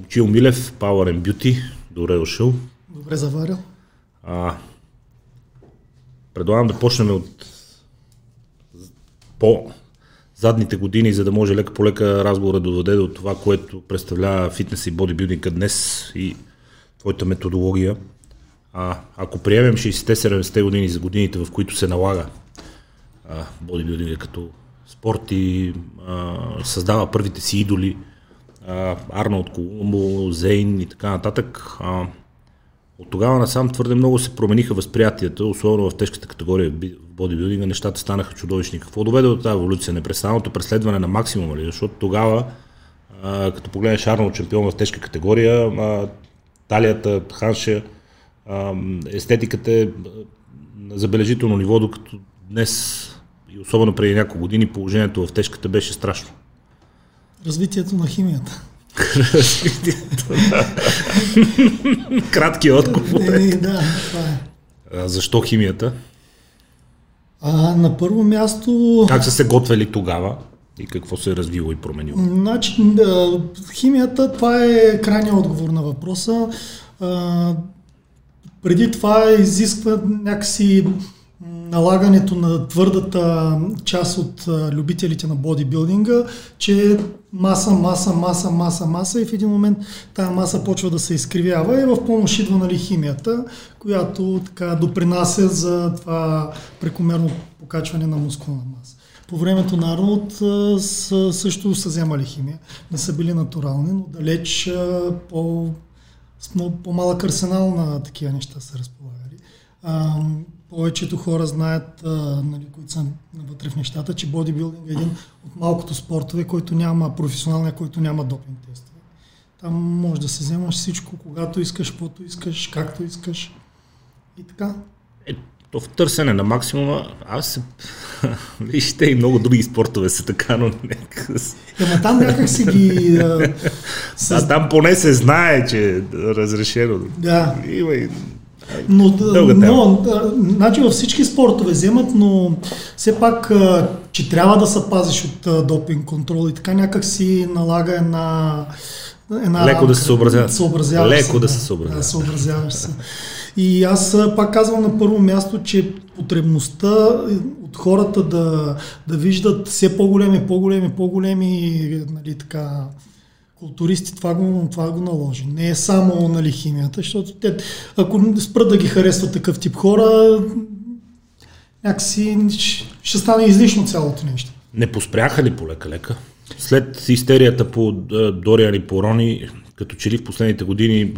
Момчил Милев, Power and Beauty, добре дошъл. Добре заварил. А, предлагам да почнем от по задните години, за да може лека по лека разговора да доведе до това, което представлява фитнес и бодибилдинга днес и твоята методология. А, ако приемем 60-70 години за годините, в които се налага бодибилдинга като спорт и а, създава първите си идоли, Арнолд Колумбо, Зейн и така нататък, а, от тогава насам твърде много се промениха възприятията, особено в тежката категория в бодибилдинга, нещата станаха чудовищни. Какво доведе до тази еволюция? Непрестанното преследване на максимума ли? Защото тогава, а, като погледнеш Арнолд чемпион в тежка категория, а, талията, ханша, а, естетиката е на забележително ниво, докато днес и особено преди няколко години положението в тежката беше страшно. Развитието на химията. Кратки отговор. Е, да, това е. А, защо химията? А, на първо място... Как са се готвели тогава и какво се е развило и променило? Значи, да, химията, това е крайният отговор на въпроса. А, преди това изисква някакси налагането на твърдата част от любителите на бодибилдинга, че маса, маса, маса, маса, маса и в един момент тази маса почва да се изкривява и в помощ идва нали, химията, която така допринася за това прекомерно покачване на мускулна маса. По времето на Арнолд също са вземали химия. Не са били натурални, но далеч по, по-малък арсенал на такива неща са разполагали повечето хора знаят, а, нали, които са навътре в нещата, че бодибилдинг е един от малкото спортове, който няма професионалния, който няма допинг тестове. Там може да се вземаш всичко, когато искаш, каквото искаш, както искаш и така. Е, то в търсене на максимума, аз се... Вижте и много други спортове са така, но нека... Ема там някак си ги... А, с... а там поне се знае, че е разрешено. Да. Има и но, но значи във всички спортове вземат, но все пак, че трябва да се пазиш от допинг контрол и така някак си налага една една Леко да се съобразяваш. съобразяваш Леко се, да се съобразяваш. Да, съобразяваш се. И аз пак казвам на първо място, че потребността от хората да, да виждат все по-големи, по-големи, по-големи нали, така, културисти това го, това го наложи. Не е само нали, химията, защото те, ако спрат да ги харесват такъв тип хора, някакси ще стане излишно цялото нещо. Не поспряха ли полека-лека? След истерията по Дориан и по Рони, като че ли в последните години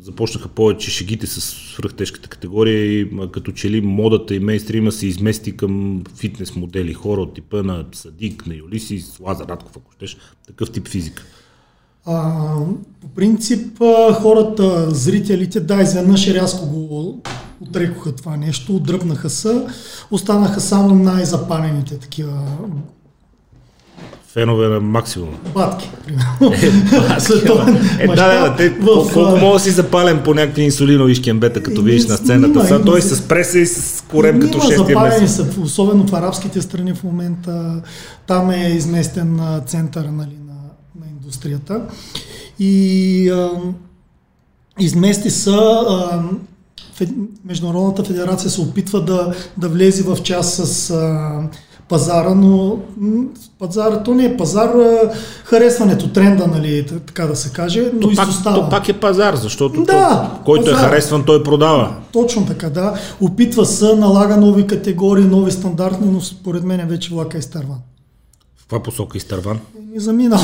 започнаха повече шегите с свръхтежката категория и като че ли модата и мейнстрима се измести към фитнес модели, хора от типа на Садик, на Юлисис, Лазар Радков, ако щеш, такъв тип физика. А, по принцип, хората, зрителите, да, изведнъж рязко го отрекоха това нещо, отдръпнаха се, останаха само най-запалените такива фенове на максимум. Батки, примерно. Е, е, да, да, те, в, колко мога да си запален по някакви инсулинови шкембета, като видиш на сцената. Са, той с преса и с корем като шестия запалени са, особено в арабските страни в момента. Там е изместен център нали, индустрията. И а, измести са а, Международната федерация се опитва да, да влезе в час с а, пазара, но пазара, то не е пазар, а, харесването, тренда, нали, така да се каже, но то изостава. Пак, то пак е пазар, защото да, то, който е пазар. е харесван, той продава. Точно така, да. Опитва се, налага нови категории, нови стандарти, но според мен вече влака е изтърван. В каква посока изтърван? И заминал.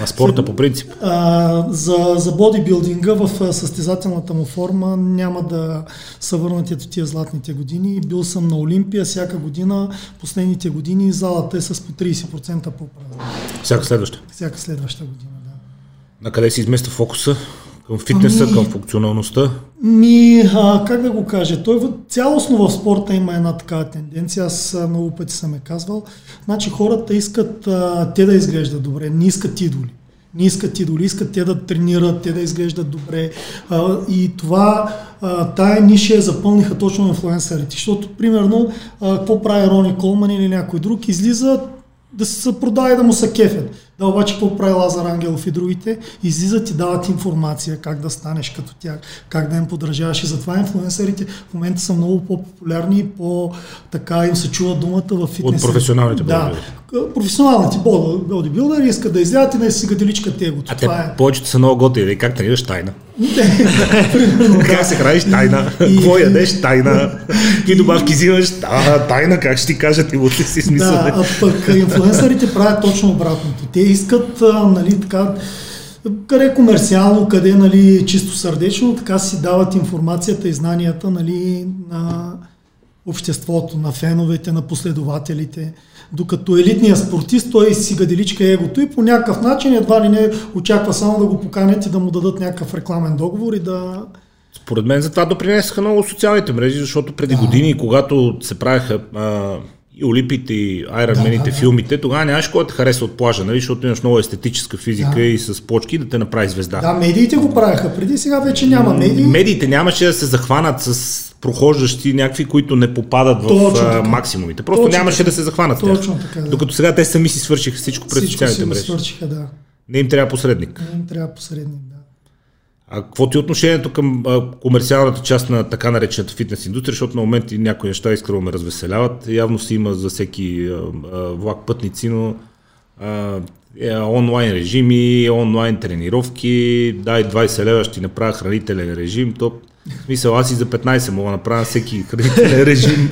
На спорта по принцип. А, за, за бодибилдинга в състезателната му форма няма да са върнати тия златните години. Бил съм на Олимпия всяка година, последните години залата е с по 30% по-празна. Всяка следваща? Всяка следваща година, да. На къде се измества фокуса? Към фитнеса, ами, към функционалността? Ми, а, как да го кажа, той цялостно в спорта има една такава тенденция, аз много пъти съм е казвал. Значи хората искат а, те да изглеждат добре, не искат идоли. Не искат идоли, искат те да тренират, те да изглеждат добре. А, и това, а, тая ниша я запълниха точно инфлуенсърите. Защото, примерно, а, какво прави Рони Колман или някой друг, излиза да се продава и да му са кефят. Да, обаче какво прави Лазар Ангелов и другите? Излизат и дават информация как да станеш като тях, как да им подражаваш. И затова инфлуенсърите в момента са много по-популярни и по-така им се чува думата в фитнес. От професионалните Да, професионалните бодибилдери искат да излязат и да си гаделичкат егото. А те Това е. повечето са много готини. Как тренираш тайна? Примерно, Как се храниш тайна? Какво ядеш тайна? Какви добавки взимаш? Тайна, как ще ти кажат и си смисъл? Да, а пък инфлуенсърите правят точно обратното. Те искат, а, нали, така, къде комерциално, къде нали, чисто сърдечно, така си дават информацията и знанията нали, на обществото, на феновете, на последователите. Докато елитният спортист, той си гаделичка егото и по някакъв начин едва ли не очаква само да го поканят и да му дадат някакъв рекламен договор и да... Според мен за това допринесаха много социалните мрежи, защото преди години, когато се правеха а, и Олимпите, и Айронмените, Да, филмите, тогава нямаше кой да те хареса от плажа, нали? защото имаш много естетическа физика Да. и с почки да те направи звезда. Да, медиите го правеха преди, сега вече няма медии. Медиите нямаше да се захванат с прохождащи някакви, които не попадат в Точно така. максимумите. Просто Точно нямаше така. да се захванат с тях. Точно така, да. Докато сега те сами си свършиха всичко през Всичко си социалните мрежи. свършиха, да. Не им трябва посредник. Не им трябва посредник, да. А какво ти е отношението към а, комерциалната част на така наречената фитнес индустрия, защото на моменти някои неща искрено ме развеселяват. Явно си има за всеки а, а, влак пътници, но а, е, онлайн режими, онлайн тренировки, дай 20 лева ще ти направя хранителен режим, то в смисъл, аз и за 15 мога да направя всеки хранителен режим,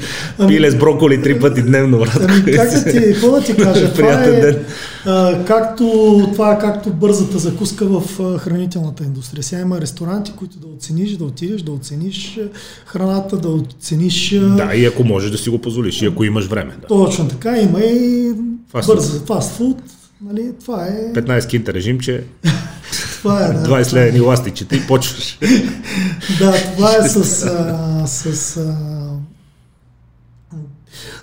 пиле с броколи три пъти дневно, брат. Ами как да ти, какво да ти кажа? Това е, а, както, това е както бързата закуска в а, хранителната индустрия. Сега има ресторанти, които да оцениш, да отидеш, да оцениш храната, да оцениш... а, Да, и ако можеш да си го позволиш, и ако имаш време. Да. Точно така, има и Фастфуд. бърза фастфуд. Нали, това е... 15 кинта режимче, Това е, да. 20 левени ластичета и почваш. Да, това е с... А, с а...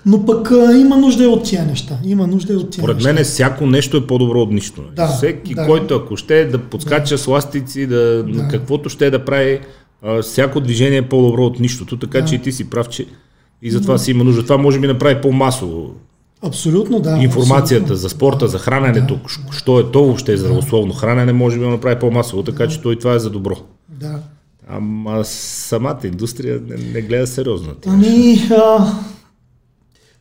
Но пък а, има нужда и от тия неща. Има нужда и от тия Поред неща. мен всяко нещо е по-добро от нищо. Да, Всеки, да. който ако ще да подскача с ластици, да, Да. каквото ще да прави, а, всяко движение е по-добро от нищото, така Да. че и ти си прав, че и затова си има нужда. Това може би направи по-масово. Абсолютно, да. Информацията абсолютно. за спорта, за храненето, да. що е то въобще здравословно хранене, може би да направи по-масово, така че той това е за добро. Да. Ама самата индустрия не, не гледа сериозно. Ами, а,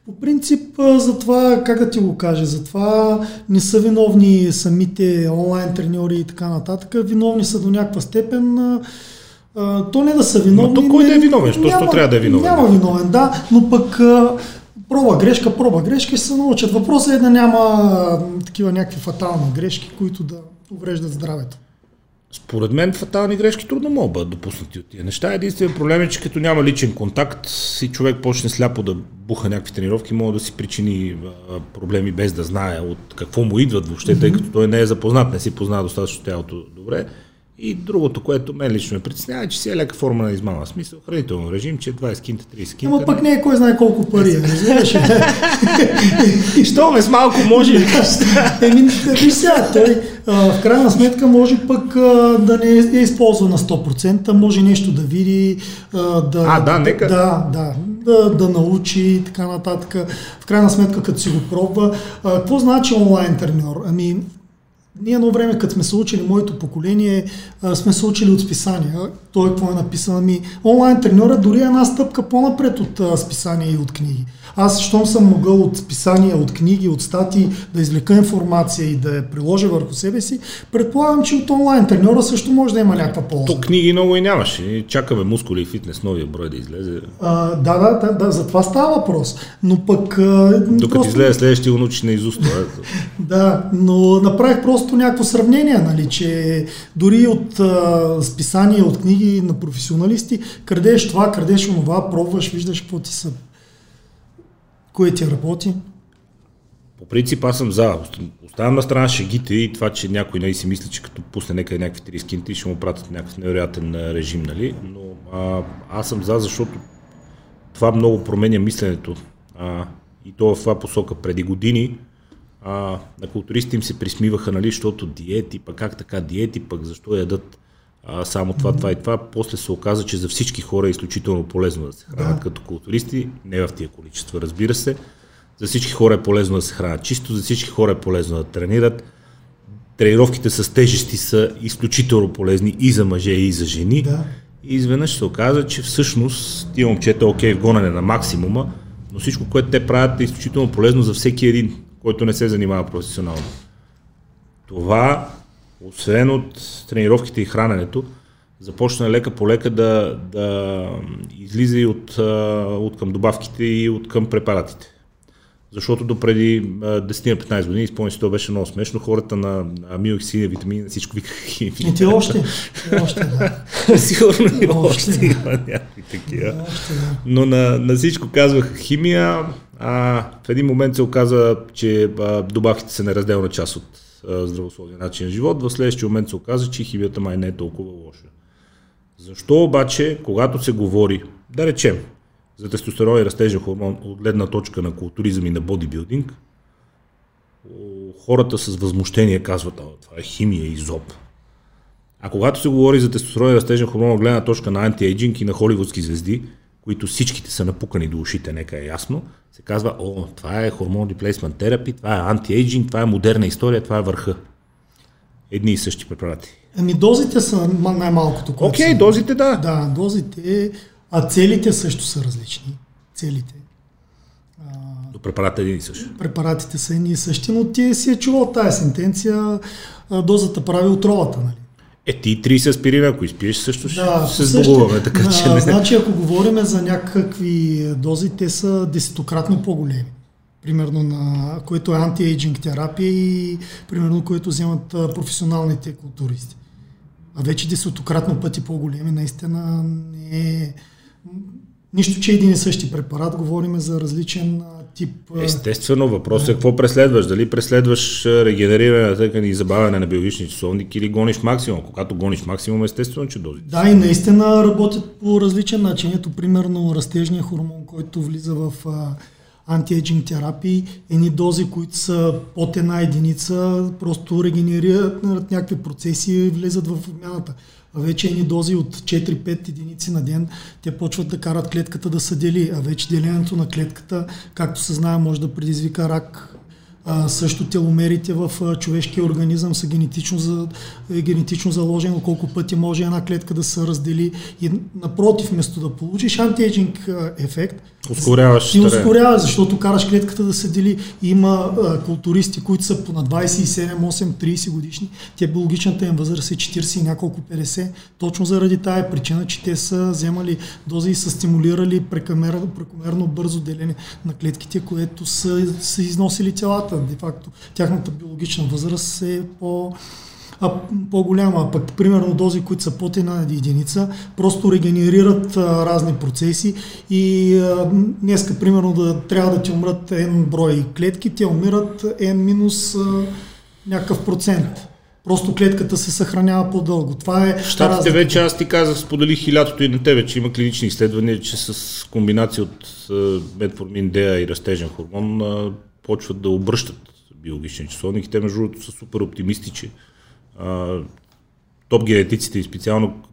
по принцип, за това, как да ти го кажа, за това не са виновни самите онлайн треньори и така нататък. Виновни са до някаква степен. А, то не да са виновни. то кой не- да е виновен? Що- що трябва да е виновен? Няма виновен, да, но пък а, проба грешка, проба грешка ще се научат. Въпросът е да няма такива някакви фатални грешки, които да увреждат здравето. Според мен фатални грешки трудно могат да бъдат допуснати от тия неща. Единственият проблем е, че като няма личен контакт и човек почне сляпо да буха някакви тренировки, може да си причини проблеми без да знае от какво му идват въобще, тъй като той не е запознат, не си познава достатъчно тялото добре. И другото, което мен лично ме притеснява, е, че си е лека форма на измама. Смисъл, хранително режим, че 20 кинта, 30 кинта. Ама пък не е кой знае колко пари, е, разбираш? И що ме с малко може ли? Еми, виж сега, той в крайна сметка може пък да не е използва на 100%, може нещо да види, да, А, да, нека. да, да, да, да научи и така нататък. В крайна сметка, като си го пробва. А, какво значи онлайн треньор? Ами, ние едно време, като сме се учили, моето поколение, а, сме се учили от списания. Той какво е написано? Ами, онлайн треньора дори е една стъпка по-напред от а, списания и от книги. Аз, щом съм могъл от списания, от книги, от статии да извлека информация и да я приложа върху себе си, предполагам, че от онлайн треньора също може да има някаква полза. То книги много и нямаше. Чакаме мускули и фитнес, новия брой да излезе. А, да, да, да, да, за това става въпрос. Но пък... А, Докато просто- излезе следващия го научиш на изуст. е. Да, но направих просто някакво сравнение, нали, че дори от а, списания, от книги на професионалисти, крадеш това, крадеш онова, пробваш, виждаш какво ти са, кое ти работи. По принцип аз съм за. Оставям на страна шегите и това, че някой нали, си мисли, че като пусне някъде някакви 30 кинти, ще му пратят някакъв невероятен режим, нали? Но а, аз съм за, защото това много променя мисленето. А, и то в това посока. Преди години а, на културистите им се присмиваха, нали, защото диети, пък как така диети, пък защо ядат а, само това, това и това. После се оказа, че за всички хора е изключително полезно да се хранят Да. като културисти, не в тия количества, разбира се. За всички хора е полезно да се хранят чисто, за всички хора е полезно да тренират. тренировките с тежести са изключително полезни и за мъже, и за жени. Да. И изведнъж се оказа, че всъщност тия момчета, окей, в гонене на максимума, но всичко, което те правят е изключително полезно за всеки един, който не се занимава професионално. Това, освен от тренировките и храненето, започна лека по лека да, да излиза и от, от към добавките и от към препаратите. Защото до преди 10-15 години, спомням си, това беше много смешно, хората на аминоксидни витамини, всичко викаха химия. И ти още, и още да. Сигурно и още има някакви такива. Но на, на всичко казваха химия, а в един момент се оказа, че а, добавките са неразделна част от здравословния начин на живот. В следващия момент се оказа, че химията май не е толкова лоша. Защо обаче, когато се говори, да речем, за тестостерон и растежен хормон от гледна точка на културизъм и на бодибилдинг, хората с възмущение казват, това е химия и зоб. А когато се говори за тестостерон и растежен хормон от гледна точка на антиейджинг и на холивудски звезди, които всичките са напукани до ушите, нека е ясно, се казва, о, това е хормон реплейсмент терапи, това е антиейджинг, това е модерна история, това е върха. Едни и същи препарати. Ами дозите са ма- най-малкото. Окей, са. дозите да. Да, дозите, а целите също са различни. Целите. До препарата е един и същ. Препаратите са едни и същи, но ти си е чувал тази сентенция, дозата прави отровата, нали? Е, ти 30 аспирина, ако изпиеш, също ще Да, се сбогуваме, така че а, не. Значи, ако говорим за някакви дози, те са десетократно по-големи. Примерно на което е антиейджинг терапия и примерно което вземат професионалните културисти. А вече десетократно пъти по-големи наистина не е... Нищо, че е един и същи препарат, говорим за различен тип... Естествено, въпросът е какво преследваш. Дали преследваш регенериране на тъкани и забавяне на биологични часовник или гониш максимум. Когато гониш максимум, естествено, че дозите. Да, и наистина работят по различен начин. Ето, примерно, растежния хормон, който влиза в антиеджинг терапии, едни дози, които са под една единица, просто регенерират някакви процеси и влизат в обмяната. Вече едни дози от 4-5 единици на ден, те почват да карат клетката да се дели. А вече делението на клетката, както се знае, може да предизвика рак а, също теломерите в а, човешкия организъм са генетично, за, е генетично заложено колко пъти може една клетка да се раздели и напротив, вместо да получиш антиеджинг ефект, Ускоряваш ти ускоряваш, защото караш клетката да се дели. Има а, културисти, които са по на 27, 8, 30 годишни. Те биологичната им възраст е 40 и няколко 50. Точно заради тая причина, че те са вземали дози и са стимулирали прекомерно, прекомерно бързо делене на клетките, което са, са износили телата. Де факто тяхната биологична възраст е по а, по-голяма. А пък, примерно, дози, които са под една единица, просто регенерират а, разни процеси и а, днеска, примерно, да трябва да ти умрат N брой клетки, те умират N минус а, някакъв процент. Просто клетката се съхранява по-дълго. Това е разликата. вече аз ти казах, споделих и лятото и на тебе, че има клинични изследвания, че с комбинация от метформин, деа и растежен хормон почват да обръщат биологични часовник. Те, между другото, са супер оптимисти, че а, топ генетиците и специално,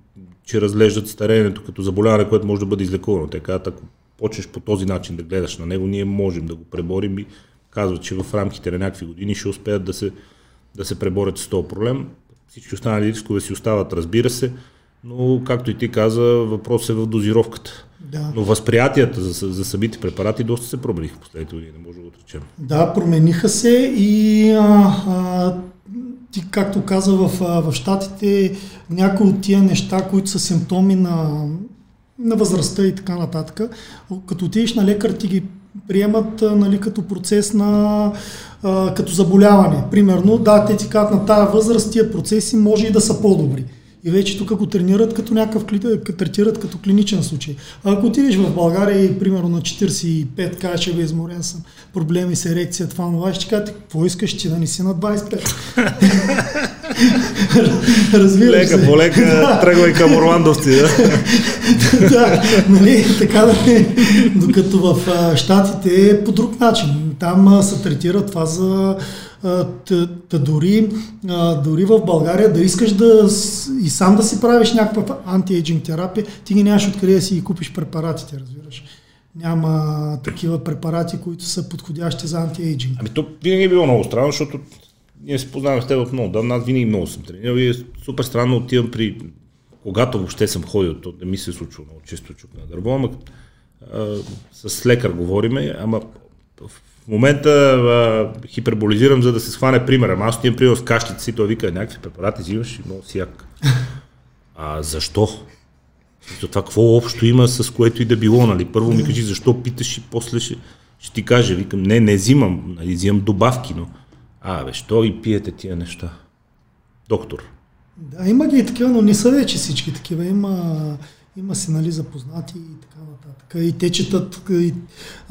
че разглеждат стареенето като заболяване, което може да бъде излекувано. Те казват, ако почнеш по този начин да гледаш на него, ние можем да го преборим и казват, че в рамките на някакви години ще успеят да се, да се преборят с този проблем. Всички останали рискове си остават, разбира се, но, както и ти каза, въпрос е в дозировката. Да. Но възприятията за, за самите препарати доста се промениха в последните години, може да го отречем. Да, промениха се и а, а, ти, както каза в, в Штатите, някои от тия неща, които са симптоми на, на възрастта и така нататък, като отидеш на лекар, ти ги приемат нали, като процес на а, като заболяване. Примерно, да, те ти казват на тази възраст тия процеси може и да са по-добри. И вече тук го тренират като някакъв, третират като клиничен случай. А ако отидеш в България и примерно на 45 кажеш, бе, изморен съм, проблеми с ерекция, това, това, ще кажат, какво искаш ти да не си на 25? Разбираш Лека се. по лека тръгвай към Орландовци, да? да, нали, така да не. Докато в а, Штатите е по друг начин. Там а, се третира това за а, т, т, дори, дори в България да искаш да и сам да си правиш някаква антиейджинг терапия, ти ги нямаш откъде да си ги купиш препаратите, разбираш. Няма такива препарати, които са подходящи за антиейджинг. Ами то винаги е било много странно, защото ние се познаваме с теб много давно, аз винаги много съм тренирал и е супер странно отивам при когато въобще съм ходил, то не ми се случва много често чук на дърво, ама а, с лекар говориме, ама момента а, хиперболизирам, за да се схване пример. Ама аз отивам пример в кашлица си, той вика някакви препарати взимаш и много сяк. А защо? За това какво общо има с което и да било, нали? Първо ми кажи защо питаш и после ще, ще ти кажа. Викам, не, не взимам, нали, взимам добавки, но... А, бе, що и пиете тия неща? Доктор. Да, има ги и такива, но не са вече всички такива. Има, има си нали, запознати и така. И те четат, и,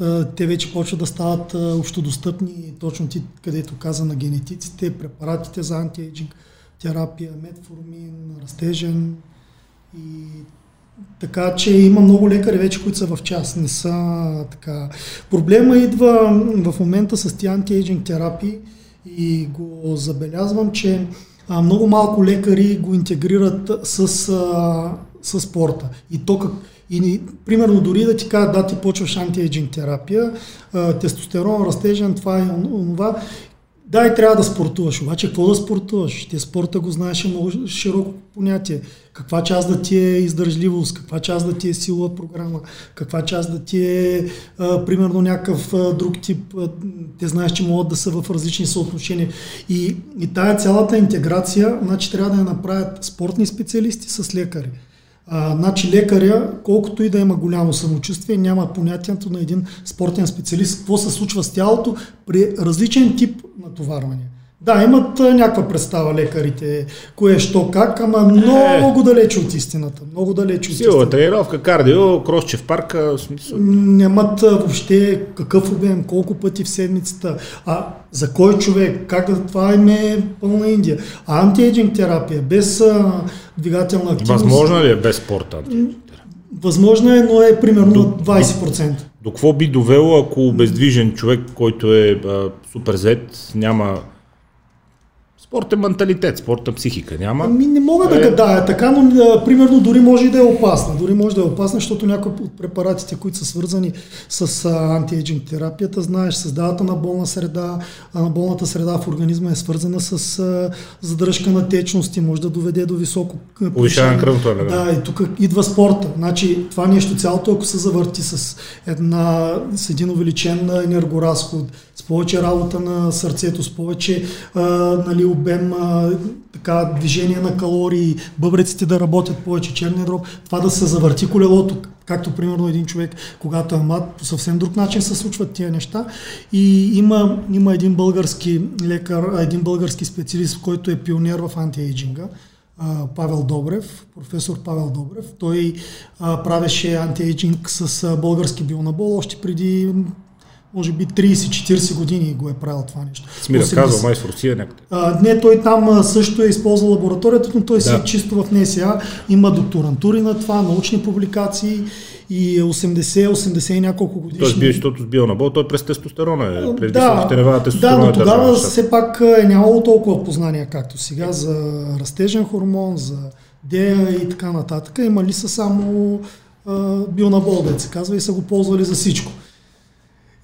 а, те вече почват да стават а, общодостъпни, точно ти, където каза на генетиците, препаратите за антиейджинг, терапия, метформин, растежен и така че има много лекари вече, които са в час. Не са така. Проблема идва в момента с тези антиейджинг терапии и го забелязвам, че а, много малко лекари го интегрират с, а, с спорта. И то как, и, примерно, дори да ти кажат, да, ти почваш антиейджинг терапия, тестостерон, растежен, това и онова, да, и трябва да спортуваш, обаче какво да спортуваш? Те спорта го знаеш е много широко понятие. Каква част да ти е издържливост, каква част да ти е силова програма, каква част да ти е а, примерно някакъв а, друг тип. А, те знаеш, че могат да са в различни съотношения. И, и тая цялата интеграция, значи трябва да я направят спортни специалисти с лекари. А, значи лекаря, колкото и да има голямо самочувствие, няма понятието на един спортен специалист, какво се случва с тялото при различен тип натоварване. Да, имат някаква представа лекарите, кое, що, как, ама много е. далече от истината. Много далече от Сила, тренировка, кардио, кросче в парка, смисъл. Нямат въобще какъв обем, колко пъти в седмицата, а за кой човек, как да, това им е пълна Индия. А антиеджинг терапия, без а, двигателна активност. Възможно ли е без спорта? Възможно е, но е примерно до, 20%. До какво би довело, ако бездвижен човек, който е а, супер зет, няма Спорт е менталитет, спорт е психика. Няма. Ами не мога да е... гадая така, но а, примерно дори може и да е опасна. Дори може да е опасна, защото някои от препаратите, които са свързани с антиейджинг терапията, знаеш, създавата на болна среда, а на болната среда в организма е свързана с а, задръжка на течности, може да доведе до високо повишаване на кръвното Да, и тук идва спорта. Значи това нещо цялото, ако се завърти с, една, с един увеличен енергоразход, с повече работа на сърцето, с повече а, нали, обем, а, така, движение на калории, бъбреците да работят повече, черния дроб, това да се завърти колелото, както примерно един човек, когато е млад, по съвсем друг начин се случват тия неща. И има, има един български лекар, един български специалист, който е пионер в антиейджинга, Павел Добрев, професор Павел Добрев. Той а, правеше антиейджинг с български бионабол още преди може би 30-40 години го е правил това нещо. Си ми разказва май в Русия някъде. А, не, той там също е използвал лабораторията, но той да. си е чисто в НСА. Има докторантури на това, научни публикации и 80-80 и няколко години. Той бил, защото с бил той през тестостерона е. Преди да, да, но тогава държава, все пак е нямало толкова познания, както сега, за растежен хормон, за дея и така нататък. Имали са само бионабол, да се казва, и са го ползвали за всичко.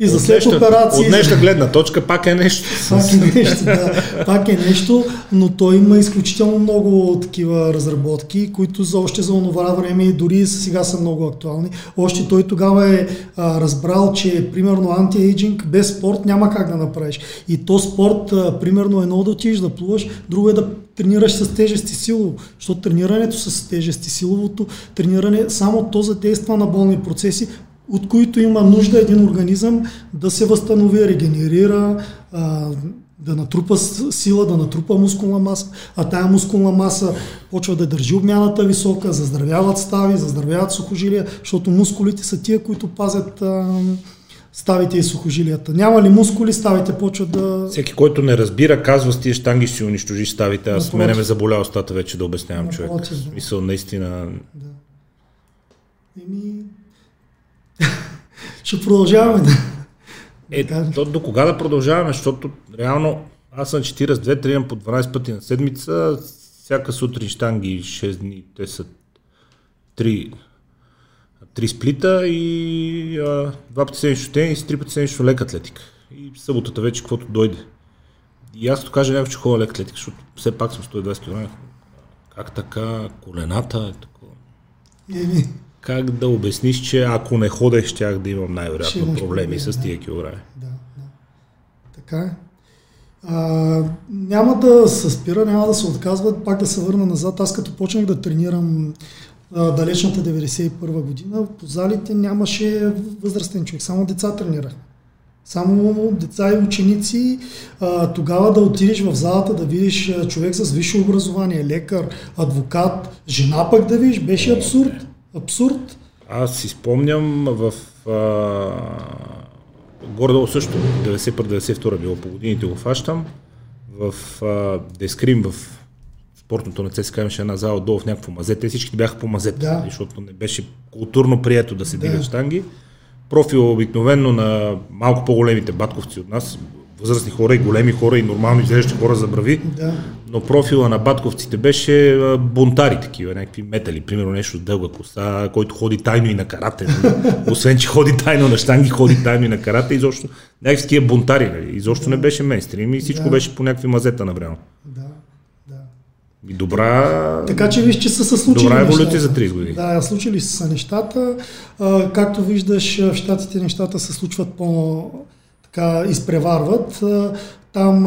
И за след операции. От днешна гледна точка пак е нещо. Пак е нещо, да. Пак е нещо, но той има изключително много такива разработки, които за още за онова време дори сега са много актуални. Още той тогава е а, разбрал, че примерно антиейджинг без спорт няма как да направиш. И то спорт, а, примерно едно да отидеш да плуваш, друго е да тренираш с тежести силово, защото тренирането с тежести силовото, трениране само то задейства на болни процеси, от които има нужда един организъм да се възстанови, регенерира, да натрупа сила, да натрупа мускулна маса, а тая мускулна маса почва да държи обмяната висока, заздравяват стави, заздравяват сухожилия, защото мускулите са тия, които пазят ставите и сухожилията. Няма ли мускули, ставите почват да... Всеки, който не разбира, казва с тия штанги си унищожи ставите. Аз мене ме заболя устата вече да обяснявам човек. Да. Мисъл, наистина... Да. Еми, ще продължаваме да. Е, то до кога да продължаваме, защото реално аз съм 42, тренирам по 12 пъти на седмица, всяка сутрин штанги 6 дни, те са 3, 3 сплита и а, два пъти седмично тенис, три пъти седмично лек атлетика. И съботата вече каквото дойде. и аз като кажа някой, че ходя лек атлетика, защото все пак съм 120 кг. Как така, колената е такова. Как да обясниш, че ако не ходех, щях да имам най-вероятно проблеми проблеми, с тия килограми. да, да. Така е. А, няма да се спира, няма да се отказват, пак да се върна назад. Аз като почнах да тренирам а, далечната 91 година, по залите нямаше възрастен човек, само деца тренирахме. Само деца и ученици. А, тогава да отидеш в залата да видиш човек с висше образование, лекар, адвокат, жена пък да видиш, беше абсурд. Абсурд. Аз си спомням в а, горе-долу също, 91-92 било по годините го фащам, в а, Дескрим, в спортното на ЦСКА имаше една зала долу в някакво мазе. Те всички бяха по мазета, Да. защото не беше културно прието да се Да. дигат штанги. Профил обикновено на малко по-големите батковци от нас, възрастни хора и големи хора и нормално изглеждащи хора за брави, Да. но профила на батковците беше бунтари такива, някакви метали, примерно нещо с дълга коса, който ходи тайно и на карате. Освен, че ходи тайно на штанги, ходи тайно и на карате, изобщо някакви такива бунтари, нали? изобщо не беше мейнстрим и всичко Да. беше по някакви мазета навреме. Да. Да. И добра... Така че виж, че са се случили Добра еволюция за 30 години. Да, случили са нещата. А, както виждаш, в щатите нещата се случват по така изпреварват. Там,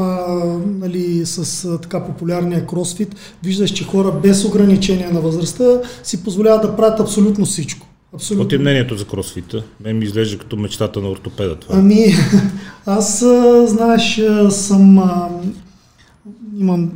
нали, с така популярния кросфит, виждаш, че хора без ограничение на възрастта си позволяват да правят абсолютно всичко. Абсолютно. Какво е мнението за кросфита? Мен ми изглежда като мечтата на ортопеда това. Ами, аз, знаеш, съм. Имам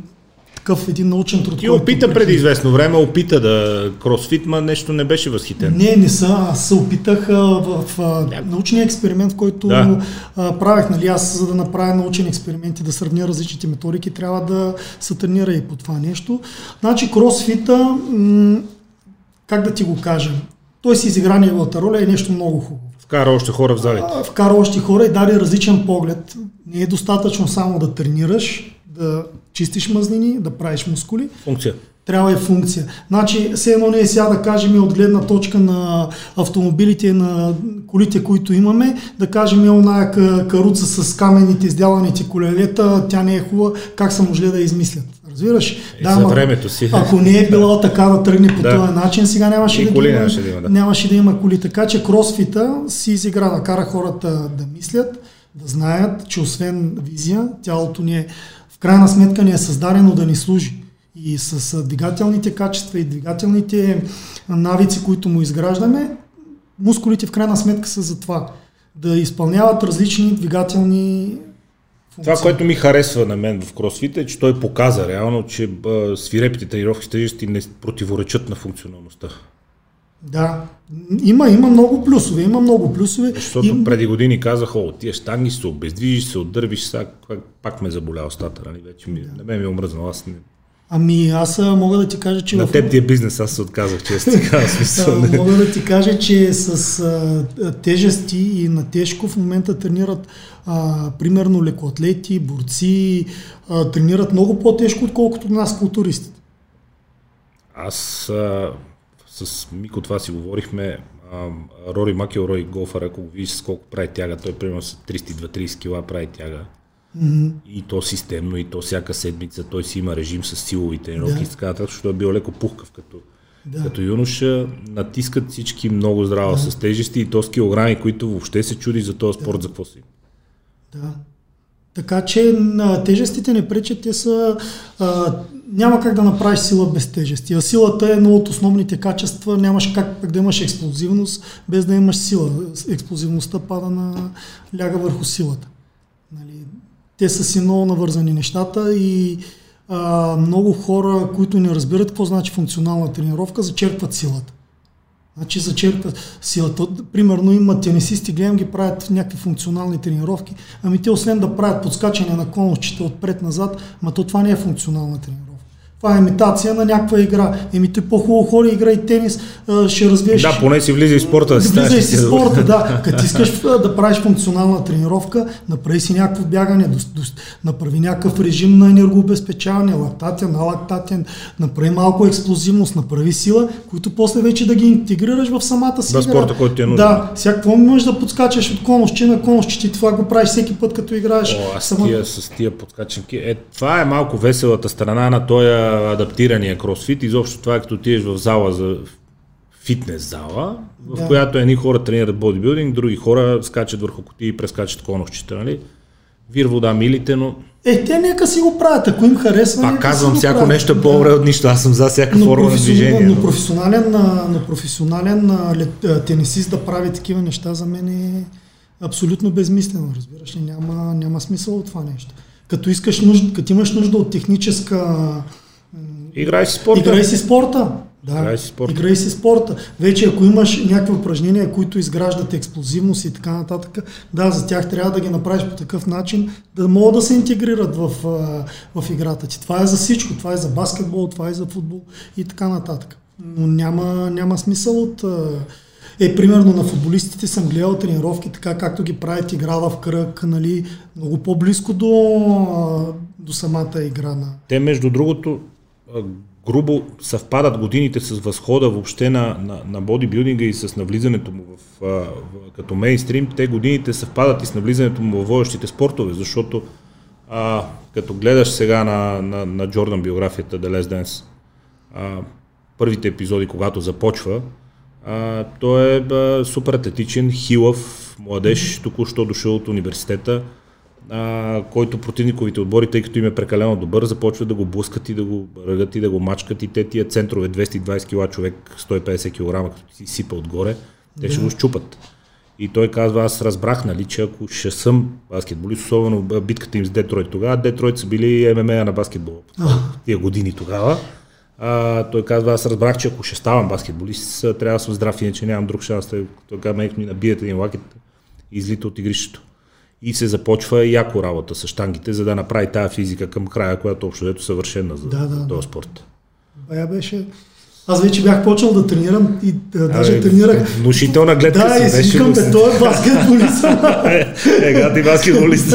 такъв един научен труд. Който опита преди- известно време, опита да кросфит, ма нещо не беше възхитен. Не, не са. Аз се опитах а, в а, научния експеримент, в който Да. правех. Нали, аз за да направя научен експеримент и да сравня различните методики, трябва да се тренира и по това нещо. Значи кросфита, как да ти го кажа, той си изигра неговата роля и е нещо много хубаво. Вкара още хора в залите. Вкара още хора и даде различен поглед. Не е достатъчно само да тренираш, да чистиш мазнини, да правиш мускули. Функция. Трябва и функция. Значи, все едно ние сега да кажем от гледна точка на автомобилите на колите, които имаме, да кажем е оная ка- каруца с каменните издяланите колелета, тя не е хубава, как са можели да я измислят. Разбираш? И за ама времето си. Ако не е било така да тръгне по Да. този начин, сега нямаше И да, коли има, нямаше да има, да. нямаше да има коли. Така че кросфита си изигра да кара хората да мислят, да знаят, че освен визия, тялото ни е в крайна сметка ни е създадено да ни служи. И с двигателните качества и двигателните навици, които му изграждаме, мускулите в крайна сметка са за това. Да изпълняват различни двигателни. Това, което ми харесва на мен в кросфита е, че той показа реално, че свирепите тренировки тежести не противоречат на функционалността. Да, има, има много плюсове, има много плюсове. Защото И- преди години казаха, о, тия штанги се обездвижиш, се отдървиш, сега пак, ме заболя устата, нали? Вече ми, на мен ми е омръзнал, аз не... Ами аз мога да ти кажа, че На в... теб ти е бизнес, аз се отказах, често така, смисъл. не. мога да ти кажа, че с а, тежести и на тежко в момента тренират а, примерно лекоатлети, борци, а, тренират много по-тежко, отколкото нас културистите. Аз а, с Мико това си говорихме, а, Рори Макелрой, голфър, ако го видиш с колко прави тяга, той примерно с 32-30 кила прави тяга. М, И то системно, и то всяка седмица, той си има режим с силови тренировки Да. и така нататък, защото е бил леко пухкав като, Да. като юноша. Натискат всички много здраво Да. с тежести и то с килограми, които въобще се чуди за този спорт, за какво си. Да. Така че на тежестите не пречат, те са... А, няма как да направиш сила без тежести. А силата е едно от основните качества. Нямаш как пък да имаш експлозивност без да имаш сила. Експлозивността пада на ляга върху силата. Нали, те са си много навързани нещата и а, много хора, които не разбират какво значи функционална тренировка, зачерпват силата. Значи зачерпват силата. Примерно има тенисисти, гледам ги правят някакви функционални тренировки. Ами те освен да правят подскачане на конусчета отпред-назад, ма то това не е функционална тренировка. Това е имитация на някаква игра. Еми ти по-хубаво ходи, играй тенис, ще развиеш. Да, поне си влиза и спорта. Да, влиза и си спорта, да. Като искаш да правиш функционална тренировка, направи си някакво бягане, направи някакъв режим на енергообезпечаване, лактатен, алактатен, направи малко експлозивност, направи сила, които после вече да ги интегрираш в самата си. Да, спорта, който ти е нужен. Да, всяко можеш да подскачаш от конусче на конусче, ти това го правиш всеки път, като играеш. О, аз Само... тия, с тия подскачанки. Е, това е малко веселата страна на този адаптирания кросфит. Изобщо това е като отидеш в зала за фитнес зала, в да. която едни хора тренират бодибилдинг, други хора скачат върху кутии и прескачат конощите, нали? Вир вода милите, но... Е, те нека си го правят, ако им харесва. Пак казвам, всяко правят. нещо е по-добре от нищо. Аз съм за всяка форма на движение. Но, но професионален, но професионален тенисист да прави такива неща за мен е абсолютно безмислено, разбираш ли? Няма, няма смисъл от това нещо. Като, искаш нужда, като имаш нужда от техническа... Играй си спорта. Играй си спорта. Да, играй си спорта. Играй си спорта. Вече ако имаш някакви упражнения, които изграждат експлозивност и така нататък, да, за тях трябва да ги направиш по такъв начин, да могат да се интегрират в, в играта ти. Това е за всичко. Това е за баскетбол, това е за футбол и така нататък. Но няма, няма смисъл от е, примерно на футболистите съм гледал тренировки, така както ги правят игра в кръг, нали, много по-близко до, до самата игра на... Те, между другото, грубо съвпадат годините с възхода въобще на, на, на бодибилдинга и с навлизането му в, в, като мейнстрим. Те годините съвпадат и с навлизането му в водещите спортове, защото а, като гледаш сега на, на, на Джордан биографията The Last Dance, а, първите епизоди, когато започва, а, той е а, супер атлетичен, хилав, младеж, току-що дошъл от университета, а, който противниковите отбори, тъй като им е прекалено добър, започват да го блъскат и да го ръгат и да го мачкат и те тия центрове 220 кг човек, 150 кг, като си сипа отгоре, те ще го щупат. И той казва, аз разбрах, нали, че ако ще съм баскетболист, особено битката им с Детройт тогава, Детройт са били ММА на баскетбол. Тия години тогава. А, той казва, аз разбрах, че ако ще ставам баскетболист, трябва да съм здрав, иначе нямам друг шанс. Той, казва, ми набият един лакет и излита от игрището. И се започва яко работа с штангите, за да направи тази физика към края, която общо ето съвършена за да, да, този спорт. Бая беше аз вече бях почнал да тренирам и да, даже а, тренирах. Внушителна гледка да, си. Да, и си викам, бе, той е баскетболист. Ега ти баскетболист.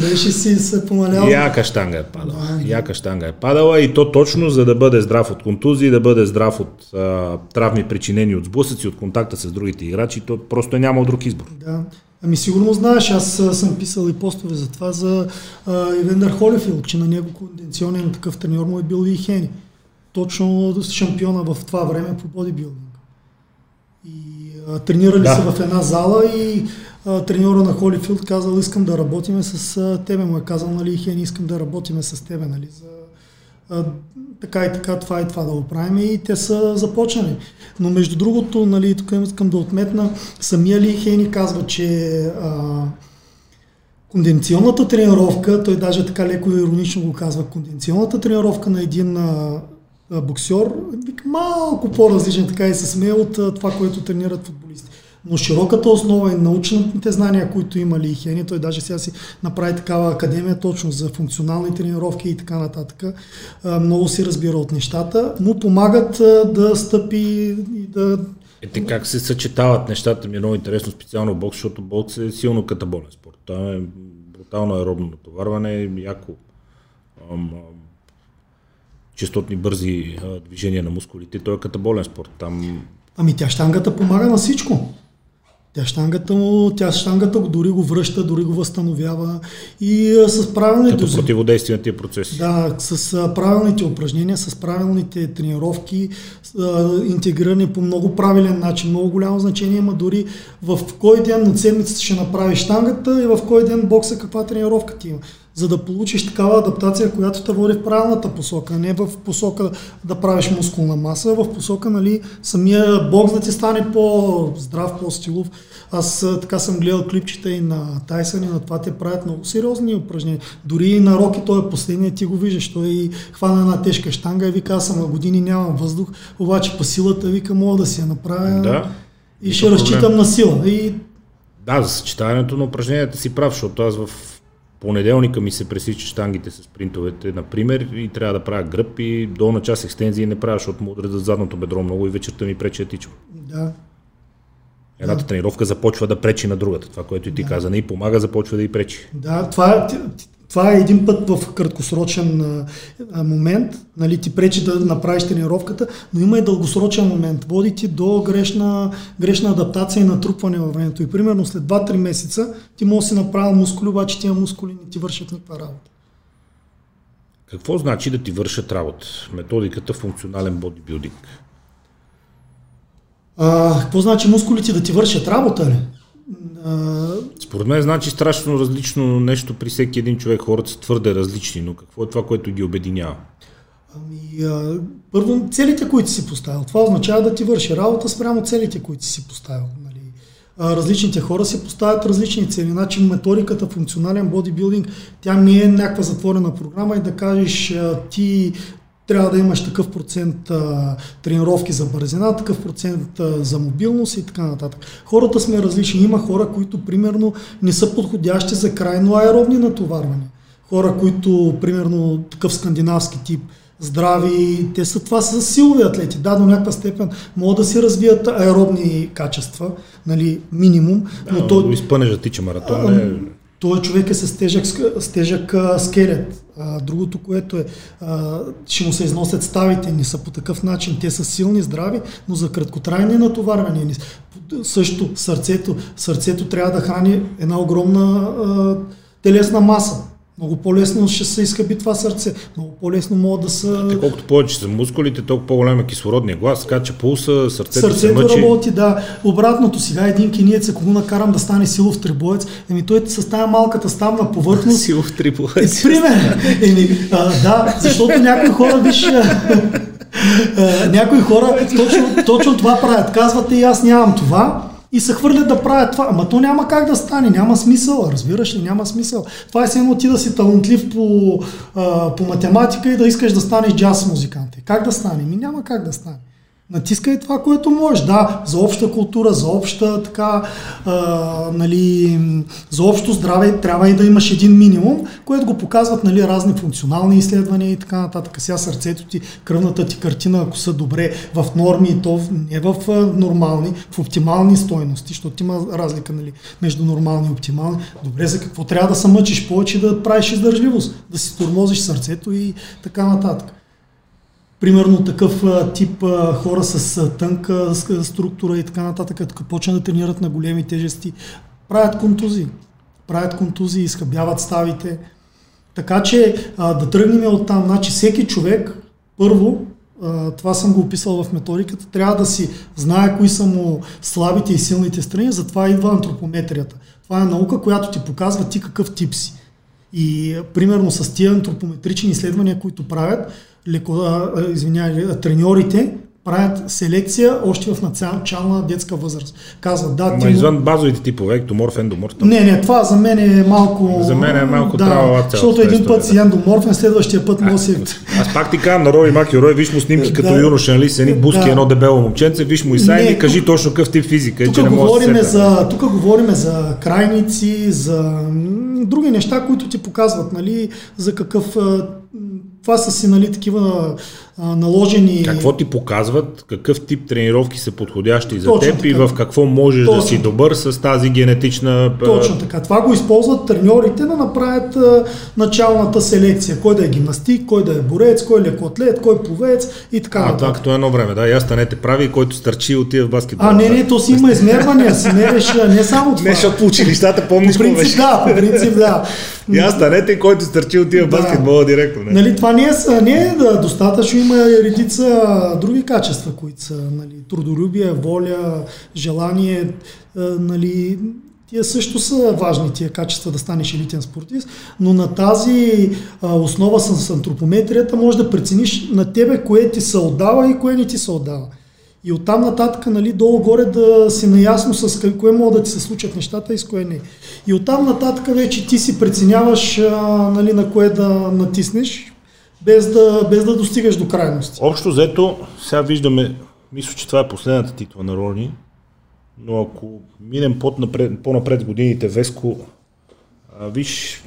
беше си се помалял. Яка штанга е падала. Да, Яка штанга е падала и то точно за да бъде здрав от контузии, да бъде здрав от а, травми причинени от сблъсъци, от контакта с другите играчи, то просто е нямал друг избор. Да. Ами сигурно знаеш, аз съм писал и постове за това за Ивендър Холефилд, че на него конденционен такъв треньор му е бил и Хени точно шампиона в това време по бодибилдинг. И а, тренирали да. са в една зала и а, треньора на Холифилд казал, искам да работиме с а, тебе. Му е казал, нали, Хен, искам да работиме с тебе, нали, за така и така, това и това да го правим и те са започнали. Но между другото, нали, тук искам да отметна, самия Ли Хени казва, че а, конденционната тренировка, той даже така леко иронично го казва, конденционната тренировка на един а, боксер, малко по-различен, така и се смее от това, което тренират футболисти. Но широката основа и научните знания, които има и Хени, той даже сега си направи такава академия точно за функционални тренировки и така нататък. Много си разбира от нещата, му помагат да стъпи и да Ете как се съчетават нещата ми е много интересно, специално бокс, защото бокс е силно катаболен спорт. Там е брутално аеробно натоварване, яко частотни бързи а, движения на мускулите. Той е катаболен спорт. Там... Ами тя штангата помага на всичко. Тя штангата, му, тя штангата дори го връща, дори го възстановява и а, с правилните... Като противодействие на тия процеси. Да, с а, правилните упражнения, с правилните тренировки, а, интегрирани по много правилен начин, много голямо значение има дори в кой ден от седмицата ще направиш штангата и в кой ден бокса каква тренировка ти има за да получиш такава адаптация, която те води в правилната посока, не в посока да правиш мускулна маса, а в посока нали, самия бокс да ти стане по-здрав, по-стилов. Аз така съм гледал клипчета и на Тайсън и на това те правят много сериозни упражнения. Дори и на Роки той е последния, ти го виждаш. Той и хвана една тежка штанга и вика, аз съм на години нямам въздух, обаче по силата вика, мога да си я направя да. и ще разчитам на сила. И... Да, за съчетаването на упражненията си прав, защото аз в понеделника ми се пресича штангите с принтовете, например, и трябва да правя гръб и долна част екстензии не правя, защото му удрят задното бедро много и вечерта ми пречи да тичам. Да. Едната да. тренировка започва да пречи на другата. Това, което и ти да. каза, не и помага, започва да и пречи. Да, това, това е един път в краткосрочен момент, нали, ти пречи да направиш тренировката, но има и дългосрочен момент. Води ти до грешна, грешна адаптация и натрупване във времето. И примерно след 2-3 месеца ти можеш да си направил мускули, обаче тия мускули не ти вършат никаква работа. Какво значи да ти вършат работа? Методиката функционален бодибилдинг. А, какво значи мускулите да ти вършат работа? Ли? Според мен значи страшно различно нещо при всеки един човек. Хората са твърде различни, но какво е това, което ги обединява? Ами, а, първо, целите, които си поставил. Това означава да ти върши работа спрямо целите, които си поставил. Нали? А, различните хора си поставят различни цели. Значи методиката функционален бодибилдинг, тя не е някаква затворена програма и да кажеш а, ти трябва да имаш такъв процент а, тренировки за бързина, такъв процент а, за мобилност и така нататък. Хората сме различни. Има хора, които примерно не са подходящи за крайно аеробни натоварвания. Хора, които примерно такъв скандинавски тип, здрави, те са това са силови атлети. Да, до някаква степен могат да си развият аеробни качества, нали, минимум. Да, но то... изпънежа тича маратон. А, е... Той човек е с тежък, с тежък скелет. А, другото, което е, а, ще му се износят ставите, не са по такъв начин. Те са силни, здрави, но за краткотрайни натоварвания. Също сърцето, сърцето трябва да храни една огромна а, телесна маса. Много по-лесно ще се изхъби това сърце. Много по-лесно могат да са... Те, колкото повече са мускулите, толкова по-голям е кислородния глас, скача пулса, сърцето, сърцето се мъчи. работи, да. Обратното, сега един киниец, ако го накарам да стане силов трибоец, еми той с тази малката ставна повърхност... силов трибоец. Е, пример. Еми, а, да, защото някои хора, виж... някои хора точно, точно това правят. Казвате и аз нямам това, и се хвърлят да правят това. Ама то няма как да стане, няма смисъл, разбираш ли, няма смисъл. Това е само ти да си талантлив по, по математика и да искаш да станеш джаз музикант. Как да стане? Ми няма как да стане. Натискай това, което можеш. Да, за обща култура, за обща така, а, нали, за общо здраве трябва и да имаш един минимум, което го показват нали, разни функционални изследвания и така нататък. Сега сърцето ти, кръвната ти картина, ако са добре в норми, то не в нормални, в оптимални стойности, защото има разлика нали, между нормални и оптимални. Добре, за какво трябва да се мъчиш повече да правиш издържливост, да си тормозиш сърцето и така нататък. Примерно такъв тип хора с тънка структура и така нататък, като почнат да тренират на големи тежести, правят контузии. Правят контузии, изхъбяват ставите. Така че да тръгнем от там. Значи всеки човек, първо, това съм го описал в методиката, трябва да си знае кои са му слабите и силните страни, затова идва антропометрията. Това е наука, която ти показва ти какъв тип си. И примерно с тия антропометрични изследвания, които правят, леко, извинявай, треньорите правят селекция още в начална детска възраст. Казват, да, ти... извън базовите типове, ектоморф, ендоморф. Не, не, това за мен е малко... За мен е малко да, трава Защото един път си ендоморфен, следващия път носи... Аз пак ти казвам на Рои Маки, Рой, виж му снимки като да, юноша, нали, с едни буски, да. едно дебело момченце, виж му и сайн и кажи точно какъв тип физика. Тук, че не говорим за, тук говорим за крайници, за други неща, които ти показват, нали, за какъв това са си нали, такива а, наложени... Какво ти показват, какъв тип тренировки са подходящи за Точно теб така. и в какво можеш Точно. да си добър с тази генетична... Точно така. Това го използват треньорите да направят а, началната селекция. Кой да е гимнастик, кой да е борец, кой е лекоатлет, кой е пловец и така нататък. А, това като едно време, да. Я станете прави, който стърчи и отива в баскетбол. А, не, не, то си има измервания, си не само това. Не, защото по училищата помниш по принцип, да, по принцип, да. Я станете, който стърчи отива в баскетбола директно. Не? Нали, това не е, не е да, достатъчно, има редица други качества, които са нали, трудолюбие, воля, желание, нали, Тия също са важни, тия качества да станеш елитен спортист, но на тази основа с, антропометрията може да прецениш на тебе кое ти се отдава и кое не ти се отдава. И оттам нататък, нали, долу-горе да си наясно с кое могат да ти се случат нещата и с кое не. И оттам нататък вече ти си преценяваш нали, на кое да натиснеш, без да, без да достигаш до крайности. Общо взето, сега виждаме, мисля, че това е последната титла на Рони, но ако минем по-напред, по-напред годините, Веско А, виж,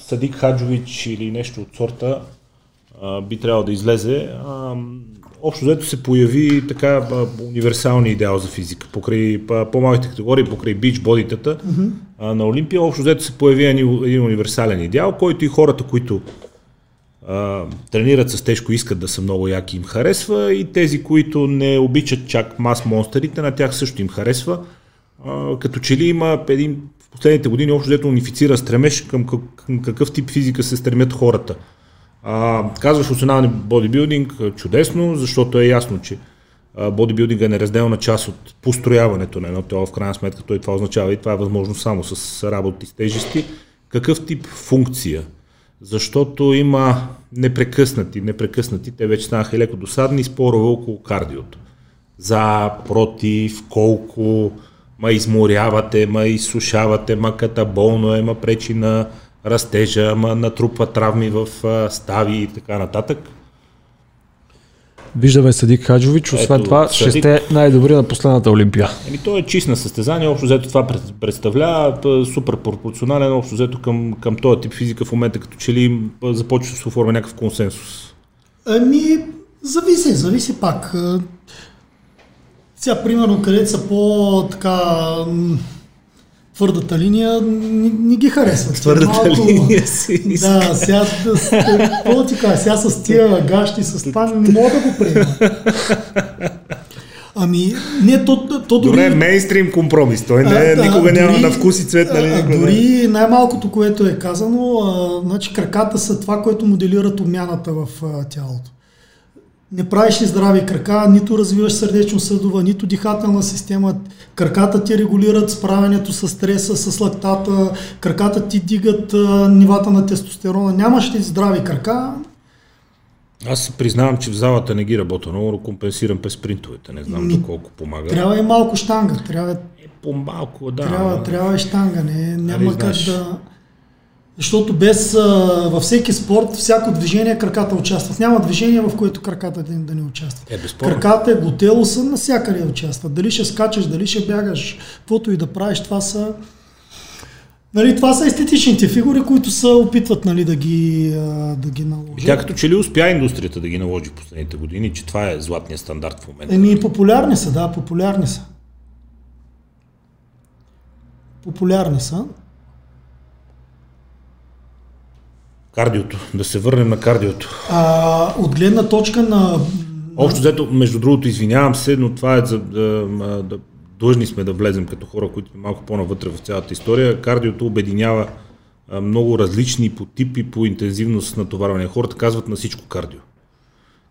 Садик Хаджович или нещо от сорта а, би трябвало да излезе. А, общо взето се появи така универсалния идеал за физика. Покрай по-малките категории, покрай бич бодитата mm-hmm. на Олимпия, общо взето се появи един универсален идеал, който и хората, които тренират с тежко, искат да са много яки, им харесва и тези, които не обичат чак мас монстерите, на тях също им харесва. А, като че ли има един в последните години общо взето унифицира стремеж към, към какъв тип физика се стремят хората. А, казваш функционални бодибилдинг, чудесно, защото е ясно, че бодибилдинга е неразделна част от построяването на едно тело, в крайна сметка той това означава и това е възможно само с работи с тежести. Какъв тип функция? Защото има непрекъснати, непрекъснати, те вече станаха леко досадни спорове около кардиото. За, против, колко, ма изморявате, ма изсушавате, ма катаболно е, ма пречи на растежа, ама натрупва травми в стави и така нататък. Виждаме Садик Хаджович, освен Ето, това Садик... ще сте най-добри на последната Олимпия. Еми, той е чист на състезание, общо взето това представлява супер пропорционален, общо взето към, към този тип физика в момента, като че ли започва да се оформя някакъв консенсус. Ами, зависи, зависи пак. Сега, примерно, където са по-така твърдата линия не, не ги харесват. Твърдата малко, линия си. Да, сега, какво ти кажа, сега с тия гащи, с това не мога да го приема. Ами, не, то, то дори... Добре, мейнстрим компромис, той не, а, никога дори, няма на вкус и цвет, нали? А, дори най-малкото, което е казано, а, значи краката са това, което моделират обмяната в а, тялото не правиш ли здрави крака, нито развиваш сърдечно-съдова, нито дихателна система. Краката ти регулират справянето с стреса, с лактата, краката ти дигат а, нивата на тестостерона. Нямаш ли здрави крака, аз се признавам, че в залата не ги работя много, но компенсирам през спринтовете. Не знам Ми, доколко помага. Трябва и малко штанга. Трябва, е, по-малко, да. Трябва, трябва и штанга. Не, няма нали, как да... Защото без, а, във всеки спорт, всяко движение краката участват. Няма движение, в което краката да, не участват. Е, краката, готело са навсякъде участват. Дали ще скачаш, дали ще бягаш, каквото и да правиш, това са... Нали, това са естетичните фигури, които се опитват нали, да, ги, да ги наложат. Тя като че ли успя индустрията да ги наложи в последните години, че това е златният стандарт в момента? Еми, популярни са, да, популярни са. Популярни са. Кардиото. Да се върнем на кардиото. А, от гледна точка на... Общо взето, между другото, извинявам се, но това е за да, да длъжни сме да влезем като хора, които сме малко по-навътре в цялата история. Кардиото обединява много различни по типи, по интензивност на товарване. Хората казват на всичко кардио.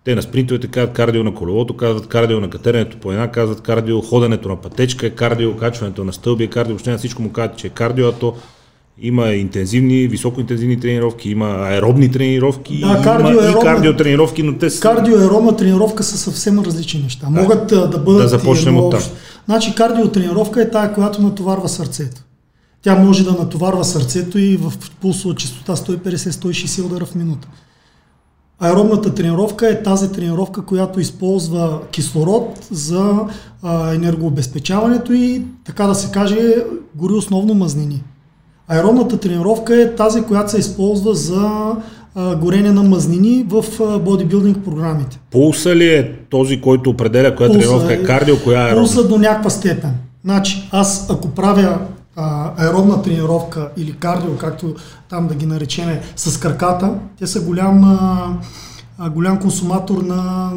Те на спринтовете казват кардио на колелото, казват кардио на катеренето по една, казват кардио ходенето на пътечка, е кардио качването на стълби, е кардио, въобще на всичко му казват, че е кардио, а то има интензивни, високоинтензивни тренировки, има аеробни тренировки, да, има и кардиотренировки, но те са... Кардиоаеробна тренировка са съвсем различни неща. Да. Могат да бъдат... Да започнем от там. Значи кардиотренировка е тая, която натоварва сърцето. Тя може да натоварва сърцето и в пулсова частота 150-160 удара в минута. Аеробната тренировка е тази тренировка, която използва кислород за а, енергообезпечаването и, така да се каже, гори основно мазнини. Аеробната тренировка е тази, която се използва за а, горене на мазнини в бодибилдинг програмите. Пулса ли е този, който определя коя Пулса тренировка е кардио, коя е? Пулса до някаква степен. Значи, аз ако правя а, аеробна тренировка или кардио, както там да ги наречеме, с краката, те са голям, а, голям консуматор на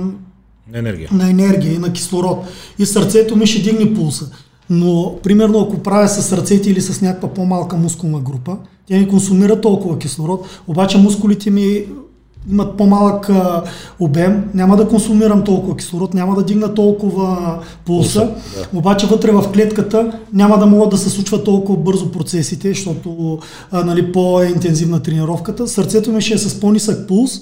енергия. на енергия и на кислород. И сърцето ми ще дигне пулса. Но, примерно, ако правя с ръцете или с някаква по-малка мускулна група, тя не консумира толкова кислород, обаче мускулите ми имат по-малък а, обем, няма да консумирам толкова кислород, няма да дигна толкова пулса, да. обаче вътре в клетката няма да могат да се случват толкова бързо процесите, защото а, нали, по-интензивна тренировката. Сърцето ми ще е с по-нисък пулс,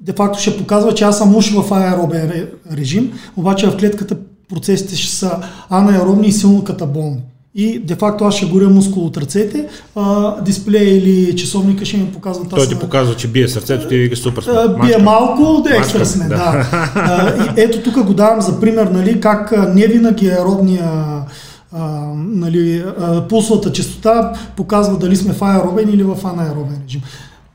де факто ще показва, че аз съм уж в аеробен режим, обаче в клетката процесите ще са анаеробни и силно катаболни. И де-факто аз ще горя мускул от ръцете, а, дисплея или часовника ще ми показва тази... Той ти показва, че бие сърцето, ти вика супер сме. Бие малко, да екстра сме, да. да. А, и ето тук го давам за пример, нали, как не винаги аеробния а, нали, а, пулсовата частота показва дали сме в аеробен или в анаеробен режим.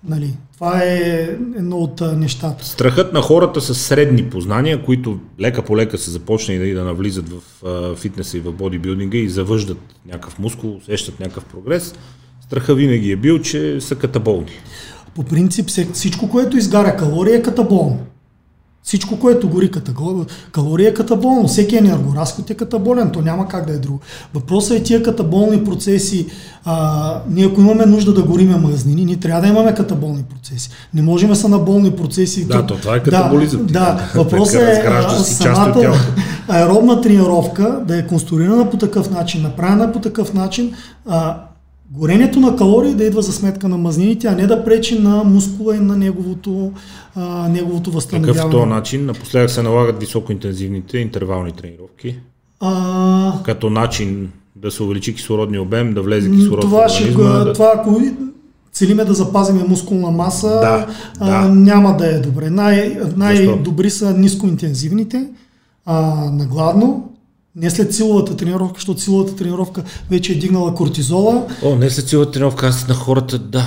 Нали, това е едно от нещата. Страхът на хората с средни познания, които лека по лека са започнали да навлизат в фитнеса и в бодибилдинга и завъждат някакъв мускул, усещат някакъв прогрес, страха винаги е бил, че са катаболни. По принцип всичко, което изгаря калория е катаболно. Всичко, което гори калория е катаболно. Всеки енергоразход е катаболен. То няма как да е друго. Въпросът е тия катаболни процеси. А, ние ако имаме нужда да гориме мазнини, ние трябва да имаме катаболни процеси. Не можем да са на болни процеси. Да, то това е катаболизъм. Да, да. въпросът е самата аеробна тренировка да е конструирана по такъв начин, направена по такъв начин, а, горенето на калории да идва за сметка на мазнините, а не да пречи на мускула и на неговото, а, неговото възстановяване. Какъв този начин? Напоследък се налагат високоинтензивните интервални тренировки. А... Като начин да се увеличи кислородния обем, да влезе кислород това в организма. Ще, да... Това ако целиме да запазиме мускулна маса, да, а, да. няма да е добре. Най, най-добри са нискоинтензивните, а, нагладно, не след силовата тренировка, защото силовата тренировка вече е дигнала кортизола. О, не след силовата тренировка, аз на хората, да.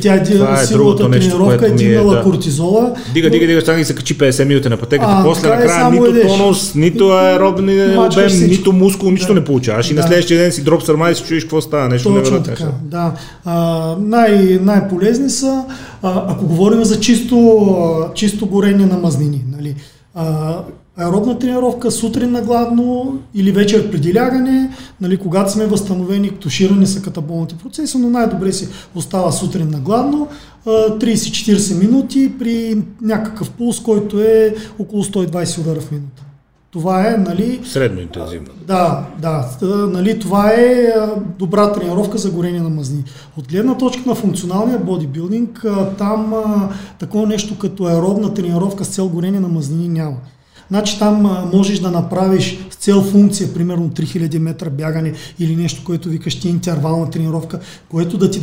Тя е Това е силовата тренировка е дигнала е, да. кортизола. Дига, дига, дига, стана и се качи 50 минути на пътеката. А, после е накрая нито едеш. тонус, нито аеробен обем, нито мускул, нищо да. не получаваш. И да. на следващия ден си дроп сърма и си чуеш какво става. Нещо Точно така, да. А, най- най-полезни са, а, ако говорим за чисто, чисто горение на мазнини. Нали? А, аеробна тренировка сутрин на гладно или вечер преди лягане, нали, когато сме възстановени, туширани са катаболните процеси, но най-добре си остава сутрин на гладно, 30-40 минути при някакъв пулс, който е около 120 удара в минута. Това е, нали... Средно интензивно. Да, да. Нали, това е добра тренировка за горение на мазни. От гледна точка на функционалния бодибилдинг, там такова нещо като аеробна тренировка с цел горение на мазнини няма. Значи там можеш да направиш с цел функция, примерно 3000 метра бягане или нещо, което викаш ти интервална тренировка, което да ти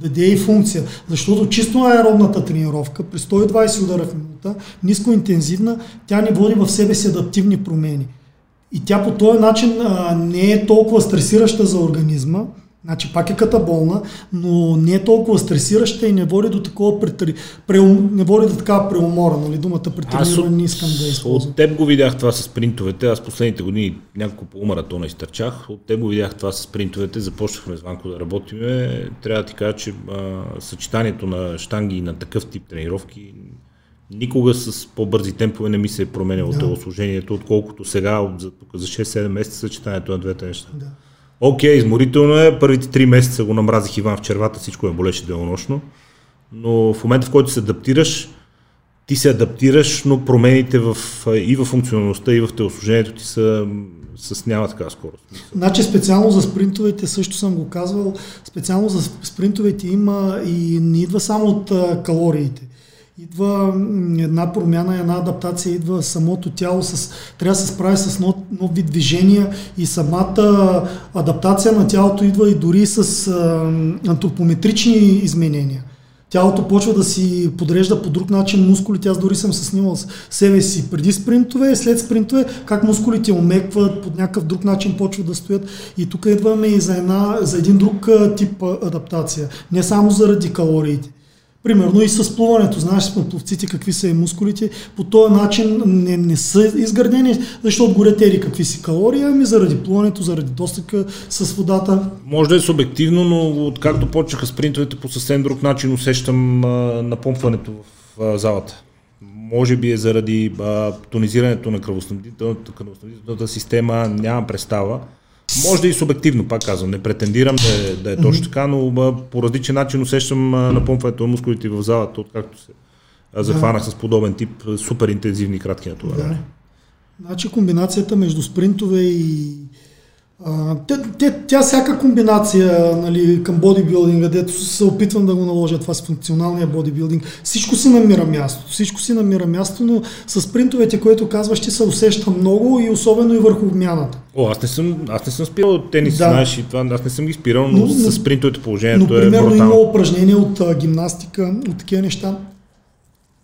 даде и функция. Защото чисто аеробната тренировка при 120 удара в минута, ниско интензивна, тя не води в себе си адаптивни промени. И тя по този начин а, не е толкова стресираща за организма, Значи пак е катаболна, но не е толкова стресираща и не води до такова претри... преум... не води до такава преумора, нали? Думата претрениране не искам да използвам. От теб го видях това с спринтовете. Аз последните години няколко полумаратона изтърчах. От теб го видях това с спринтовете. Започнахме с Ванко да работиме. Трябва да ти кажа, че а, съчетанието на штанги и на такъв тип тренировки никога с по-бързи темпове не ми се е променяло да. телосложението, отколкото сега за, за 6-7 месеца съчетанието на двете неща. Да. Окей, okay, изморително е. Първите три месеца го намразих Иван в червата, всичко ме болеше денонощно. Но в момента, в който се адаптираш, ти се адаптираш, но промените в, и в функционалността, и в телосложението ти са с няма така скорост. Значи специално за спринтовете също съм го казвал, специално за спринтовете има и не идва само от калориите идва една промяна, една адаптация, идва самото тяло, с, трябва да се справи с нов, нов вид движения и самата адаптация на тялото идва и дори с а, антропометрични изменения. Тялото почва да си подрежда по друг начин мускулите. Аз дори съм се снимал себе си преди спринтове и след спринтове, как мускулите омекват, по някакъв друг начин почват да стоят. И тук идваме и за, една, за един друг тип адаптация. Не само заради калориите. Примерно и с плуването. Знаеш с пловците какви са и мускулите. По този начин не, не са изградени, защото горе тери какви си калории, ами заради плуването, заради достъка с водата. Може да е субективно, но откакто почнаха спринтовете по съвсем друг начин усещам а, напомпването в а, залата. Може би е заради а, тонизирането на кръвоснабдителната, кръвоснабдителната система, нямам представа. Може да и субективно, пак казвам, не претендирам да е, да е точно така, но по различен начин усещам напомпването на мускулите в залата, откакто се захванах с подобен тип супер интензивни кратки натоварвания. Значи комбинацията между спринтове и те, те, тя всяка комбинация нали, към бодибилдинга, дето се опитвам да го наложа това с функционалния бодибилдинг, всичко си намира място. Всичко си намира място, но с принтовете, което казваш, ще се усеща много и особено и върху обмяната. О, аз не съм, аз не съм спирал тенис, да. знаеш, и това, аз не съм ги спирал, но, но с принтовете положението но, е примерно има упражнения от а, гимнастика, от такива неща,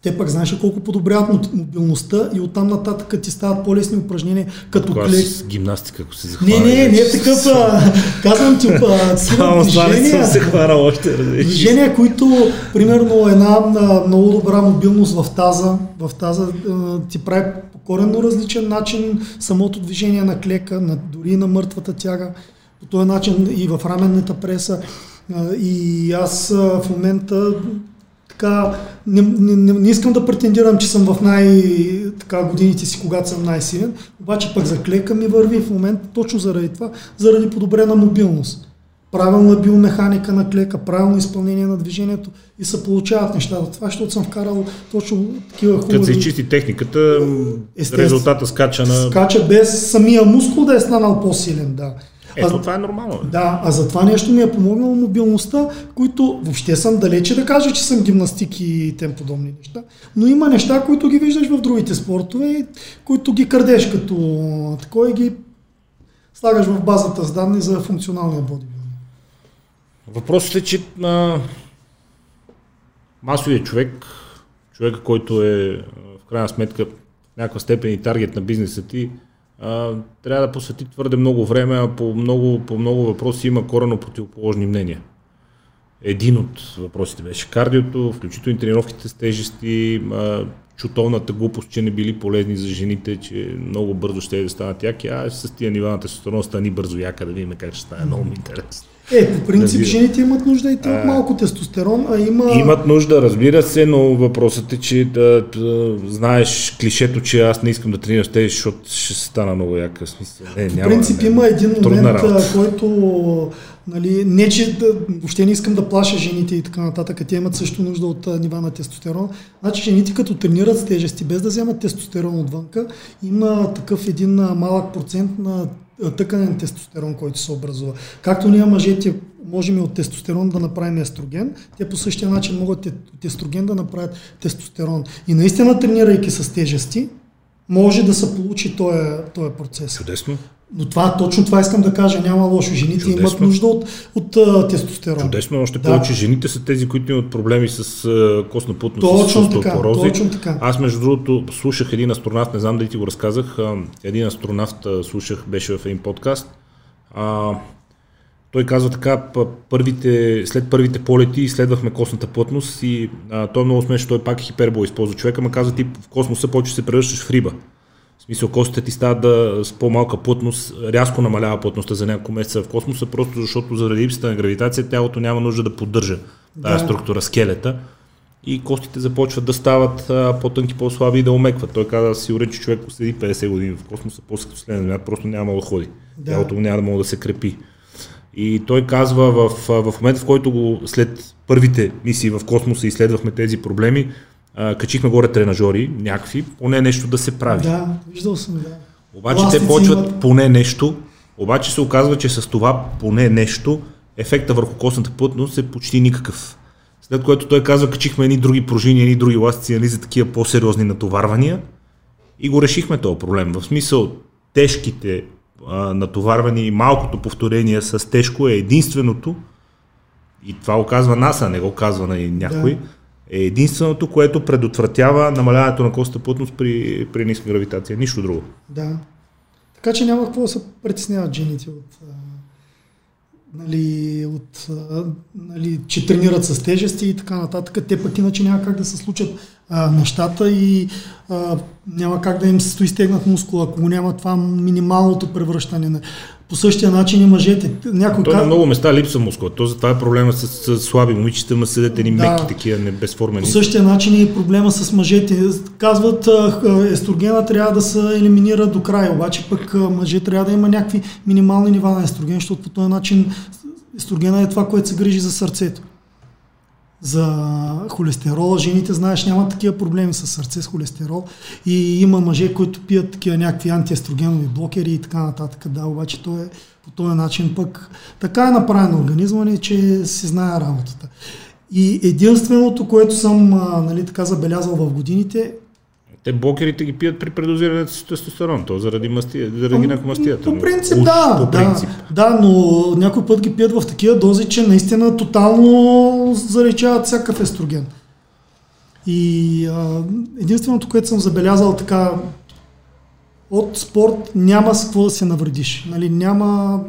те пък знаеш колко подобряват мобилността и оттам нататък ти стават по-лесни упражнения, като клек. С гимнастика, ако се захвана. Не, не, не е такъв. А, казвам ти, а, Само не съм се хванал още. Движения, които, примерно, една а, много добра мобилност в таза, в таза а, ти прави по коренно различен начин самото движение на клека, на, дори на мъртвата тяга. По този начин и в раменната преса. И аз в момента така, не, не, не, не искам да претендирам, че съм в най, така, годините си, когато съм най-силен, обаче пък за клека ми върви в момента точно заради това, заради подобрена мобилност. Правилна биомеханика на клека, правилно изпълнение на движението и се получават нещата. Това, защото съм вкарал точно такива хубави... Като се изчисти техниката, резултата скача на... Скача без самия мускул да е станал по-силен, да. Ето, а, това е нормално. Да, а за това нещо ми е помогнало мобилността, които въобще съм далече да кажа, че съм гимнастик и тем подобни неща. Но има неща, които ги виждаш в другите спортове, които ги крадеш като такова и ги слагаш в базата с данни за функционалния бодибилдинг. Въпросът е, че а, масовият човек, човека, който е в крайна сметка в някаква степен и таргет на бизнеса ти, трябва да посвети твърде много време, а по много, по много въпроси има корено противоположни мнения. Един от въпросите беше кардиото, включително и тренировките с тежести, а, чутовната глупост, че не били полезни за жените, че много бързо ще да станат яки, а с тия нива на тестостерон стани бързо яка, да видим как ще стане много интересно. Е, по принцип, жените имат нужда и те от малко тестостерон, а има... Имат нужда, разбира се, но въпросът е, че да, да знаеш клишето, че аз не искам да тренирам с тези, защото ще стана много яка. Смисъл. Няма, по принцип не, има един момент, който Нали, не, че да, въобще не искам да плаша жените и така нататък, те имат също нужда от а, нива на тестостерон. Значи жените като тренират с тежести, без да вземат тестостерон отвънка, има такъв един а, малък процент на тъканен тестостерон, който се образува. Както ние мъжете можем и от тестостерон да направим естроген, те по същия начин могат от естроген да направят тестостерон. И наистина тренирайки с тежести, може да се получи този, процес. Чудесно. Но това, точно това искам да кажа, няма лошо. Жените Чудесно. имат нужда от, от uh, тестостерон. Чудесно, още да. повече жените са тези, които имат проблеми с костна плътност, точно с така, точно така. Аз между другото слушах един астронавт, не знам дали ти го разказах, един астронавт слушах, беше в един подкаст. А, той казва така, първите, след първите полети изследвахме костната плътност и а, той е много смешно, той пак е хипербол използва човека, ма казва ти в космоса почва се превръщаш в риба. В смисъл, костите ти стават да, с по-малка плътност, рязко намалява плътността за няколко месеца в космоса, просто защото заради липсата на гравитация тялото няма нужда да поддържа тази да. структура, скелета и костите започват да стават а, по-тънки, по-слаби и да омекват. Той каза, сигурен, че човек седи 50 години в космоса, после като след земята, просто няма да ходи. Да. Тялото му няма да може да се крепи. И той казва в, в момента, в който го, след първите мисии в космоса изследвахме тези проблеми, а, качихме горе тренажори, някакви, поне нещо да се прави. Да, виждал съм, да. Обаче Пластици те почват имат... поне нещо, обаче се оказва, че с това поне нещо, ефекта върху костната плътност е почти никакъв. След което той казва, качихме едни други пружини, едни други ластици нали, за такива по-сериозни натоварвания и го решихме този проблем. В смисъл, тежките а, натоварвания и малкото повторение с тежко е единственото, и това го казва НАСА, не го казва на някой, да е единственото, което предотвратява намаляването на костата плътност при, при ниска гравитация. Нищо друго. Да. Така че няма какво да се притесняват жените от, нали, от нали, че тренират с тежести и така нататък. Те пък иначе няма как да се случат а, нещата и а, няма как да им се стои стегнат мускула, ако няма това минималното превръщане на по същия начин и мъжете. Някой То на много места липсва мускула. То затова е проблема с, с слаби момичета, ма седят едни да. меки, такива не безформени. По същия начин е и проблема с мъжете. Казват, естрогена трябва да се елиминира до края, обаче пък мъже трябва да има някакви минимални нива на естроген, защото по този начин естрогена е това, което се грижи за сърцето за холестерола. Жените, знаеш, нямат такива проблеми с сърце, с холестерол. И има мъже, които пият такива някакви антиестрогенови блокери и така нататък. Да, обаче то е по този начин пък така е направен организма ни, че си знае работата. И единственото, което съм нали, така забелязал в годините, те блокерите ги пият при предозирането с тестостерон, то заради, масти, заради наркомастията. По принцип, уж, да, по принцип. да, да, но някой път ги пият в такива дози, че наистина тотално заречават всякакъв естроген. И а, единственото, което съм забелязал така от спорт няма с какво да се навредиш. Нали, няма,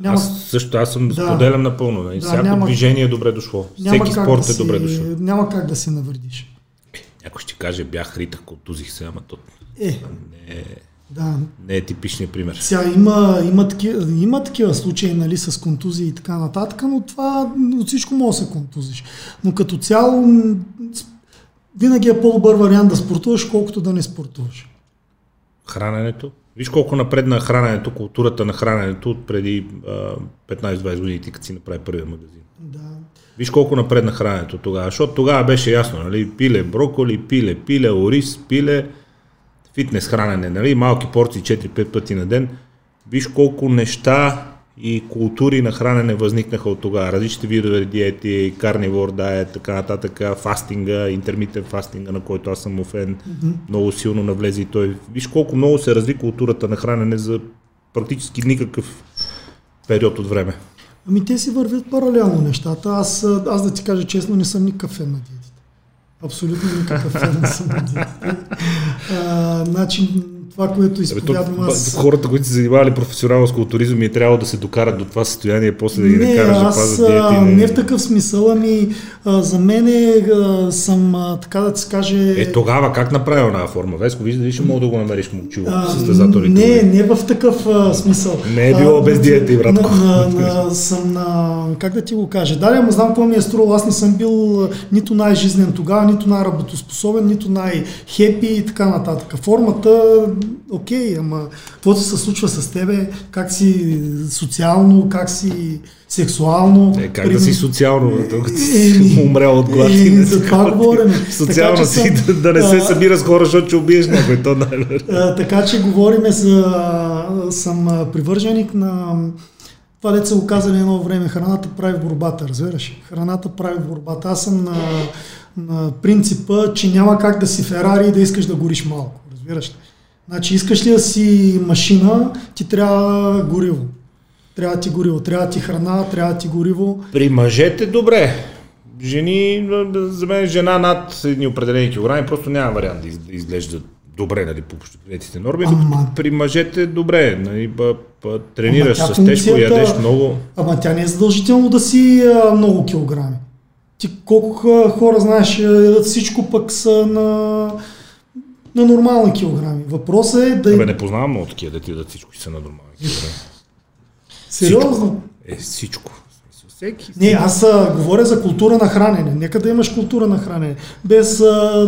няма... Аз също, аз съм да, споделям напълно. Нали? Да, Всяко няма, движение е добре дошло. Няма Всеки спорт да е добре дошло. Няма как да се навредиш. Някой ще каже, бях ритък, контузих се, ама то е, не, е, да. не е типичният пример. Сега има, има, такива, има такива случаи нали, с контузии и така нататък, но това от всичко може да се контузиш. Но като цяло винаги е по-добър вариант да спортуваш, колкото да не спортуваш. Храненето? Виж колко напредна храненето, културата на храненето от преди 15-20 години, ти като си направи първия магазин. Да. Виж колко напредна храненето тогава, защото тогава беше ясно, нали, пиле броколи, пиле, пиле ориз, пиле, фитнес хранене, нали, малки порции 4-5 пъти на ден. Виж колко неща и култури на хранене възникнаха от тогава. Различните видове диети, карнивор диет, така нататък, фастинга, интермитен фастинга, на който аз съм офен, mm-hmm. много силно навлезе и той. Виж колко много се разви културата на хранене за практически никакъв период от време. Ами те си вървят паралелно нещата. Аз, аз да ти кажа честно, не съм никакъв фен на диетите. Абсолютно никакъв фен не съм на диетите. А, значи, това, което изповядвам аз... Хората, които се занимавали професионално с културизъм и е трябвало да се докарат до това състояние, после да ги не, накараш да пазят диети. Не. не в такъв смисъл, ами а, за мен съм, а, така да се каже... Е, тогава как направи една форма? Веско, вижда ли ще мога да го намериш момчило състезателите? Не, не в такъв а, смисъл. Не е било а, без диети, братко. На, на, на, съм на... Как да ти го кажа? Да, ама знам какво ми е струвало. Аз не съм бил нито най-жизнен тогава, нито най-работоспособен, нито най-хепи и така нататък. Формата окей, ама какво се случва с тебе, как си социално, как си сексуално. Е, как при... да си социално, докато е, си умрел от глад. Е, за това говорим. Социално така, си съм, да, да не се събира с хора, защото ще убиеш някой. То а, така че говориме за... Съм привърженик на това деца го казали едно време. Храната прави борбата, разбираш? Храната прави борбата. Аз съм на, на принципа, че няма как да си Ферари и да искаш да гориш малко. Разбираш? Значи искаш ли да си машина, ти трябва гориво. Трябва ти гориво, трябва ти храна, трябва ти гориво. При мъжете добре. Жени, за мен жена над едни определени килограми просто няма вариант да изглежда добре, нали, по общоприятите норми. Ама... При мъжете добре, нали, ба, ба, тренираш с тежко, ядеш много. Ама тя не е задължително да си а, много килограми. Ти колко хора знаеш, ядат всичко пък са на на нормални килограми. Въпросът е да... Абе, не познавам много такива дети да всичко са на нормални килограми. Сериозно? Е, всичко. Всеки, Не, аз а, говоря за култура на хранене. Нека да имаш култура на хранене. Без а,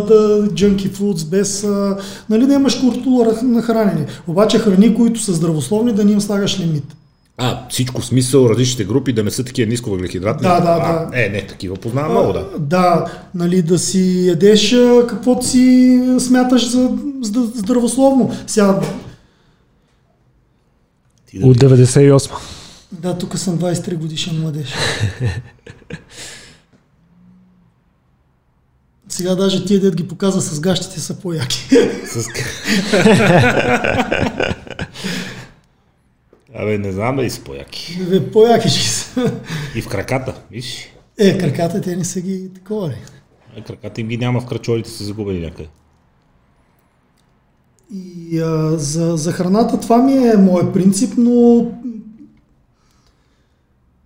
да, junky foods, без а, нали, да имаш култура на хранене. Обаче храни, които са здравословни, да ни им слагаш лимит. А, всичко в смисъл, различните групи да не са такива ниско въглехидратни. Да, да, а, да. Е, не, такива познавам много, да. Да, нали, да си ядеш каквото си смяташ за здравословно. Сега... От 98. Да, тук съм 23 годишен младеж. Сега даже тия дед ги показа с гащите са по-яки. С... Абе, не знам дали са по-яки. Бе, по-яки ще са. И в краката, виж. Е, краката те не са ги такова. Е, краката им ги няма в крачолите, са загубени някъде. И а, за, за храната това ми е моят принцип, но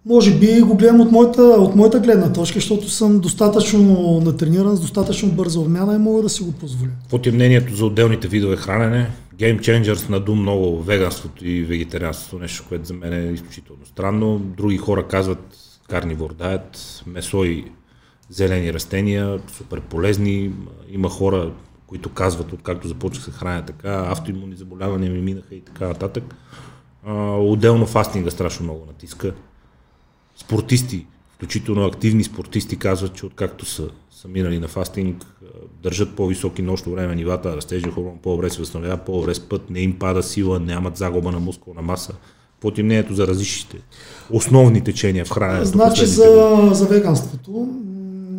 може би го гледам от моята, от моята гледна точка, защото съм достатъчно натрениран, с достатъчно бърза обмяна и мога да си го позволя. Какво е мнението за отделните видове хранене? Game Changers наду много веганството и вегетарианството, нещо, което за мен е изключително странно. Други хора казват карнивор диет, месо и зелени растения, супер полезни. Има хора, които казват, откакто започнах се храня така, автоимунни заболявания ми минаха и така нататък. отделно фастинга страшно много натиска. Спортисти, включително активни спортисти казват, че откакто са, са минали на фастинг, държат по-високи нощно време нивата, растежи хормон, по-добре се възстановява, по-добре спът, не им пада сила, нямат загуба на мускулна маса. Под мнението за различните основни течения в храненето? Значи за, за веганството.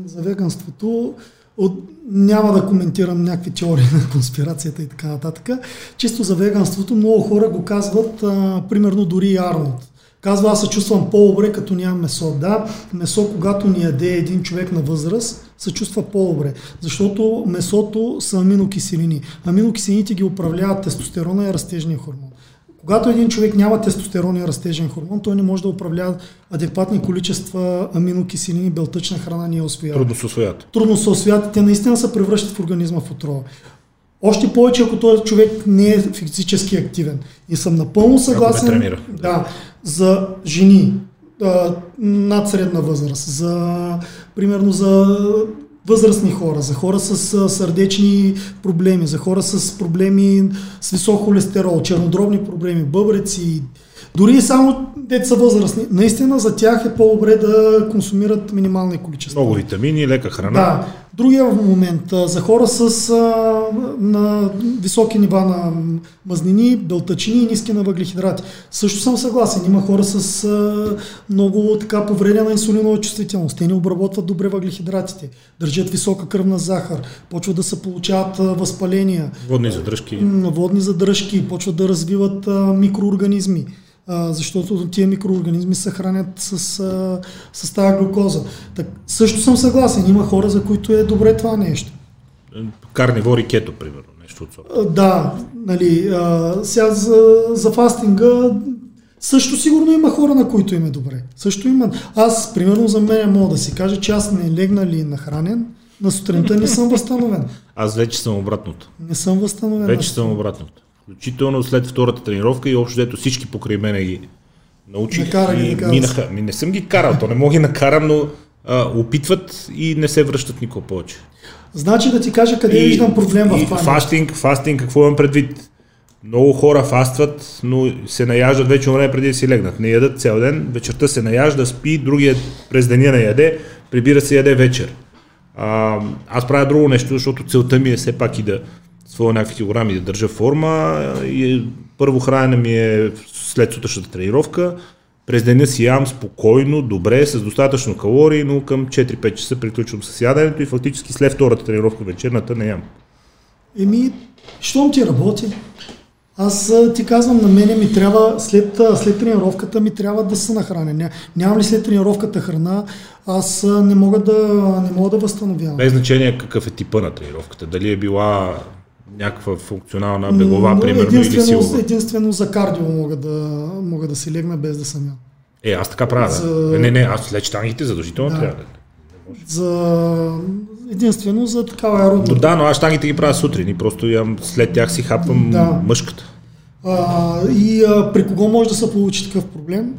За веганството от, няма да коментирам някакви теории на конспирацията и така нататък. Чисто за веганството много хора го казват, а, примерно дори и Арнолд. Казва, аз се чувствам по-добре, като нямам месо. Да, месо, когато ни яде един човек на възраст, се чувства по-добре, защото месото са аминокиселини. Аминокиселините ги управляват тестостерона и растежния хормон. Когато един човек няма тестостерон и растежен хормон, той не може да управлява адекватни количества аминокиселини, белтъчна храна, не освоява. Трудно се освоят. Трудно се освоят. Те наистина се превръщат в организма в отрова. Още повече, ако този човек не е физически активен. И съм напълно съгласен да, за жени а, над средна възраст, за, примерно за възрастни хора, за хора с сърдечни проблеми, за хора с проблеми с висок холестерол, чернодробни проблеми, бъбреци, дори само деца възрастни. Наистина за тях е по-добре да консумират минимални количества. Много витамини, лека храна. Да. Другия момент, за хора с а, на високи нива на мазнини, белтачини и ниски на въглехидрати. Също съм съгласен. Има хора с а, много така повредена инсулинова чувствителност. Те не обработват добре въглехидратите, държат висока кръвна захар, почват да се получават а, възпаления. Водни задръжки. Водни задръжки, почват да развиват а, микроорганизми а, защото тия микроорганизми се хранят с, а, с тази глюкоза. Так, също съм съгласен, има хора, за които е добре това нещо. Карнивори кето, примерно, нещо от сорта. Да, нали, а, сега за, за фастинга също сигурно има хора, на които им е добре. Също има. Аз, примерно, за мен мога да си кажа, че аз не легна ли нахранен, на сутринта не съм възстановен. Аз вече съм обратното. Не съм възстановен. Вече съм обратното. Включително след втората тренировка и общо дето всички покрай мене ги научих Накара ги минаха. Ми не съм ги карал, то не мога ги накарам, но а, опитват и не се връщат никога повече. Значи да ти кажа къде и, виждам проблем в това. Фастинг, фастинг, какво имам предвид? Много хора фастват, но се наяждат вече време преди да си легнат. Не ядат цял ден, вечерта се наяжда, спи, другия през деня не яде, прибира се яде вечер. А, аз правя друго нещо, защото целта ми е все пак и да своя някакви килограми да държа форма и първо хранене ми е след сутрешната тренировка. През деня си ям спокойно, добре, с достатъчно калории, но към 4-5 часа приключвам с яденето и фактически след втората тренировка вечерната не ям. Еми, щом ти работи? Аз ти казвам, на мене ми трябва, след, след тренировката ми трябва да се нахраня. Ня, нямам ли след тренировката храна, аз не мога да, не мога да възстановявам. Без значение какъв е типа на тренировката. Дали е била някаква функционална бегова, примерно, или силова. Единствено за кардио мога да, мога да си легна без да съм. Е, аз така правя. За... Не, не, аз след штангите задължително да. трябва да. За... Единствено за такава аеробна. Да, но аз штангите ги правя сутрин и просто ям, след тях си хапвам да. мъжката. А, и а, при кого може да се получи такъв проблем?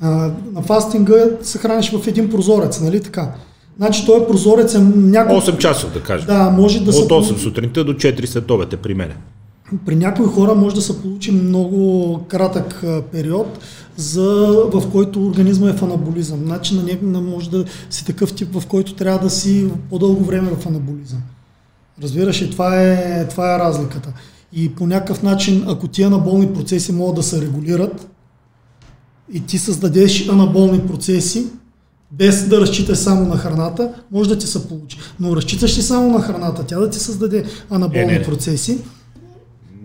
А, на фастинга се храниш в един прозорец, нали така? Значи той е прозорец е няколко... 8 часа, да кажем. Да, може да От 8 се... сутринта до 4 след обед е при мене. При някои хора може да се получи много кратък период, за, в който организма е в анаболизъм. Значи на него може да си такъв тип, в който трябва да си по-дълго време в анаболизъм. Разбираш ли, това е, това е разликата. И по някакъв начин, ако тия анаболни процеси могат да се регулират и ти създадеш анаболни процеси, без да разчиташ само на храната, може да ти се получи. Но разчиташ ли само на храната, тя да ти създаде анаболни е, не, процеси.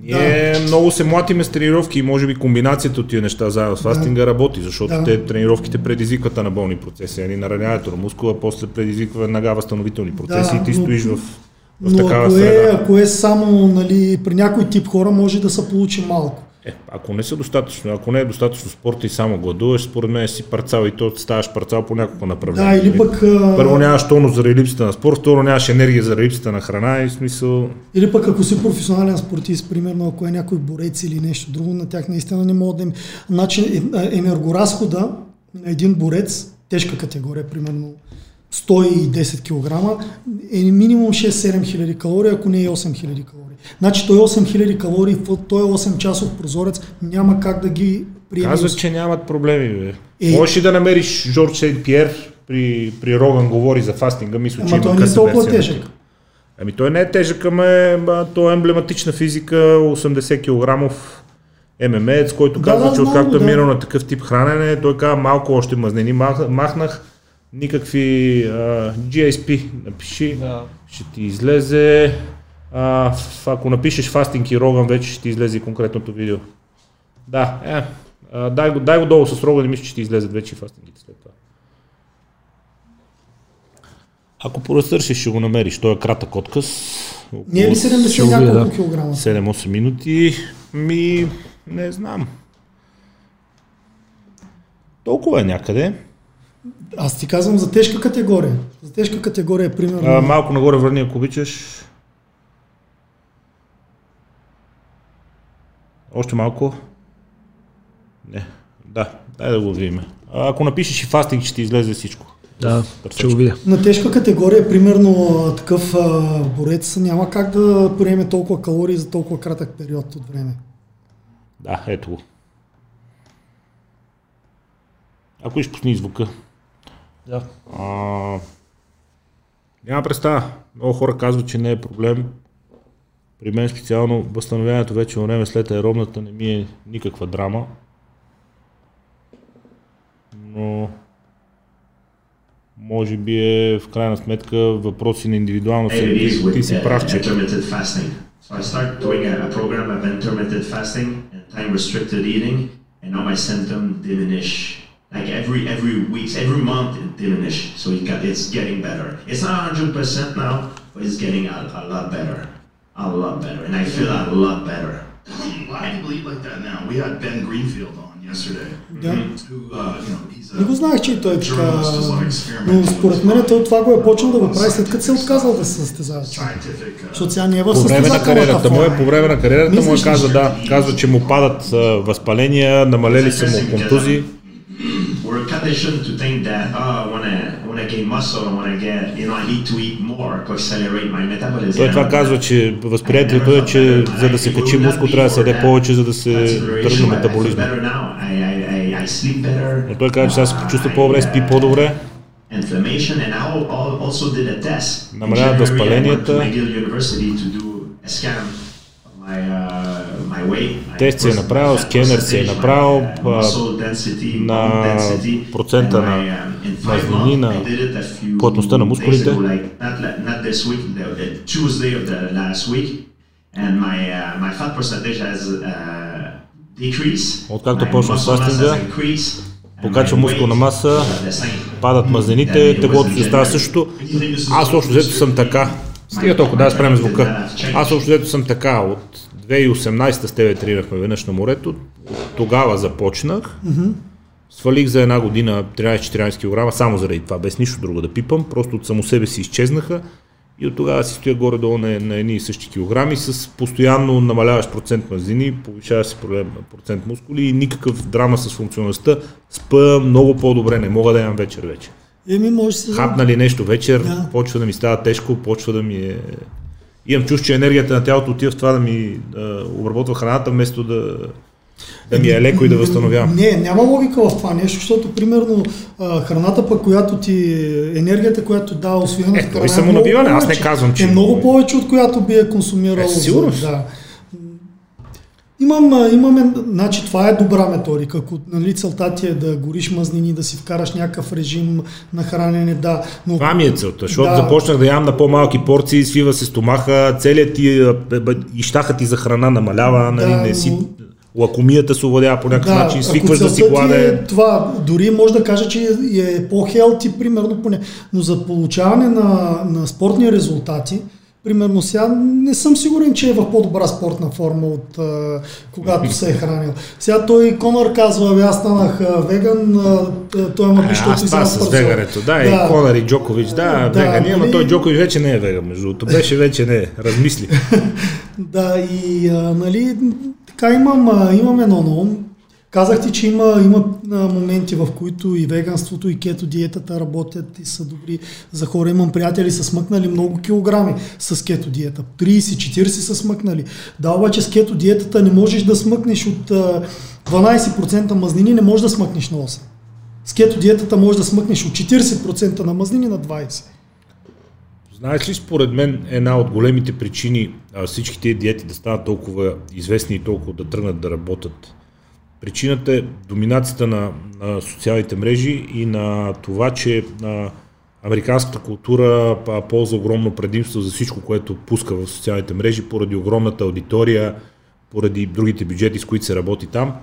Ние да. много се млатиме с тренировки и може би комбинацията от тия неща заедно с фастинга да. работи, защото да. те тренировките предизвикват анаболни процеси, а ни нараняването на мускула, после предизвиква веднага възстановителни процеси да, и ти но, стоиш в, в но такава ако среда. Е, ако е само нали, при някой тип хора, може да се получи малко. Е, ако не са достатъчно, ако не е достатъчно спорт и само гладуваш, според мен си парцал и то ставаш парцал по няколко направления. Да, или пък... Първо нямаш тонус заради липсата на спорт, второ нямаш енергия заради липсата на храна и смисъл... Или пък ако си професионален спортист, примерно ако е някой борец или нещо друго, на тях наистина не могат да им... Значи енергоразхода на един борец, тежка категория, примерно 110 кг, е минимум 6-7 хиляди калории, ако не е 8 хиляди калории. Значи той 8000 калории, той е 8 часов прозорец, няма как да ги приеме. Казват, че нямат проблеми. Бе. Е... Можеш ли да намериш Жорж Сейд Пьер при, при Роган говори за фастинга, мисля, че Ама той не е толкова тежък. Ами той не е тежък, ама той е емблематична физика, 80 кг ММЕЦ, който да, казва, да, че откакто да. е минал на такъв тип хранене, той казва малко още мазнени махнах, никакви uh, GSP напиши, да. ще ти излезе а, ако напишеш фастинг и Роган, вече ще ти излезе конкретното видео. Да, е, а, дай, го, дай го долу с Роган и мисля, че ще ти излезат вече фастингите след това. Ако поразтърсиш, ще го намериш. Той е кратък отказ. Не е ли 70 няколко да. килограма? 7-8 минути. Ми, не знам. Толкова е някъде. Аз ти казвам за тежка категория. За тежка категория, е примерно. А, малко нагоре върни, ако обичаш. Още малко. Не. Да, дай да го видим. А, ако напишеш и фастинг, ще ти излезе всичко. Да, ще го видя. На тежка категория, примерно такъв а, борец, няма как да приеме толкова калории за толкова кратък период от време. Да, ето го. Ако иш пусни звука. Да. А, няма представа. Много хора казват, че не е проблем. При мен специално възстановяването вече време след аеробната не ми е никаква драма. Но може би е в крайна сметка въпроси на индивидуално ти, ти си прав, че... So I start doing a, a program of intermittent fasting and time restricted eating and now my symptoms diminish like every every weeks every month it diminish so it got, it's getting better it's not 100% now but it's getting a, a lot better a lot better and I feel a lot better why do you believe like that now we had Ben Greenfield on yesterday yeah. who uh, you know Не го знаех, че той е така. Но според мен той това го е почнал да го прави след като се е отказал да се състезава. Защото сега не е в По време на кариерата му е, по време на кариерата му е казва, да, казва, че му падат възпаления, намалели са му контузии. Conditioned to think that, oh, I want to, want to gain muscle, I want to get, you know, I need to eat more to accelerate my metabolism. Той това казва, че възприятието е, че за да се качи мускул трябва да се яде повече, за да се тръгне метаболизма. I. Но той каза, че сега се почувства по-добре, спи по-добре. I. Намаляват възпаленията. Тест си е направил, скенер си е направил на процента на мазнини, на плътността на мускулите. Откакто почна фастинга, покачва мускулна маса, падат мазнените, теглото си остава същото. Аз общо взето съм така. Стига толкова, да, спрем звука. Аз общо взето съм така. От 2018 с тебе тренирахме веднъж на морето. Тогава започнах. Свалих за една година 13-14 кг, само заради това, без нищо друго да пипам. Просто от само себе си изчезнаха и от тогава си стоя горе-долу на, на едни и същи килограми с постоянно намаляващ процент мазнини, повишава се процент мускули и никакъв драма с функционалността. Спа много по-добре, не мога да ям вечер вече. Еми, може се. Хапна ли нещо вечер, да. почва да ми става тежко, почва да ми е... Имам чувство, че енергията на тялото отива в това да ми да обработва храната, вместо да, да ми е леко и да възстановявам. Не, няма логика в това нещо, защото примерно храната пък, която ти, енергията, която дава освоена е, храна, е самонабиване, аз не казвам, че... Е много повече, от която би е консумирал. Е, сигурно. Да. Имам, имаме, значи това е добра методика. Ако нали, целта ти е да гориш мазнини, да си вкараш някакъв режим на хранене, да. Но... Това ми е целта, защото да. започнах да ям на по-малки порции, свива се стомаха, целият ти, ищаха ти за храна намалява, нали, да, не си лакомията се овладява по някакъв да, начин, свикваш да си гладен. Е това, дори може да кажа, че е по-хелти, примерно, поне. но за получаване на, на спортни резултати, Примерно сега не съм сигурен, че е в по-добра спортна форма от а, когато се е хранил. Сега той Конор казва, аз станах а, веган, а, той има пише, Аз това с вегането, да, да, и Конор и Джокович, да, да вегани, нали... ама той Джокович вече не е веган, между другото, беше вече не е, размисли. да, и а, нали, така имам, а, имам едно на ум. Казах ти, че има, има моменти, в които и веганството, и кето диетата работят и са добри за хора. Имам приятели, са смъкнали много килограми с кето диета. 30-40 са смъкнали. Да, обаче с кето диетата не можеш да смъкнеш от 12% мазнини, не можеш да смъкнеш на 8. С кето диетата можеш да смъкнеш от 40% на мазнини на 20%. Знаеш ли, според мен, една от големите причини а, всички тези диети да станат толкова известни и толкова да тръгнат да работят? Причината е доминацията на, на социалните мрежи и на това, че а, американската култура а, ползва огромно предимство за всичко, което пуска в социалните мрежи, поради огромната аудитория, поради другите бюджети, с които се работи там.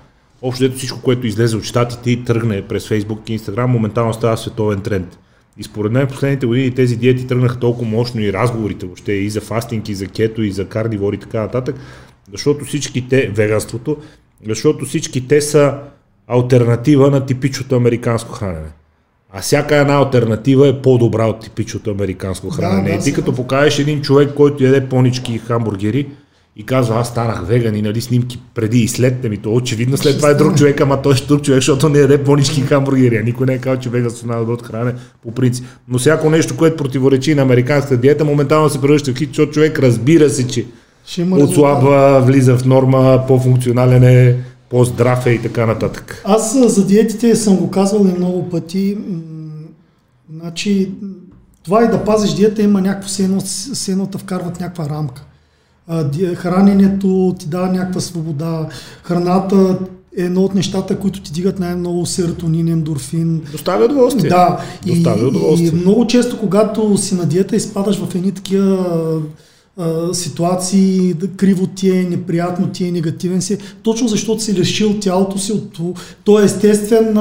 Общо всичко, което излезе от щатите и тръгне през Facebook и Instagram, моментално става световен тренд. И според мен в последните години тези диети тръгнаха толкова мощно и разговорите въобще и за фастинг, и за кето, и за кардивор и така нататък, защото всички те, веганството, защото всички те са альтернатива на типичното американско хранене. А всяка една альтернатива е по-добра от типичното американско хранене. Да, да, и ти като покажеш един човек, който яде понички и хамбургери, и казва, аз станах веган и нали снимки преди и след, ми то очевидно след това е друг човек, ама той е друг човек, защото не яде понички хамбургери, а никой не е казал, че веганството няма да хране по принцип. Но всяко нещо, което противоречи на американската диета, моментално се превръща в хит, защото човек разбира се, че отслабва, влиза в норма, по-функционален е, по-здрав е и така нататък. Аз за диетите съм го казвал и много пъти. Значи, това и да пазиш диета има някакво се едно, вкарват някаква рамка храненето ти дава някаква свобода, храната е едно от нещата, които ти дигат най-много серотонин, ендорфин. Доставя удоволствие. Да. Доставя и, удоволствие. И много често, когато си на диета, изпадаш в едни такива ситуации, криво ти е, неприятно ти е, негативен си, точно защото си лишил тялото си от то е естествен,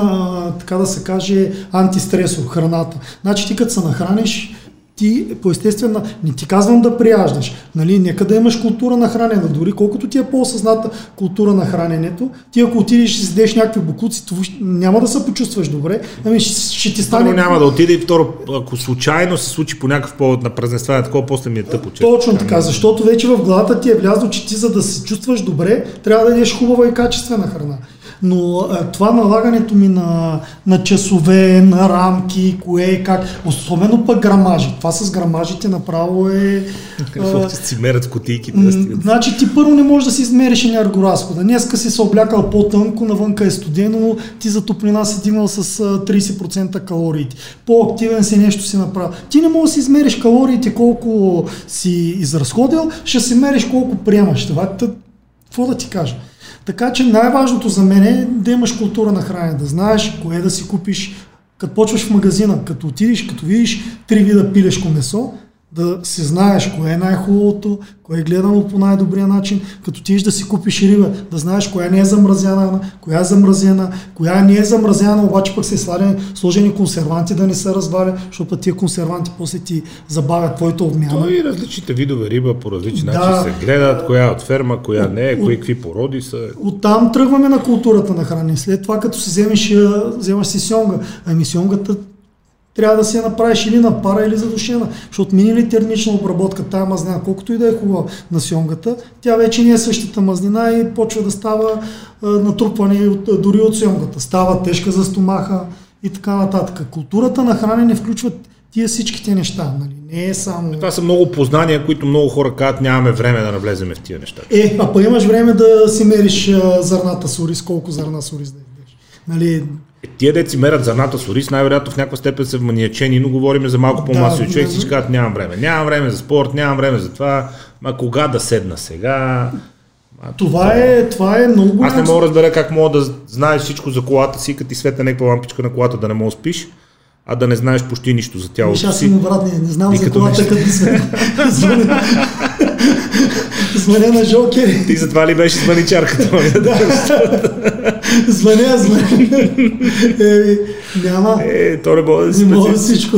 така да се каже, антистресор, храната. Значи ти като се нахраниш, ти по естествена, не ти казвам да прияждаш, нали, нека да имаш култура на хранене, дори колкото ти е по-осъзната култура на храненето, ти ако отидеш и седеш някакви букуци, няма да се почувстваш добре, ами ще, ще ти стане... Първо няма да отиде и второ, ако случайно се случи по някакъв повод на празненстване, такова после ми е тъпо. Че... Точно така, защото вече в главата ти е влязло, че ти за да се чувстваш добре, трябва да ядеш хубава и качествена храна но а, това налагането ми на, на часове, на рамки, кое е как, особено пък грамажи. Това с грамажите направо е... Какво ще си мерят кутийки? Значи ти първо не можеш да си измериш енергоразхода. Днеска си се облякал по-тънко, навънка е студено, ти за топлина си дигнал с 30% калориите. По-активен си нещо си направил. Ти не можеш да си измериш калориите колко си изразходил, ще си мериш колко приемаш. Това какво да ти кажа? Така че най-важното за мен е да имаш култура на хранене, да знаеш кое да си купиш, като почваш в магазина, като отидеш, като видиш три вида пилешко месо, да си знаеш кое е най-хубавото, кое е гледано по най-добрия начин, като тиш да си купиш риба, да знаеш коя не е замразена, коя е замразена, коя не е замразена, обаче пък се сладени, сложени консерванти да не се разваля, защото тия консерванти после ти забавят твоето обмяна. То и различните видове риба по различни да, начин се гледат, коя е от ферма, коя не е, кои какви породи са. Оттам тръгваме на културата на храни. След това, като си вземеш, вземаш си сьонга, ами сьонгата трябва да си я направиш или на пара, или задушена. Защото минали термична обработка, тая мазнина, колкото и да е хубава на сьонгата, тя вече не е същата мазнина и почва да става а, натрупване от, дори от сьонгата. Става тежка за стомаха и така нататък. Културата на хранене включва тия всичките неща. Нали? Не е само... Това са много познания, които много хора казват, нямаме време да навлеземе в тия неща. Е, а па имаш време да си мериш а, зърната с ориз, колко зърна с ориз да ядеш. Нали, тия деци мерят зърната с ориз, най-вероятно в някаква степен са вманиячени, но говорим за малко по-масови да, човек, всички казват нямам време. Нямам време за спорт, нямам време за това, ма кога да седна сега? А, това, е, това е много Аз не мога да разбера как мога да знаеш всичко за колата си, като ти света някаква лампичка на колата да не да спиш, а да не знаеш почти нищо за тялото си. Аз съм обратния, не знам за колата, като се звъня на Жокер. Ти затова ли беше звъничарката? да. звъня, звъня. Е, няма. Е, то не мога да си Не мога всичко.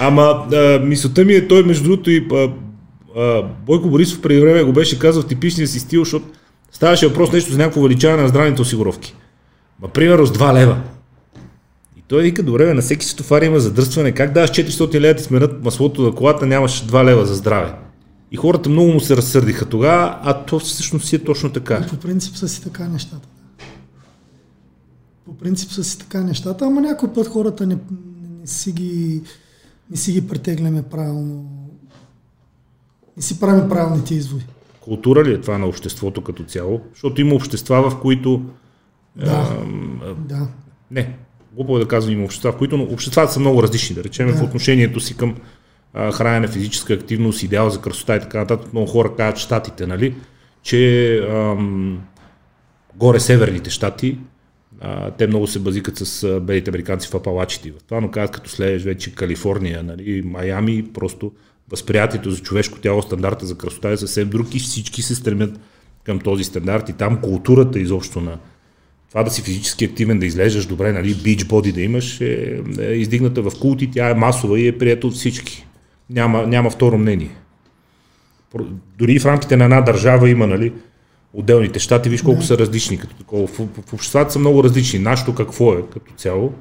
Ама а, мисълта ми е, той между другото и а, а, Бойко Борисов преди време го беше казал в типичния си стил, защото ставаше въпрос нещо за някакво увеличаване на здравните осигуровки. Ма, примерно с 2 лева. И той вика, добре, на всеки стопар има задръстване. Как даваш 400 лева ти сменят маслото на колата, нямаш 2 лева за здраве. И хората много му се разсърдиха тогава, а то всъщност си е точно така. По принцип са си така нещата. По принцип са си така нещата, ама някой път хората не, не, си, ги, не си ги претегляме правилно. Не си правим правилните изводи. Култура ли е това на обществото като цяло? Защото има общества, в които... Да, а, да. Не, глупо е да казвам има общества, в които но обществата са много различни, да речем, да. в отношението си към хранене, физическа активност, идеал за красота и така нататък. Много хора казват щатите, нали, че ам, горе северните щати, а, те много се базикат с белите американци в апалачите. В това, но казват, като следваш вече Калифорния, нали, Майами, просто възприятието за човешко тяло, стандарта за красота е съвсем друг и всички се стремят към този стандарт и там културата изобщо на, това да си физически активен, да излежаш добре, нали, бич боди да имаш, е, е издигната в култ и тя е масова и е приета от всички. Няма, няма второ мнение. Дори в рамките на една държава има, нали, отделните щати, виж колко да. са различни като такова. В, в, в обществата са много различни. Нашето какво е като цяло?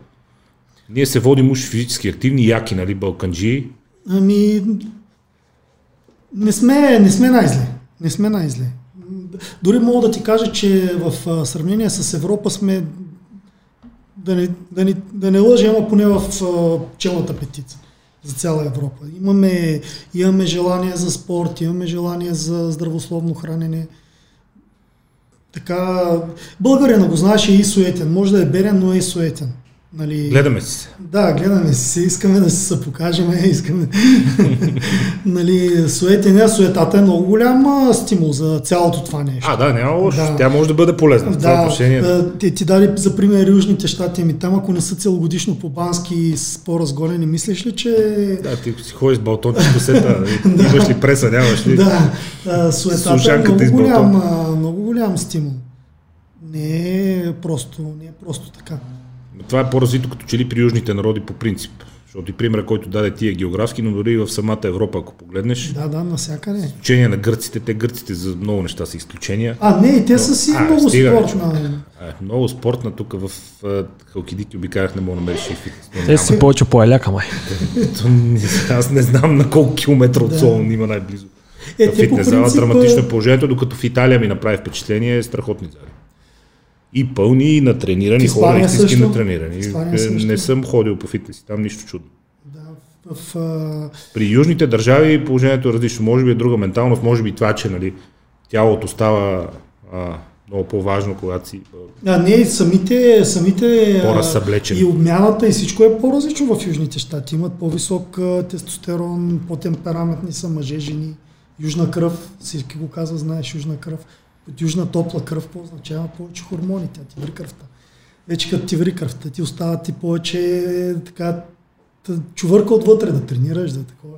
Ние се водим уж физически активни, яки, нали, балканджи. Ами, не сме, не сме най-зле. Не сме най-зле. Дори мога да ти кажа, че в сравнение с Европа сме да не, да не, да не лъжа, ама поне в челната петица за цяла Европа. Имаме, имаме желание за спорт, имаме желание за здравословно хранене. Така, българина го знаеше и суетен. Може да е берен, но е и суетен. Нали, гледаме си се. Да, гледаме си. Искаме да се покажем. Искаме. нали, суете, не, суетата е много голям стимул за цялото това нещо. А, да, няма лошо. Да. Тя може да бъде полезна в това отношение. Да, ти, даде за пример Южните щати. Ами там, ако не са целогодишно по бански с по-разголени, мислиш ли, че... Да, ти си ходиш с балтончето сета. Имаш ли преса, нямаш ли? Да, суетата е много голям, много голям стимул. Не е просто, не е просто така. Това е по-развито като че ли при южните народи по принцип. Защото и примера, който даде ти е географски, но дори и в самата Европа, ако погледнеш. Да, да, навсякъде. Изключение на гърците, те гърците за много неща са изключения. А, не, и те са си а, много стига, спортна. А, много спортна, тук в Халкидики обикарах, не мога да намериш и фитнес. Те си повече по еляка, май. Аз не знам на колко километра от Солон има най-близо. Е, фитнес зала, драматично е положението, докато в Италия ми направи впечатление, е страхотни зали и пълни, и натренирани хора, истински натренирани. Също. Не съм ходил по фитнеси, там нищо чудно. Да, в, а... При южните държави положението е различно. Може би е друга менталност, може би това, че нали, тялото става а, много по-важно, когато си. А, не, самите, самите по-разсъблечен. и обмяната и всичко е по-различно в Южните щати. Имат по-висок тестостерон, по-темпераментни са мъже, жени, южна кръв, всички го казва, знаеш, южна кръв. От южна топла кръв означава повече хормони, тя ти ври кръвта. Вече като ти ври кръвта, ти остава ти повече така чувърка отвътре да тренираш, да такова.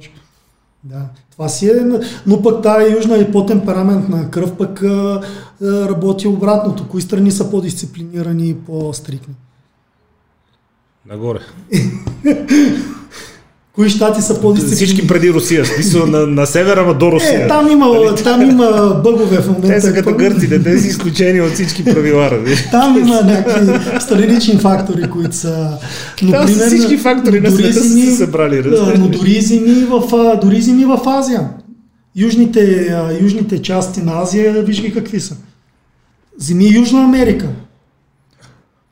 Да, това си е, но пък тази южна и по-темпераментна кръв пък а, работи обратното. Кои страни са по-дисциплинирани и по-стрикни? Нагоре. Кои щати са по-дисциплинирани? Всички преди Русия, смисъл на, на севера, ама до Русия. Е, там има, нали? там има бъгове в момента. Те са като гърците, те са изключени от всички правила. Рази. Там има някакви странични фактори, които са... Но, там примерно, всички фактори на света са се събрали. Да, но дори зими, в, дори зими в Азия. Южните, южните части на Азия, виж ги какви са. Зими Южна Америка.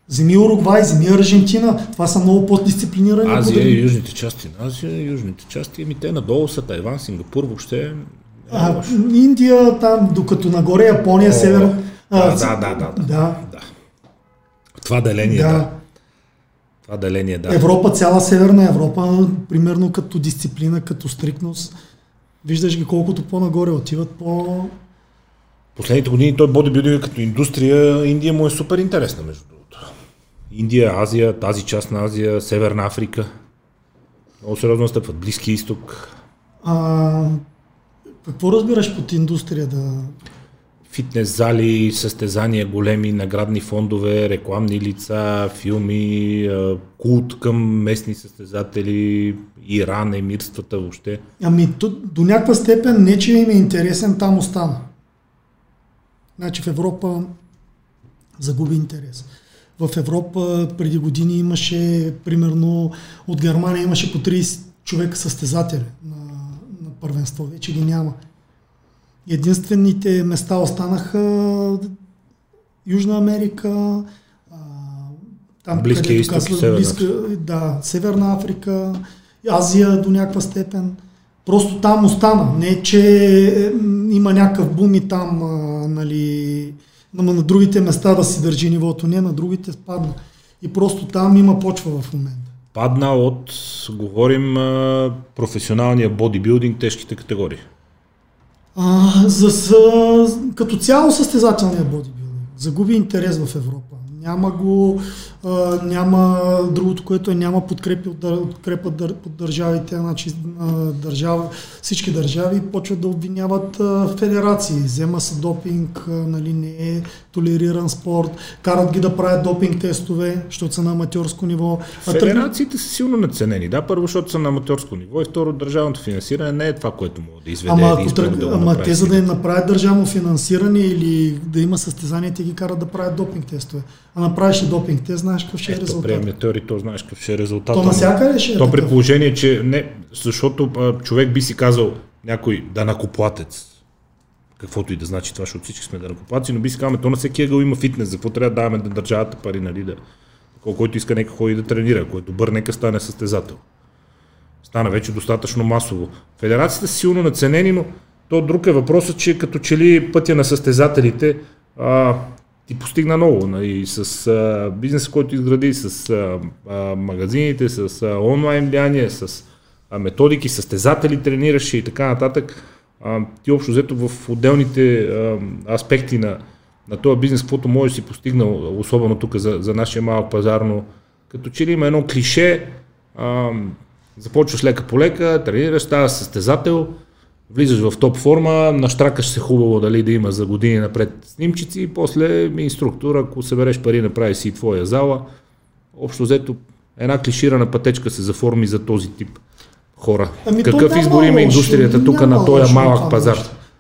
Земи Уругвай, земи Аржентина. Това са много по-дисциплинирани. Азия и южните части на Азия, южните части, ами те надолу са Тайван, Сингапур, въобще. А, Индия, там, докато нагоре Япония, О, север. Да, да, да, да, да, да. Това деление, да. да. Това деление, да. Европа, цяла Северна Европа, примерно като дисциплина, като стрикност, виждаш ги колкото по-нагоре отиват, по... Последните години той бодибилдинг като индустрия, Индия му е супер интересна, между Индия, Азия, тази част на Азия, Северна Африка. Много сериозно настъпват. Близки изток. А, какво разбираш под индустрия да... Фитнес зали, състезания, големи наградни фондове, рекламни лица, филми, култ към местни състезатели, Иран, емирствата въобще. Ами до, до някаква степен не, че им е интересен, там остана. Значи в Европа загуби интерес. В Европа преди години имаше, примерно, от Германия имаше по 30 човека състезатели на, на първенство. Вече ги няма. Единствените места останаха Южна Америка, там, Близкия изток казва, Северна близка, Да, Северна Африка, Азия до някаква степен. Просто там остана. Не, че има някакъв бум и там, а, нали, Ама на другите места да си държи нивото. Не, на другите спадна. И просто там има почва в момента. Падна от, говорим, професионалния бодибилдинг, тежките категории. А, за, за, като цяло състезателния бодибилдинг. Загуби интерес в Европа. Няма го, а, няма другото, което е няма подкрепи от, подкрепа от държавите, значи държава, всички държави почват да обвиняват а, федерации. Взема се допинг, а, нали, не е толериран спорт, карат ги да правят допинг тестове, защото са на аматьорско ниво. Федерациите са силно наценени, да, първо, защото са на аматьорско ниво и второ, държавното финансиране не е това, което му да изведе. Ама, ако тръг... да ама те за да им направят държавно финансиране или да има състезание, те ги карат да правят допинг тестове. А направиш допинг тест, знаеш какъв ще е резултат. Приеме теории, то знаеш какъв ще е резултат. То навсякъде ще е. То при положение, че не, защото а, човек би си казал някой данакоплатец, каквото и да значи това, защото всички сме данакоплатци, но би си казал, то на всеки ъгъл има фитнес, за какво трябва да даваме да държавата пари, нали, да, който иска нека ходи да тренира, е добър, нека стане състезател. Стана вече достатъчно масово. Федерацията са силно наценени, но то друг е въпросът, че като че ли пътя на състезателите а, ти постигна много. Нали, с а, бизнеса, който изгради, с а, а, магазините, с а, онлайн влияние, с а, методики, състезатели тренираше и така нататък. А, ти общо взето в отделните а, аспекти на, на този бизнес, каквото може да си постигнал, особено тук за, за нашия малък пазарно, като че ли има едно клише, а, започваш лека по лека, тренираш, ставаш състезател, влизаш в топ форма, наштракаш се хубаво дали да има за години напред снимчици и после инструктор, ако събереш пари, направи си и твоя зала. Общо взето една клиширана пътечка се заформи за този тип хора. Ами Какъв избор има индустрията тук на този малък пазар?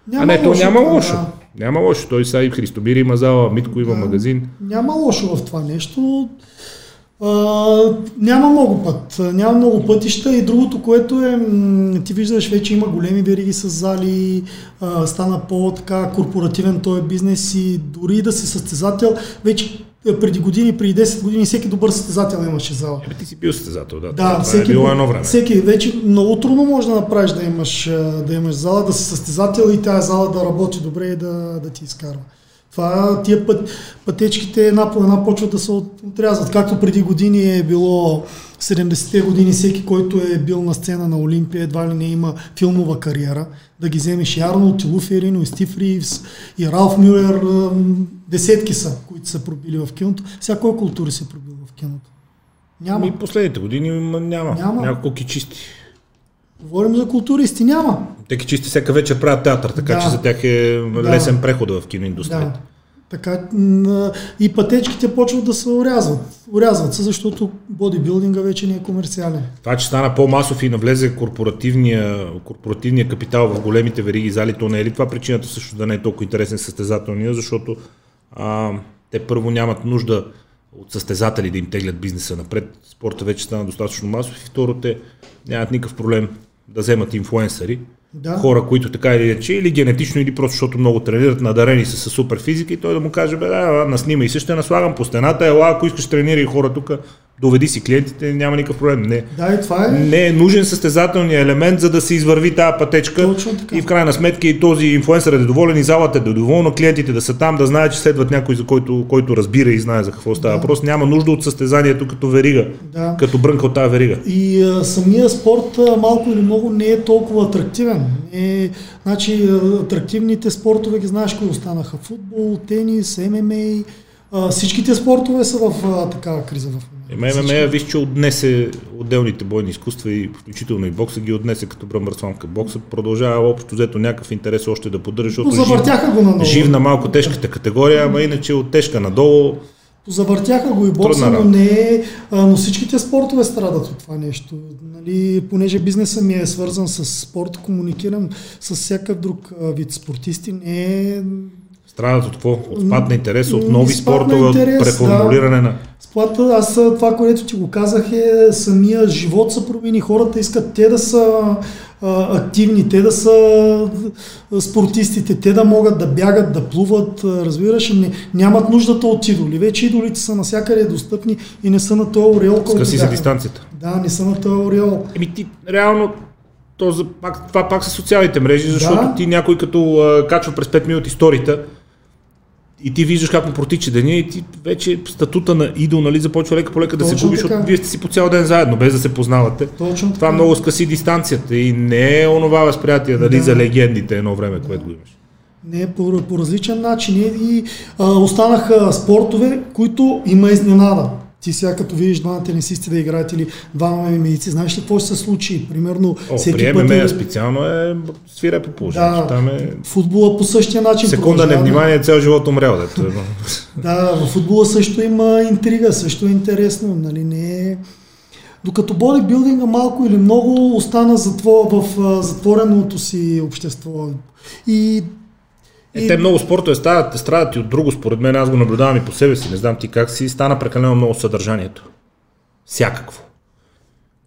Няма а не, то няма лошо. Да. Няма лошо. Той са и Христомир има зала, Митко има да. магазин. Няма лошо в това нещо. А, няма много път. Няма много пътища и другото, което е, ти виждаш, вече има големи вериги с зали, а, стана по-така корпоративен този бизнес и дори да си състезател, вече е, преди години, преди 10 години, всеки добър състезател имаше зала. Ебе, ти си бил състезател, да. Да, това е всеки, е било едно време. Всеки, вече много трудно може да направиш да имаш, да имаш зала, да си състезател и тази зала да работи добре и да, да ти изкарва. Това, тия път, пътечките една по една почват да се отрязват. Както преди години е било 70-те години, всеки, който е бил на сцена на Олимпия, едва ли не има филмова кариера, да ги вземеш и Арнолд, и Луферин, и Стив Ривс, и Ралф Мюлер, десетки са, които са пробили в киното. Всяко култури се пробил в киното. Няма. И последните години няма. няма. Няколко кичисти. Говорим за културисти, няма. Те чисти всяка вечер правят театър, така да. че за тях е лесен да. преход в киноиндустрията. Да. Така, и пътечките почват да се урязват. Урязват се, защото бодибилдинга вече не е комерциален. Това, че стана по-масов и навлезе корпоративния, корпоративния капитал в големите вериги зали, то не е ли това причината също да не е толкова интересен състезателния, защото а, те първо нямат нужда от състезатели да им теглят бизнеса напред. Спорта вече стана достатъчно масов и второ те нямат никакъв проблем да вземат инфлуенсъри, да. хора, които така или иначе, или генетично, или просто защото много тренират, надарени са с супер физика и той да му каже, бе, да, наснимай се, ще наслагам по стената, ела, ако искаш тренирай хора тук, доведи си клиентите, няма никакъв проблем. Не, да, и това е... не е нужен състезателният елемент, за да се извърви тази пътечка и в крайна сметка и този инфлуенсър е доволен и залата е доволна, клиентите да са там, да знаят, че следват някой, за който, който разбира и знае за какво става да. въпрос. Няма нужда от състезанието като верига, да. като брънка от тази верига. И а, самия спорт а, малко или много не е толкова атрактивен. Е, значи, атрактивните спортове ги знаеш кои останаха. Футбол, тенис, ММА, а, всичките спортове са в а, такава криза в момента. ММА, виж, че отнесе отделните бойни изкуства и включително и бокса ги отнесе като бръмбърсонка. Бокса продължава общо взето някакъв интерес още да поддържа, защото Завъртяха го на жив на малко тежката категория, ама иначе от тежка надолу. Завъртяха го и бокса, но не е, но всичките спортове страдат от това нещо. Нали, понеже бизнеса ми е свързан с спорт, комуникирам с всякакъв друг вид спортисти, не е Страдат от какво? От спад на интерес, от нови спортове, от преформулиране да. на... Спад, аз това, което ти го казах е самия живот са промени. Хората искат те да са а, активни, те да са спортистите, те да могат да бягат, да плуват, разбираш, не, нямат нуждата от идоли. Вече идолите са навсякъде достъпни и не са на този ореол. Скъси се дистанцията. Да, не са на този ореол. Еми ти, реално, то за, пак, това пак са социалните мрежи, защото да. ти някой като а, качва през 5 минути историята, и ти виждаш как му протича деня и ти вече статута на идол нали, започва лека по лека да се губи, защото вие сте си по цял ден заедно, без да се познавате. Точно Това много скъси дистанцията и не е онова възприятие дали да. за легендите едно време, което го имаш. Не, по, по различен начин. И, и а, останаха спортове, които има изненада. Ти сега като видиш двама тенисисти да играят или двама медици, знаеш ли какво ще се случи? Примерно, О, всеки път е... специално е свира по положение. Да, там е... футбола по същия начин. Секунда невнимание, цял живот умрял. Да, да, в футбола също има интрига, също е интересно. Нали? Не е... Докато бодибилдинга малко или много остана затвор, в затвореното си общество. И е, те много спортове страдат, страдат и от друго, според мен, аз го наблюдавам и по себе си, не знам ти как си, стана прекалено много съдържанието. Всякакво.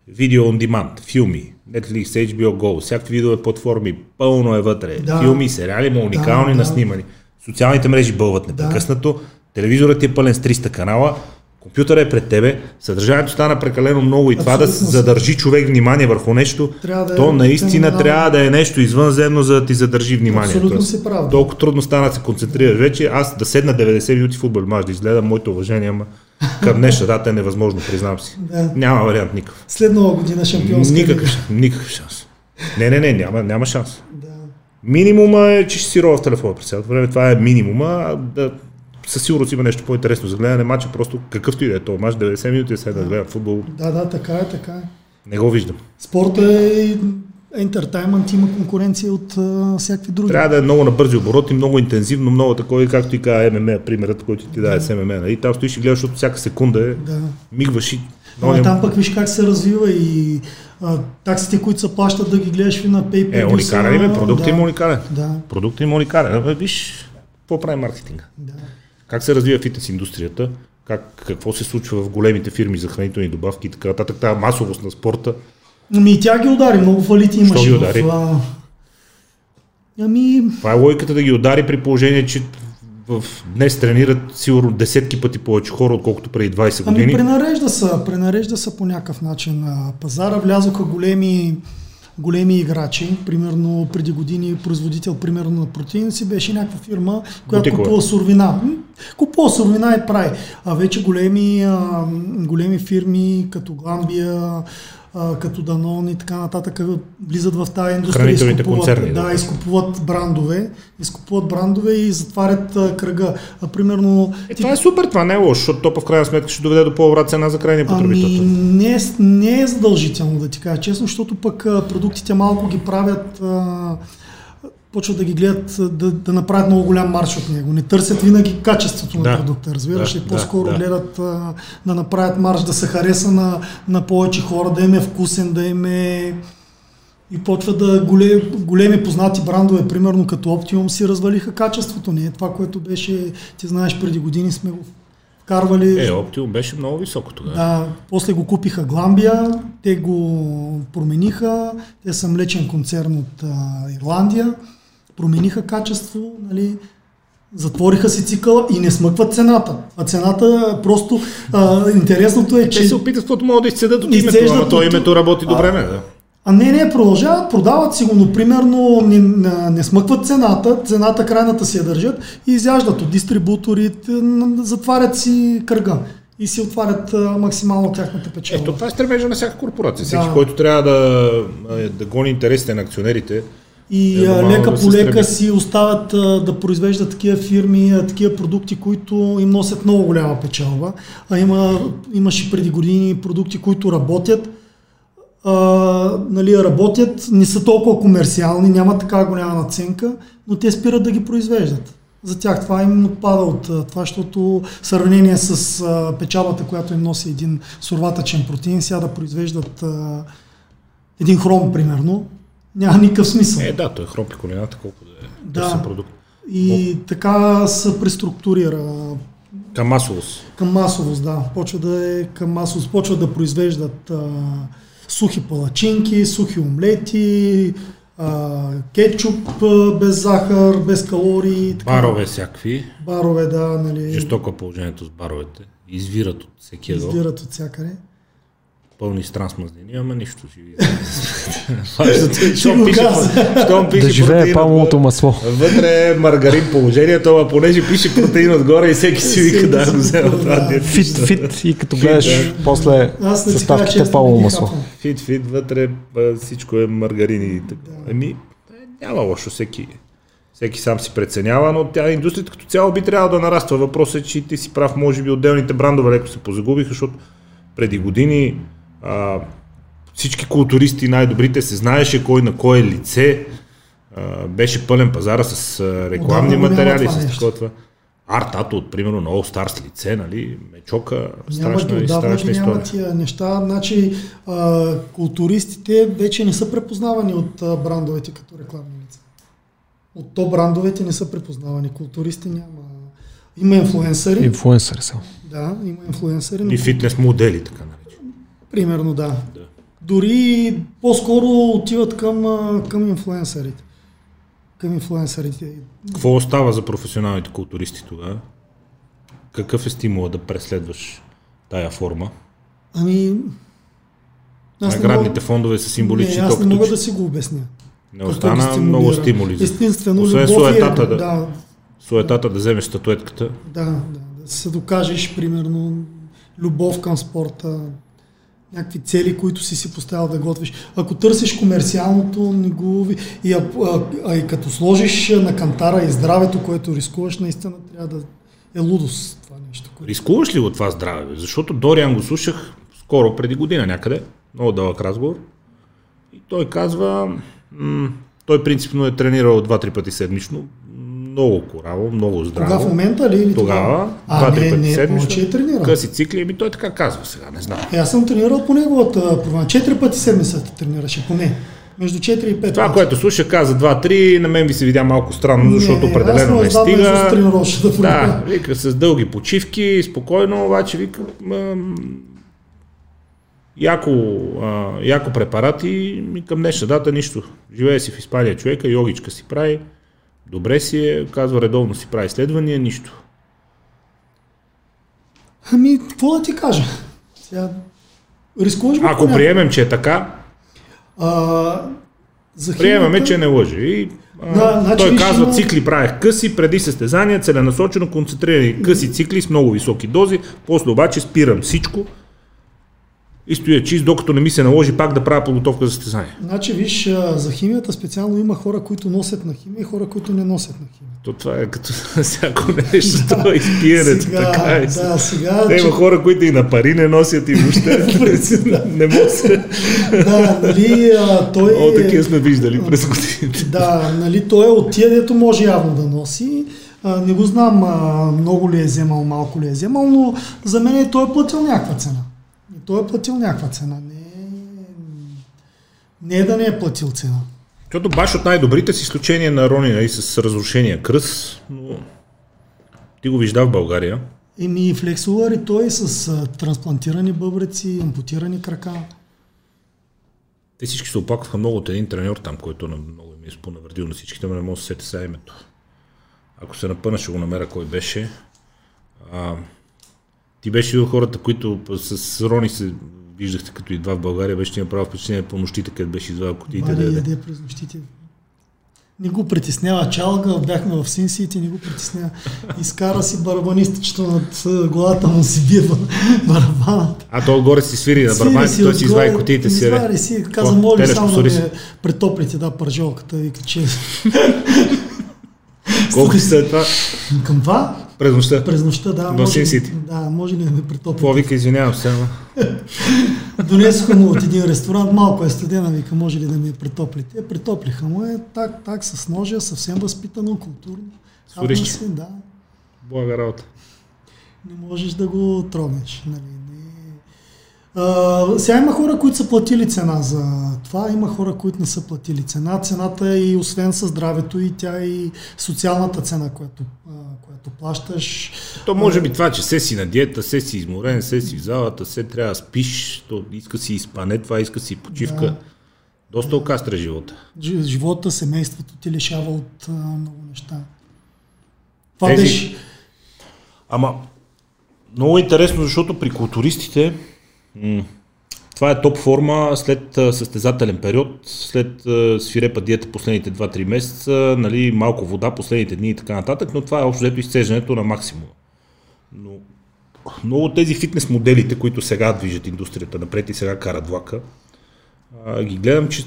Видео on demand, филми, Netflix, HBO Go, всякакви видове платформи, пълно е вътре. Да. Филми, сериали, ма уникални да, да. наснимани. Социалните мрежи бълват непрекъснато, да. телевизорът е пълен с 300 канала, Компютъра е пред тебе, съдържанието стана прекалено много и Абсолютно. това да задържи човек внимание върху нещо, трябва да то е, наистина да трябва да е нещо извънземно, за да ти задържи вниманието. Абсолютно си прав. Толкова трудно стана да се концентрираш. Вече аз да седна 90 минути футбол мач, да изгледам моето уважение, ама към днешна дата е невъзможно, признавам си. Да. Няма вариант никакъв. След нова година шампионска никакъв, никакъв шанс. Не, не, не, няма, няма шанс. Да. Минимума е, че ще си рова в телефона през цялото време. Това е минимума. Да, със сигурност има нещо по-интересно за гледане матча, просто какъвто и да е то матч, 90 минути е седна да гледа футбол. Да, да, така е, така е. Не го виждам. Спорта е ентертаймент, има конкуренция от а, всякакви други. Трябва да е много на бързи обороти, много интензивно, много такова, както и каза ММА, примерът, който ти даде да. с ММА. И нали? там стоиш и гледаш, защото всяка секунда е, да. мигваш и... Но а там пък виж как се развива и а, таксите, които се плащат да ги гледаш на PayPal. Е, уникален има, продукт да. има уникален. Да. Продукт има уникален. Виж, какво прави маркетинга. Да. Как се развива фитнес индустрията, как, какво се случва в големите фирми за хранителни добавки и така нататък, тази масовост на спорта. Ами и тя ги удари, много фалити имаше. Що ги удари? В, Ами... Това е логиката да ги удари при положение, че в днес тренират сигурно десетки пъти повече хора, отколкото преди 20 ами, години. Ами пренарежда са, пренарежда са по някакъв начин на пазара. Влязоха големи големи играчи. Примерно преди години производител примерно на протеин си беше някаква фирма, която Бутикова. купува суровина. Купува суровина и прави. А вече големи, а, големи фирми като Гамбия, а, като Данон и така нататък влизат в тази индустрия. Изкупуват, концерни, да, да, изкупуват брандове, изкупуват брандове и затварят а, кръга. А, примерно, е, ти... Това е супер, това не е лошо, защото то в крайна сметка ще доведе до по-добра цена за крайния потребител. Ами, не, е, не е задължително да ти кажа честно, защото пък а, продуктите малко ги правят а, почват да ги гледат, да, да направят много голям марш от него. Не търсят винаги качеството да, на продукта, разбираш ли? Да, По-скоро да, гледат а, да направят марш, да се хареса на, на повече хора, да им е вкусен, да им е... И почват да големи, големи познати брандове, примерно като Optimum, си развалиха качеството. Не е това, което беше, ти знаеш, преди години сме го вкарвали. Е, Optimum беше много високо тогава. Да, после го купиха Гламбия, те го промениха, те са млечен концерн от а, Ирландия промениха качество, нали, затвориха си цикъла и не смъкват цената. А цената просто а, интересното е, че... Те се опитат каквото могат да изцедат от името, ама то името работи а, добре, не, да. А не, не, продължават, продават си го, но примерно не, не, смъкват цената, цената крайната си я държат и изяждат от дистрибутори, затварят си кръга и си отварят максимално тяхната печалба. Ето това е стремежа на всяка корпорация. Всеки, да. който трябва да, да гони интересите на акционерите, и е, лека по лека си остават а, да произвеждат такива фирми, а, такива продукти, които им носят много голяма печалба. А има, имаше преди години продукти, които работят, а, нали, работят, не са толкова комерциални, няма такава голяма наценка, но те спират да ги произвеждат. За тях това им отпада от това, защото сравнение с а, печалбата, която им носи един сурватъчен протеин, сега да произвеждат а, един хром, примерно, няма никакъв смисъл. Е, да, той е хром колината, колко да е да. продукт. И О. така се преструктурира. Към масовост. Към масовост, да. Почва да е към масовост. Почва да произвеждат а, сухи палачинки, сухи омлети, а, кетчуп а, без захар, без калории. Така. Барове всякакви. Барове, да. Нали... Жестоко е положението с баровете. Извират от всеки Извират от всякъде пълни с трансмазнини, ама нищо си Щом пише, пише да живее палмовото масло. Вътре е маргарин положението, а понеже пише протеин отгоре и всеки си вика да го взема това Фит, фит и като гледаш после съставките палмово масло. Фит, фит, вътре всичко е маргарин и така. Еми, няма лошо всеки всеки сам си преценява, но тя индустрията като цяло би трябвало да нараства. Въпросът е, че ти си прав, може би отделните брандове леко се позагубиха, защото преди години а, всички културисти най-добрите се знаеше кой на кое лице, а, беше пълен пазара с а, рекламни Отдавна материали, с такова. Артато, от примерно на All Stars лице, нали, мечока, страшна, няма, страшна история. Няма тия неща, значи а, културистите вече не са препознавани от а, брандовете като рекламни лица. От то брандовете не са препознавани, културисти няма. Има инфлуенсъри. Инфлуенсъри са. Да, има инфлуенсъри. Но... И фитнес модели, така наречено. Примерно, да. да. Дори по-скоро отиват към, към инфлуенсърите към инфлуенсърите. Какво остава за професионалните културисти тогава? Какъв е стимула да преследваш тая форма? Ами... Наградните мога... фондове са символични. Не, аз не мога че... да си го обясня. Не остана много стимули. Естествено, Освен суетата, е, да, да, суетата да вземеш статуетката. Да, да, да се докажеш, примерно, любов към спорта, някакви цели, които си си поставил да готвиш. Ако търсиш комерциалното, не го... И, а, а, и като сложиш на кантара и здравето, което рискуваш, наистина трябва да е лудост това нещо. Което... Рискуваш ли от това здраве? Защото Дориан го слушах скоро, преди година някъде, много дълъг разговор. И той казва, м- той принципно е тренирал два-три пъти седмично, много кораво, много здраво. Кога в момента ли? Или тогава, два-три пъти седмично. Е тренирал. Къси цикли, ами той така казва сега, не знам. Е, аз съм тренирал по неговата програма. Четири пъти седмицата тренираше, поне. Между 4 и 5. Това, пъти. което слуша, каза 2-3, на мен ви се видя малко странно, защото не, определено не стига. Да, да, вика с дълги почивки, спокойно, обаче вика, яко, а, яко препарати и към днешна дата нищо. Живее си в Испания човека, йогичка си прави. Добре си е, казва редовно си прави изследвания, нищо. Ами, какво да ти кажа? Сега, рискуваш Ако поня... приемем, че е така, а, за приемаме, че не лъже. И, а, значи, той казва, има... цикли правех къси, преди състезания, целенасочено концентрирани къси цикли с много високи дози, после обаче спирам всичко, и стоя чист, докато не ми се наложи пак да правя подготовка за състезание. Значи, виж, за химията специално има хора, които носят на химия и хора, които не носят на химия. То това е като всяко нещо, да, това е изпиенето, така е. Да, сега... Те има хора, които и на пари не носят и въобще не могат Да, нали, а, той... О, такива сме виждали през годините. Да, нали, той е от тия, дето може явно да носи. А, не го знам а, много ли е вземал, малко ли е вземал, но за мен е, той е платил някаква цена. Той е платил някаква цена. Не, не е да не е платил цена. Защото баш от най-добрите с изключение на Рони нали, с разрушения кръс, но ти го вижда в България. Еми, флексулър и той с а, трансплантирани бъбреци, ампутирани крака. Те всички се оплакваха много от един треньор там, който много ми е спонавредил на всичките, но не мога да се сети сега името. Ако се напъна, ще го намеря кой беше. А, ти беше от хората, които с Рони се виждахте като идва в България, беше ти направил впечатление по нощите, където беше извадил кутиите. Да, яде през нощите. Не го притеснява чалга, бяхме в Синсити, не го притеснява. Изкара си барабанистичето над главата му си бие барабаната. А то отгоре си свири на барабаните, той си извади кутиите си. Извади си, каза, моля само да ме претоплите, да, пържолката, вика, че... Колко си след това? Към това? През нощта? През нощта, да. До може, Сити? Да, може ли да ме притопите? Какво вика, извинявам се. Донесоха му от един ресторант, малко е студена, вика, може ли да ми я притоплите? Притоплиха му е так, так, с ножа, съвсем възпитано, културно. Сурищи? Да. Блага работа. Не можеш да го тронеш, нали? Uh, сега има хора, които са платили цена за това, има хора, които не са платили цена. Цената е и освен със здравето и тя е и социалната цена, която, uh, която плащаш. То може би това, че се си на диета, се си изморен, се си в залата, се трябва да спиш, то иска си изпане, това иска си почивка. Да. Доста окастра живота. Живота, семейството ти лишава от uh, много неща. Това Тези... беше... Ама, много интересно, защото при културистите това е топ форма след състезателен период, след свирепа диета последните 2-3 месеца, нали, малко вода последните дни и така нататък, но това е общо взето изцеждането на максимума. Но много от тези фитнес моделите, които сега движат индустрията напред и сега карат влака, ги гледам, че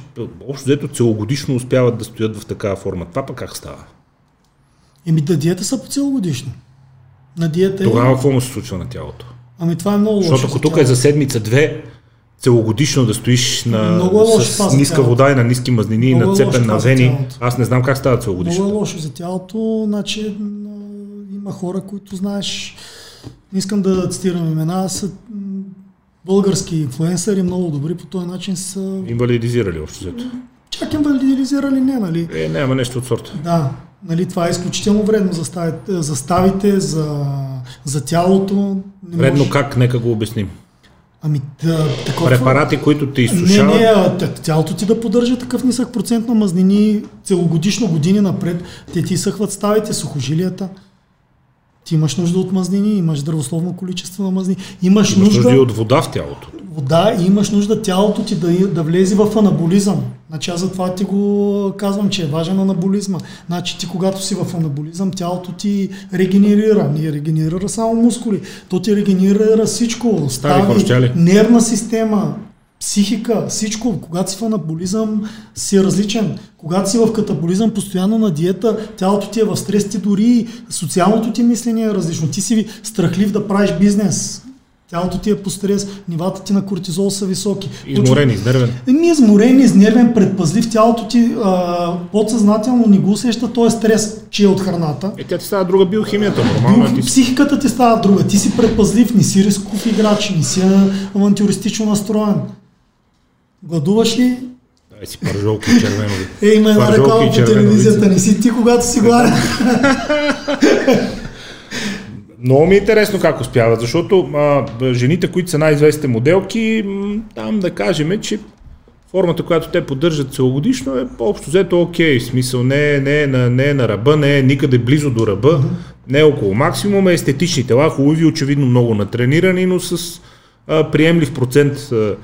общо взето целогодишно успяват да стоят в такава форма. Това пък как става? Еми да диета са по целогодишно. На диета Тогава е... какво му се случва на тялото? Ами това е много лошо. Защото ако тук е за седмица-две, целогодишно да стоиш на, Много е лошо с ниска вода и на ниски мазнини, много на е цепен на вени, аз не знам как става целогодишно. Много е лошо за тялото, значи има хора, които знаеш, не искам да цитирам имена, са български инфлуенсъри, много добри по този начин са... Инвалидизирали общо взето. Чак инвалидизирали не, нали? Е, няма нещо от сорта. Да, нали, това е изключително вредно за, ставите, за ставите, за, за тялото. Не Вредно може... как, нека го обясним. Ами, да, такова... Препарати, които те Не, изсушават. не, а, тялото ти да поддържа такъв нисък процент на мазнини целогодишно години напред, те ти съхват ставите, сухожилията. Ти имаш нужда от мазнини, имаш здравословно количество на мазнини. Имаш, Имаш нужда нужда и от вода в тялото. Вода и имаш нужда тялото ти да, да влезе в анаболизъм. Значи аз затова ти го казвам, че е важен анаболизма. Значи ти когато си в анаболизъм, тялото ти регенерира. Не регенерира само мускули. То ти регенерира всичко. Стари хрущяли. нервна система, психика, всичко. Когато си в анаболизъм, си различен. Когато си в катаболизъм, постоянно на диета, тялото ти е в стрес, ти дори социалното ти мислене е различно. Ти си страхлив да правиш бизнес. Тялото ти е по стрес, нивата ти на кортизол са високи. Изморен, изнервен. Еми, изморен, изнервен, предпазлив, тялото ти а, подсъзнателно не го усеща, този стрес, че е от храната. Е, тя ти става друга биохимията, нормално е ти си. Психиката ти става друга. Ти си предпазлив, не си рисков играч, не си авантюристично настроен. Гладуваш ли? Дай си пържолки и червенови. Е, има една реклама по телевизията. Не си ти, когато си гладен. Много ми е интересно как успяват, защото а, жените, които са най-известните моделки, там да кажем, че формата, която те поддържат целогодишно е общо взето окей. В смисъл не, е- не, е не е на ръба, не е никъде близо до ръба, не е около максимум, е естетични тела, хубави, очевидно много натренирани, но с а, приемлив процент а,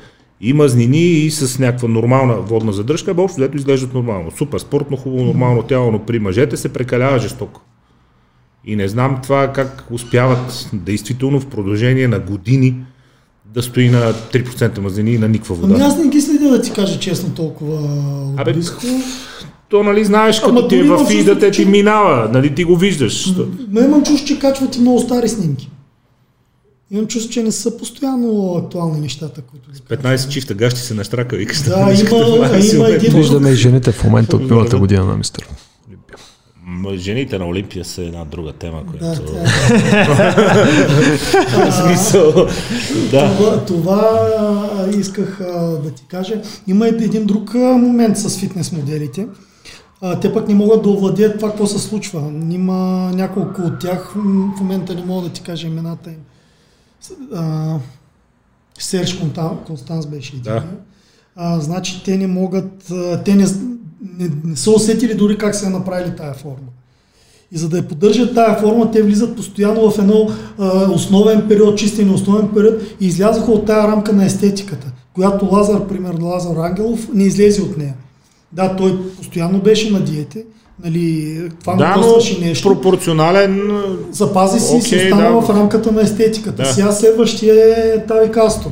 и мазнини и с някаква нормална водна задръжка, общо взето изглеждат нормално. Супер спортно, хубаво, нормално тяло, но при мъжете се прекалява жестоко. И не знам това как успяват действително в продължение на години да стои на 3% мазнини и на никаква вода. Ами аз не ги следя да ти кажа честно толкова Абе, отблизко. То, нали, знаеш, като Ама ти е в фида, те ти че- минава, нали, ти го виждаш. Но имам чувство, че качват и много стари снимки. Имам чувство, че не са постоянно актуални нещата, които... ги 15 чифта гащи се наштрака, викаш. Да, има- има силно. един- Виждаме и жените в момента от билата година на мистер. Жените на Олимпия са една друга тема, Да, която... тя е. Смисъл, да. Това, това исках а, да ти кажа. Има ед- един друг момент с фитнес моделите. А, те пък не могат да овладеят това, какво се случва. Има няколко от тях, в момента не мога да ти кажа имената им. А, Серж Констанс беше един. Да. А, значи те не могат, те не, не, не са усетили дори как са я направили тая форма. И за да я поддържат тая форма, те влизат постоянно в едно а, основен период, чистен основен период и излязоха от тая рамка на естетиката, която Лазар, примерно Лазар Ангелов, не излезе от нея. Да, той постоянно беше на диете, нали, това му Да, но костваше нещо. пропорционален... Запази си и си остана да. в рамката на естетиката. Да. Сега следващия е Тави Кастро.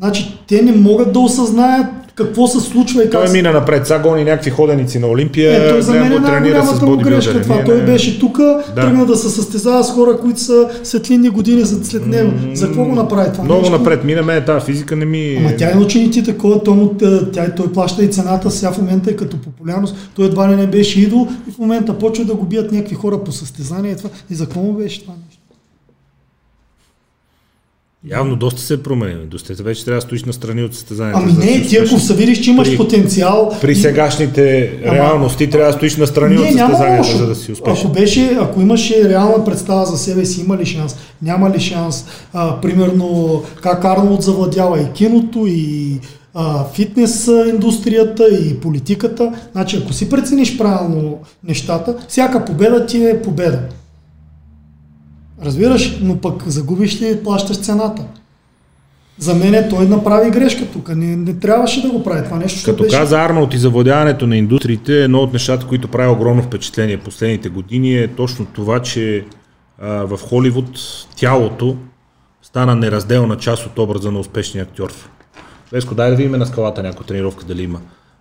Значи, те не могат да осъзнаят какво се случва и как Той мина напред, сега гони някакви ходеници на Олимпия, е, той за мен е най-голямата му грешка това. Ние Той не- беше тук, тръгна да се състезава с хора, които са светлинни години след него. За какво го направи това Много нещо? напред мина, мен тази физика не ми... Ама тя е на ученици такова, той, му, тя, той плаща и цената сега в момента е като популярност. Той едва ли не беше идол и в момента почва да го бият някакви хора по състезания и това. И за какво му беше това нещо? Явно доста се е променил. Доста вече трябва да стоиш на страни от състезанието. Ами да не, си ти ако се видиш, че имаш При- потенциал. При сегашните Ама- реалности трябва да стоиш на страни от Не, няма състезанията, лошо. за да си успешен. Ако беше, ако имаше реална представа за себе си, има ли шанс, няма ли шанс, а, примерно как Арнолд завладява и киното, и а, фитнес индустрията, и политиката, значи ако си прецениш правилно нещата, всяка победа ти е победа. Разбираш, но пък загубиш ли, плащаш цената. За мен той направи грешка тук. Не, не трябваше да го прави това нещо. Като беше... каза Арнолд и завладяването на индустриите, едно от нещата, които прави огромно впечатление последните години е точно това, че а, в Холивуд тялото стана неразделна част от образа на успешния актьор. Веско, дай да видим на скалата някаква тренировка дали има.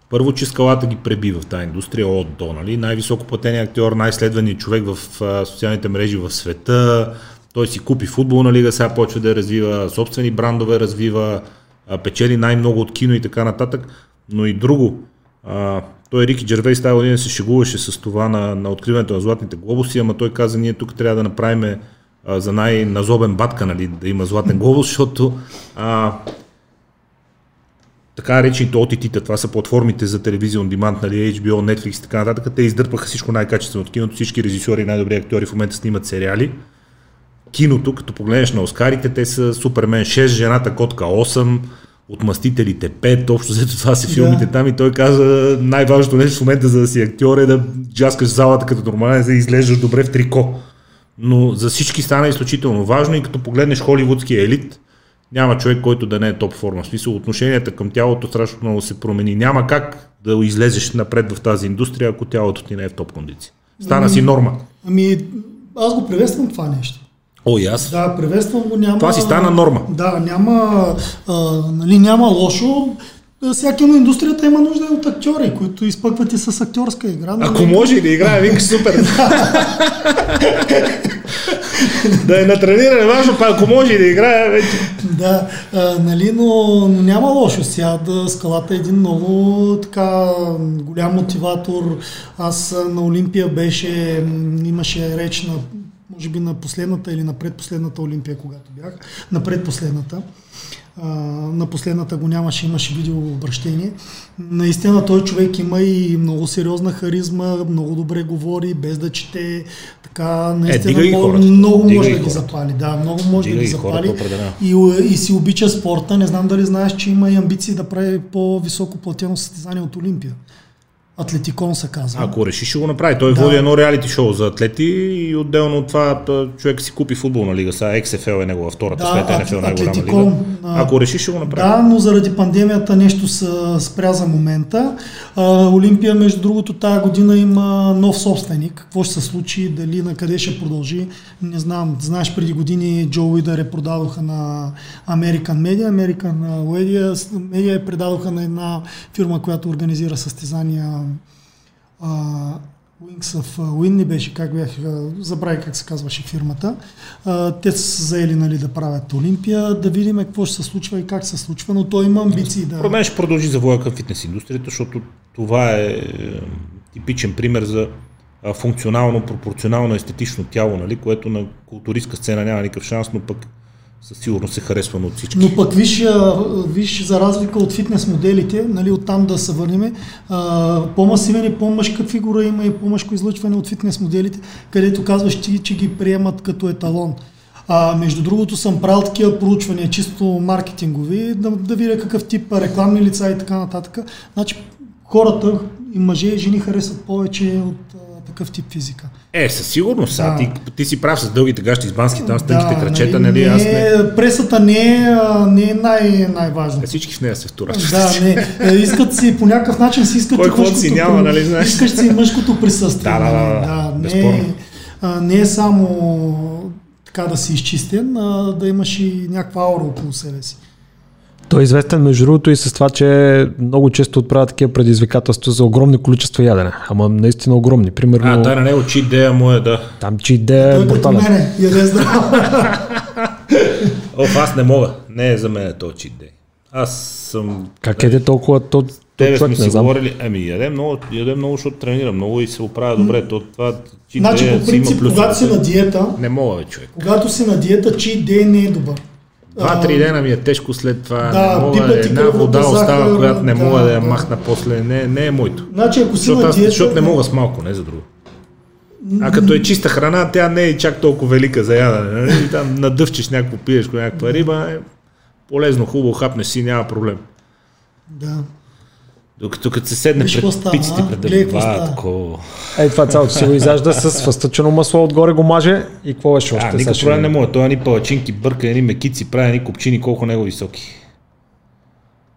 Първо, че скалата ги пребива в тази индустрия от до, нали? Най-високо платен актьор, най-следваният човек в а, социалните мрежи в света. Той си купи футболна лига, сега почва да я развива, собствени брандове развива, а, печели най-много от кино и така нататък. Но и друго. А, той Рики Джервейс тази година се шегуваше с това на, на откриването на златните глобуси, ама той каза, ние тук трябва да направим а, за най-назобен батка, нали, да има златен глобус, защото а, така наречените OTT-та, това са платформите за on demand, нали, HBO, Netflix и така нататък, те издърпаха всичко най-качествено от киното, всички режисьори и най-добри актьори в момента снимат сериали. Киното, като погледнеш на Оскарите, те са Супермен 6, Жената котка 8, Отмъстителите 5, общо взето това са филмите да. там и той каза най-важното нещо в момента за да си актьор е да джаскаш залата като нормален, за да изглеждаш добре в трико. Но за всички стана изключително важно и като погледнеш холивудския елит, няма човек, който да не е топ форма. В смисъл, отношенията към тялото страшно много се промени. Няма как да излезеш напред в тази индустрия, ако тялото ти не е в топ кондиция. Стана ами, си норма. Ами, аз го приветствам това нещо. О, и аз. Да, приветствам го. Няма, това си стана норма. Да, няма, а, нали, няма лошо. Всяка на индустрията има нужда от актьори, които изпъкват и с актьорска игра. Нали? Ако може и да играе, викаш супер. Да е натрениран, важно, па ако може да играе вече. Да, а, нали, но, но няма лошо сега да скалата е един много така голям мотиватор. Аз на Олимпия беше, имаше реч на може би на последната или на предпоследната Олимпия, когато бях, на предпоследната. На последната го нямаше, имаше видео обращение. Наистина той човек има и много сериозна харизма, много добре говори, без да чете. Така, наистина е, много, много дига може да ги запали. Да, много може дига да ги запали. И, и си обича спорта. Не знам дали знаеш, че има и амбиции да прави по-високо платено състезание от Олимпия. Атлетикон се казва. Ако реши, ще го направи. Той да. води едно реалити шоу за атлети и отделно от това човек си купи футболна лига. Сега XFL е негова втората, да, след NFL най-голяма лига. Ако реши, ще го направи. Да, но заради пандемията нещо се спря за момента. А, Олимпия, между другото, тази година има нов собственик. Какво ще се случи, дали на къде ще продължи, не знам. Знаеш, преди години Джо Уидър е продадоха на American Media. American Media, Media е предадоха на една фирма, която организира състезания а, Wings of Win беше, как бях, забравя как се казваше фирмата. А, те са заели нали, да правят Олимпия, да видим какво ще се случва и как се случва, но той има амбиции да... Про мен ще продължи завоя към фитнес индустрията, защото това е, е типичен пример за функционално, пропорционално, естетично тяло, нали, което на културистка сцена няма никакъв шанс, но пък със сигурност се харесва от всички. Но пък виж, виж за разлика от фитнес моделите, нали, оттам да се върнем, по-масивен и по-мъжка фигура има и по-мъжко излъчване от фитнес моделите, където казваш ти, че ги приемат като еталон. А, между другото съм правил такива проучвания, чисто маркетингови, да, да видя какъв тип рекламни лица и така нататък. Значи хората, и мъже и жени харесват повече от такъв тип физика. Е, със сигурност. Да. Ти, ти си прав с дългите гащи, с бански, там с тънките да, крачета, нали? Не, аз не... Пресата не е, не е най- най-важно. Е, всички в нея се втора. Да, не. Е, искат си, по някакъв начин си искат Кой мъжкото, си няма, нали знаеш? Искаш си мъжкото присъствие. Да, да, да. да не, а, не е само така да си изчистен, а да имаш и някаква аура около себе си. Той е известен между другото и с това, че много често отправя такива предизвикателства за огромни количества ядене. Ама наистина огромни. Примерно... А, да, на него чи идея му е, да. Там чи идея е брутален. мене, яде здраво. Оф, аз не мога. Не е за мен то чи идея. Аз съм... Как еде толкова? То, Тебе сме си говорили, ами ядем много, ядем много, защото тренирам много и се оправя добре. То, това, значи, по принцип, когато си на диета, не мога, човек. Когато си на диета, чи дей не е добър. Два-три дена ми е тежко след това. Да, не мога, една вода захар, остава, която не да, мога да я да. махна после. Не, не е моето. Значи, ако си защото, аз, диета, защото не мога с малко, не за друго. А като е чиста храна, тя не е чак толкова велика за ядене. Нали? Там надъвчиш някакво, пиеш някаква риба, е полезно, хубаво, хапнеш си, няма проблем. Да. Докато като се седне Виж пред става, пиците, пред такова. Ей, това цялото си го изяжда с фъстъчено масло, отгоре го маже и какво беше още? А, никакъв проблем не може. Той ни палачинки, бърка, едни мекици, прави едни копчини, колко него високи.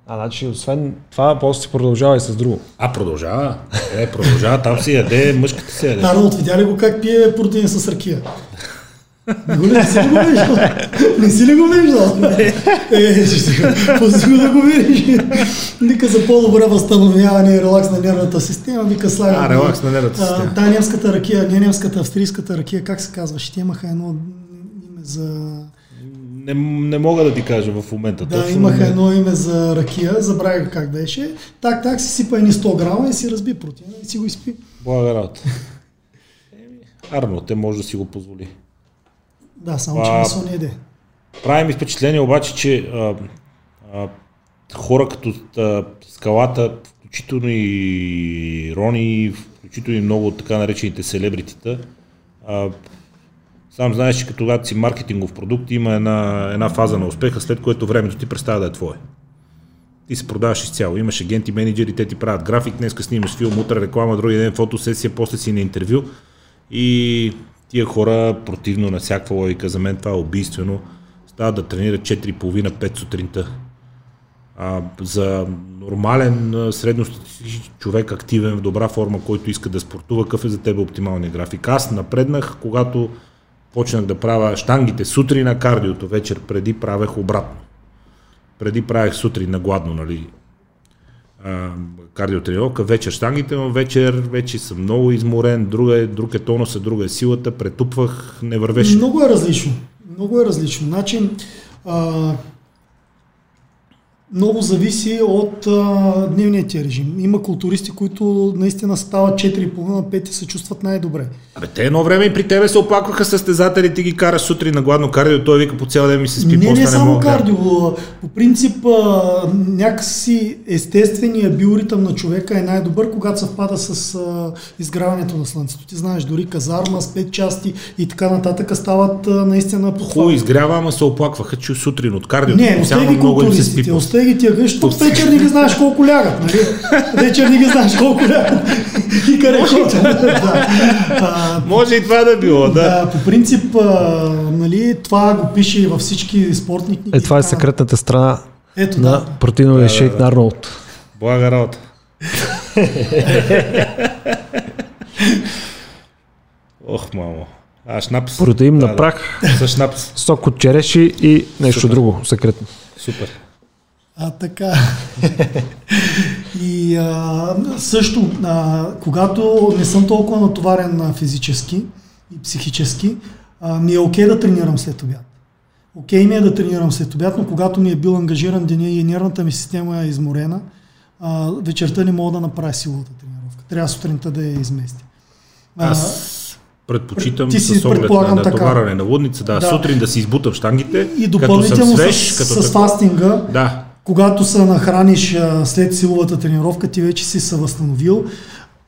А, значи, освен това, после си продължава и с друго. А, продължава? Е, продължава, там си яде, мъжката си яде. Арнолд, видя ли го как пие протеин с ракия? Не, го, не си ли го виждал? Не си ли го виждал? Е, го да го видиш. Вика за по-добре възстановяване и релакс на нервната система, вика слага. А, релакс на нервната система. Та немската ракия, не немската, австрийската ракия, как се казва? Ще имаха едно име за... Не, не мога да ти кажа в момента. Да, точно, имаха не- едно име за ракия, забравих как беше. Так, так си сипа едни 100 грама и си разби протеина и си го изпи. Блага работа. Арнолд, те може да си го позволи. Да, само че А, месо не еде. Прави ми впечатление обаче, че а, а, хора като а, скалата, включително и Рони, включително и много от така наречените селебритита, а, сам знаеш, че като си маркетингов продукт има една, една фаза на успеха, след което времето ти представя да е твое. Ти се продаваш изцяло. Имаш агенти, менеджери, те ти правят график, днеска снимаш филм, утре реклама, други ден фотосесия, после си на интервю. И тия хора, противно на всякаква логика, за мен това е убийствено, стават да тренират 4,5-5 сутринта. А, за нормален, средностатистически човек, активен, в добра форма, който иска да спортува, какъв е за теб оптималният график? Аз напреднах, когато почнах да правя штангите сутрин на кардиото, вечер преди правех обратно. Преди правех сутрин на гладно, нали, а, кардиотренировка, вечер штангите, но вечер вече съм много изморен, друга е, друг е тонуса, друга е силата, претупвах, не вървеше. Много е различно. Много е различно. Значи, а, много зависи от а, дневния ти режим. Има културисти, които наистина стават 4,5-5 и се чувстват най-добре. Абе, те едно време и при тебе се оплакваха състезатели, ти ги караш сутрин на гладно кардио, той вика по цял ден ми се спи, не, не само мога кардио. По принцип, а, някакси естествения биоритъм на човека е най-добър, когато съвпада с а, изграването на Слънцето. Ти знаеш, дори казарма с 5 части и така нататък стават а, наистина Хубаво похвални. изгрява, ама се оплакваха, че сутрин от кардио, Не, остави много им се спи. остави ги тия гъщи, защото вечер не ги знаеш колко лягат, нали? Вечер не ги знаеш колко лягат. И къде ходят. да. А, Може и това да било, да. да, по принцип, а, нали, това го пише и във всички спортни книги. Е, това е секретната страна Ето, на да. протеиновия шейк на Арнолд. Блага работа. Ох, мамо. А, шнапс. Протеин Да, на да. прах, С шнапс. сок от череши и нещо Супер. друго секретно. Супер. А, така. и а, също, а, когато не съм толкова натоварен физически и психически, а, ми е окей да тренирам след обяд. Окей ми е да тренирам след обяд, но когато ми е бил ангажиран деня и нервната ми система е изморена, а, вечерта не мога да направя силовата тренировка. Трябва сутринта да я изместя. Аз предпочитам Ти си с оглед на така. натоварване на лудница, да, Да. сутрин да си избутам штангите, и като съм допълнително свеж, с, като с такова. фастинга, Да, когато се нахраниш а, след силовата тренировка, ти вече си се възстановил,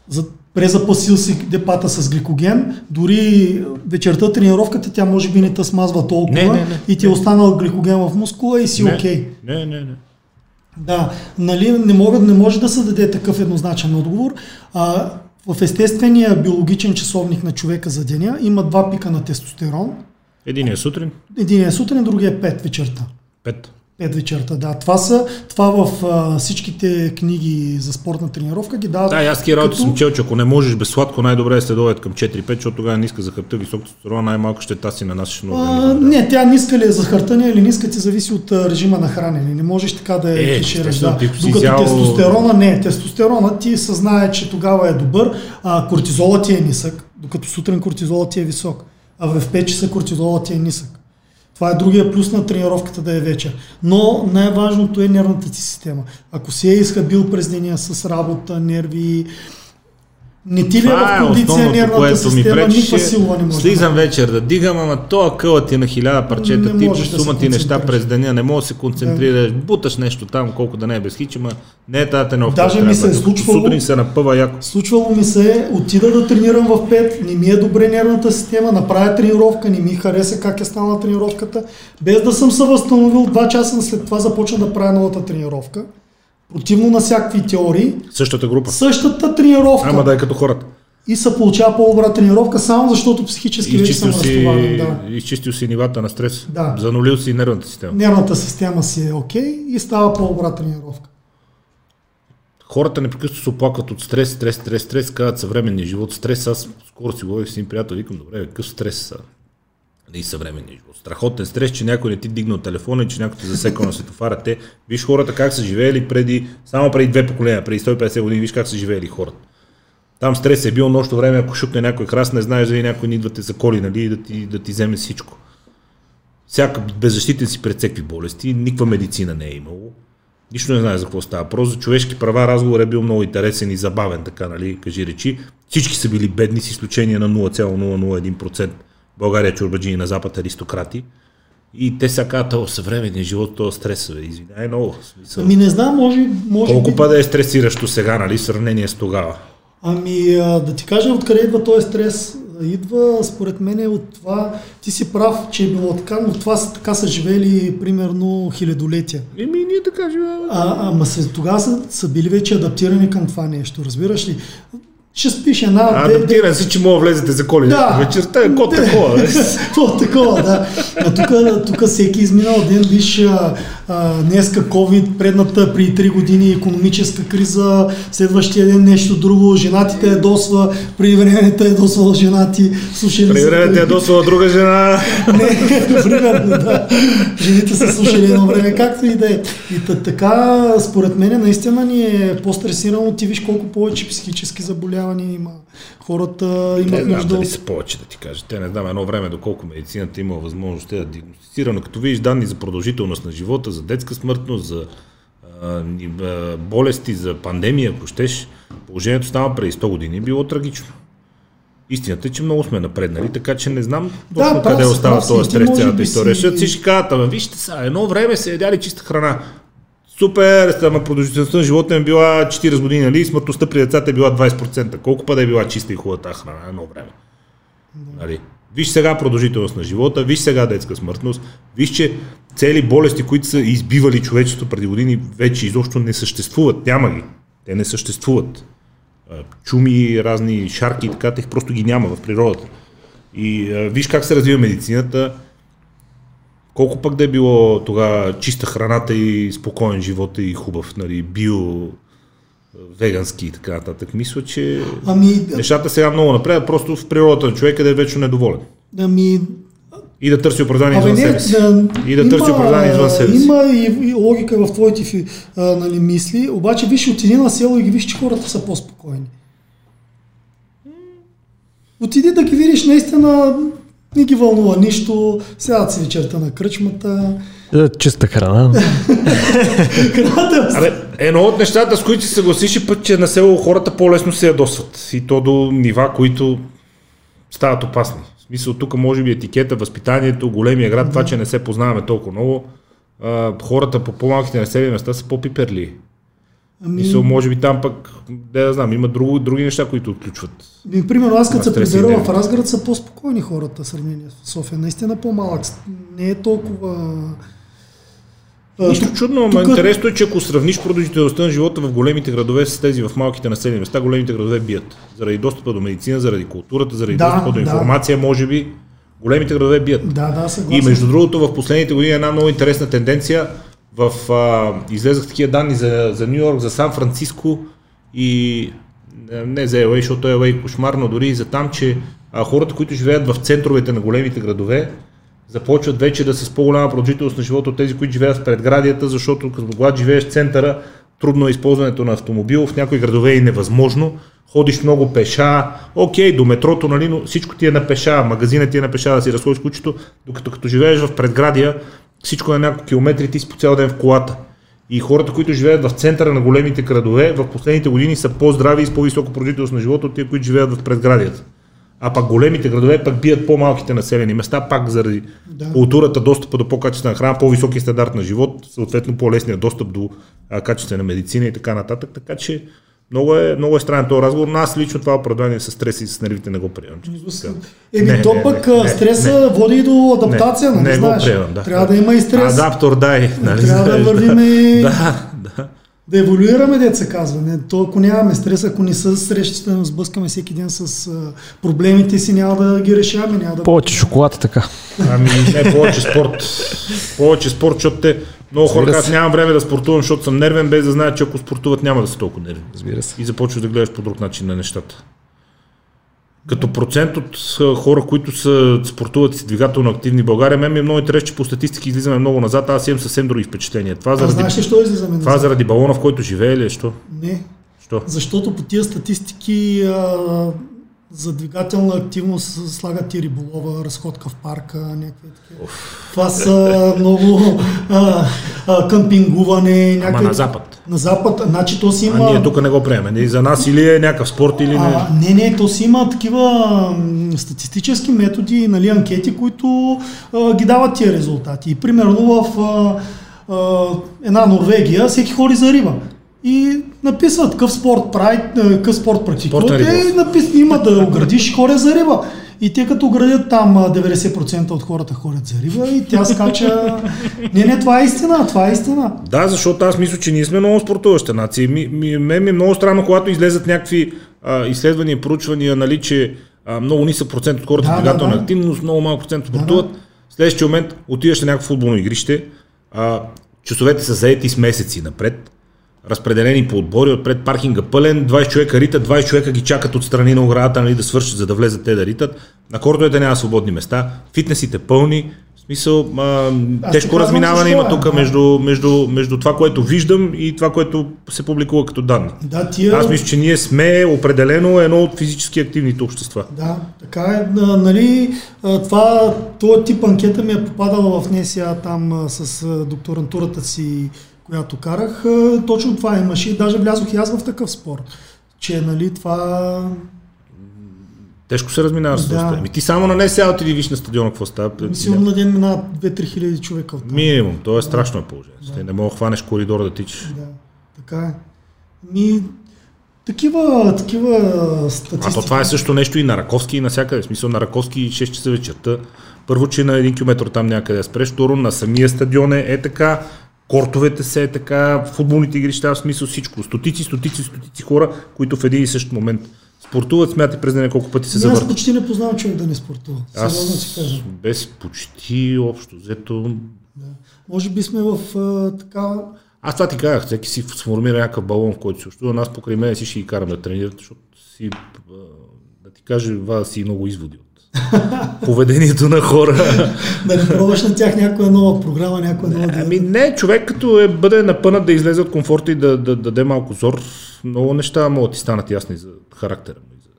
за, презапасил си депата с гликоген, дори вечерта тренировката тя може би не те смазва толкова Не, не, не, и ти е останал гликоген в мускула и си окей. не, не, не. Да, нали, не, могат, не може да се даде такъв еднозначен отговор. А, в естествения биологичен часовник на човека за деня има два пика на тестостерон. Единия сутрин, Един е сутрин, другия е 5 вечерта. пет. 5 вечерта, да. Това са, това в а, всичките книги за спортна тренировка ги дават. Да, аз такива работи като- съм чел, че ако не можеш без сладко, най-добре е следовет към 4-5, защото тогава ниска за хъпта, висок тестостерон, най-малко ще таси на нас. А, не, тя ниска ли е захартане или ниска ти зависи от а, режима на хранене. Не можеш така да Е, кешираш. естествено, Да. ти Докато изял- тестостерона не. Тестостерона ти съзнае, че тогава е добър, а кортизолът ти е нисък, докато сутрин кортизолът ти е висок. А в 5 часа кортизолът ти е нисък. Това е другия плюс на тренировката да е вечер. Но най-важното е нервната ти система. Ако си е изхабил през деня с работа, нерви, не ти ли е Това в е кондиция нервната което ми система, пречи. никаква силова не може. да Слизам вечер да дигам, ама то къла ти е на хиляда парчета, ти да сума ти неща през деня, не можеш да се концентрираш, буташ нещо там, колко да не е без хич, ама не е тази тренировка. Даже ми се е случвало- Сутрин се напъва яко. Случвало ми се, отида да тренирам в 5, не ми е добре нервната система, направя тренировка, не ми хареса как е станала тренировката, без да съм се възстановил 2 часа след това започна да правя новата тренировка. Противно на всякакви теории, Същата група. същата тренировка Ама да е като хората. и се получава по-добра тренировка, само защото психически вече съм си, разтоварен. Да. изчистил си нивата на стрес. Да. Занулил си нервната система. Нервната система си е окей и става по-добра тренировка. Хората непрекъснато се оплакват от стрес, стрес, стрес, стрес, казват съвременния живот, стрес. Аз скоро си говорих с един приятел, викам, добре, какъв стрес са? И съвременния живот. Страхотен стрес, че някой не ти дигнал телефона и че някой те засекал на светофара. Те, виж хората как са живеели преди, само преди две поколения, преди 150 години, виж как са живеели хората. Там стрес е бил нощно време, ако шукне някой храст, не знаеш дали някой ни идва те за коли, нали, да ти, да ти вземе всичко. Всяка беззащитен си пред всеки болести, никаква медицина не е имало. Нищо не знае за какво става. Просто за човешки права разговор е бил много интересен и забавен, така, нали, кажи речи. Всички са били бедни, с изключение на 0,001%. България чурбаджини на Запад аристократи. И те сега казват, о, съвременния живот, то стрес, извинявай много. Смисъл. Ами не знам, може, може Колко би... пъде е стресиращо сега, нали, в сравнение с тогава? Ами а, да ти кажа откъде идва този стрес. Идва според мен от това, ти си прав, че е било така, но това са, така са живели примерно хилядолетия. Еми, ние така живеем. А, ама се, тогава са, са били вече адаптирани към това нещо, разбираш ли? Ще спиш една... А, две- две- адаптиран си, че мога влезете за коли. Да. Вечерта е код такова. такова, да. А тук, тук всеки изминал ден, виж, а, днеска COVID, предната при 3 години економическа криза, следващия ден нещо друго, женатите е досва, при времето е досвала женати, слушали При са- време е досла друга жена. Не, примерно, да. Жените са слушали едно време, както и да е. И та, така, според мен, наистина ни е по-стресирано. Ти виж колко повече психически заболявания има. Хората Не имат знам нужда дали са повече да ти кажа. Те не знам едно време доколко медицината има възможност да диагностицира, но като видиш данни за продължителност на живота, за детска смъртност, за а, болести, за пандемия, ако щеш, положението става преди 100 години, било трагично. Истината е, че много сме напреднали, така че не знам Да, точно къде остава този стрес цялата история. Защото всички казват, ама вижте сега, едно време се ядяли чиста храна. Супер, ама продължителността на живота е била 40 години, нали? Смъртността при децата е била 20%. Колко пъде е била чиста и хубава храна едно време? Нали? Виж сега продължителност на живота, виж сега детска смъртност, виж, че цели болести, които са избивали човечеството преди години, вече изобщо не съществуват. Няма ги. Те не съществуват. Чуми, разни шарки и така, тях просто ги няма в природата. И виж как се развива медицината, колко пък да е било тогава чиста храната и спокоен живот и хубав, нали, био, вегански и така нататък. Мисля, че Ами, нещата сега много напред, просто в природата на човека да е вечно недоволен. ами И да търси оправдание извън себе си. да, И да търси оправдание извън себе си. Има и, и логика в твоите а, нали, мисли, обаче виж, отиди на село и ги виж, че хората са по-спокойни. Отиди да ги видиш, наистина не ги вълнува нищо, сядат си вечерта на кръчмата. Е, Чиста храна. Храната Абе, едно от нещата, с които се съгласиш е път, че на село хората по-лесно се ядосват. И то до нива, които стават опасни. В смисъл, тук може би етикета, възпитанието, големия град, това, че не се познаваме толкова много, а, хората по по-малките населени места са по-пиперли. Ами, Мисъл, може би там пък, да я знам, има друго, други неща, които отключват. ми, примерно аз като се прибера в Разград са по-спокойни хората в сравнение с София. Наистина по-малък. Не е толкова... Нищо чудно, ама тук- интересно е, че ако сравниш продължителността на живота в големите градове с тези в малките населени места, големите градове бият. Заради достъпа до медицина, заради културата, заради Да, достъпа до да. информация, може би, големите градове бият. Да, да, съгласен. И между другото, в последните години една много интересна тенденция. В, а, излезах такива данни за, за Нью Йорк, за Сан Франциско и не за LA, защото LA е кошмар, но дори и за там, че а, хората, които живеят в центровете на големите градове, започват вече да са с по-голяма продължителност на живота от тези, които живеят в предградията, защото като когато живееш в центъра, трудно е използването на автомобил, в някои градове е невъзможно, ходиш много пеша, окей, до метрото, нали, но всичко ти е на пеша, магазинът ти е на пеша да си разходиш кучето, докато като живееш в предградия, всичко е на няколко километри, ти си по цял ден в колата. И хората, които живеят в центъра на големите градове, в последните години са по-здрави и с по-висока продължителност на живота от тия, които живеят в предградията. А пък големите градове пък бият по-малките населени места, пак заради Да. културата, достъпа до по-качествена храна, по-високи стандарт на живот, съответно по-лесния достъп до а, качествена медицина и така нататък. Така че много е, много е странен този разговор, но аз лично това оправдание с стрес и с нервите не го приемам. Еми, Не, то пък не, а, не, стреса води и до адаптация, не, нали не го знаеш? приемам, да. Трябва да има и стрес. Адаптор, дай. Нали, Трябва да вървим и Да, да. да еволюираме, деца казва. Не, то, ако нямаме стрес, ако не се срещате, да сблъскаме всеки ден с а, проблемите си, няма да ги решаваме. Няма да... Повече шоколад така. Ами не, повече спорт. Повече спорт, защото те много хора казват, нямам време да спортувам, защото съм нервен, без да знаят, че ако спортуват няма да са толкова нервни. Разбира се. И започваш да гледаш по друг начин на нещата. Като процент от а, хора, които са спортуват и са двигателно активни в България, мен ми е много интересно, че по статистики излизаме много назад, аз имам съвсем други впечатления. Това А заради, знаеш ли, що излизаме това назад? заради балона, в който живее ли е? Що? Не, Що? защото по тия статистики а, за двигателна активност слагат и риболова, разходка в парка, някакви такива. Това са много а, а, къмпингуване, Ама някакви... на запад. На запад, значи то си А има... ние тук не го приемем. И за нас или е някакъв спорт, или не. А, не, не, то си има такива статистически методи, нали, анкети, които а, ги дават тия резултати. И примерно в а, а, една Норвегия всеки ходи за риба. И написват къв спорт прави, а, къв спорт практикувате, и напис, има да оградиш хора за риба. И те като градят там а, 90% от хората ходят за риба и тя скача... не, не, това е истина, това е истина. Да, защото аз мисля, че ние сме много спортуваща нация. Ми, ми, мен ми е много странно, когато излезат някакви а, изследвания, проучвания, нали, че а, много нисък процент от хората Да, да, да, двигателна да. активност, много малък процент спортуват. В следващия момент отиваш на някакво футболно игрище, а, часовете са заети с месеци напред, разпределени по отбори, отпред паркинга пълен, 20 човека ритат, 20 човека ги чакат отстрани на оградата, нали, да свършат, за да влезат те да ритат. На кортовете няма свободни места, фитнесите пълни, в смисъл, а, Аз тежко разминаване има тук между, между, между това, което виждам и това, което се публикува като данни. Да, тия... Аз мисля, че ние сме определено едно от физически активните общества. Да, така е. Нали, това, този тип анкета ми е попадала в НСА там а, с докторантурата си, която карах. А, Точно това имаше и даже влязох и аз в такъв спор. Че нали, това... Тежко се разминава с Да. да. Ами ти само на НСА отиди виж на стадиона какво става. Сигурно на ден минават 2-3 хиляди човека от там. Минимум, то е страшно е положението. Да. Не мога да хванеш коридор да тичаш. Да, така е. Ми, такива, такива А статистики. то това е също нещо и на Раковски и навсякъде. В смисъл на Раковски 6 часа вечерта. Първо, че на един километр там някъде спреш. Второ, на самия стадион е, е така. Кортовете се е така, футболните игрища, в смисъл всичко. Стотици, стотици, стотици хора, които в един и същ момент спортуват, смятай през деня колко пъти се Аз завъртат. почти не познавам човек да не спортува. Аз Сериозно си кажа. без почти общо взето. Да. Може би сме в а, така Аз това ти казах, всеки си сформира някакъв балон, в който се общува. Аз покрай мен си ще ги карам да тренират, защото си, а, да ти кажа, вада си много изводи от поведението на хора. да не пробваш на тях някоя нова програма, някоя нова Ами не, човек като е, бъде напънат да излезе от комфорта и да, да, да даде малко зор, много неща могат да ти станат ясни за характера му и за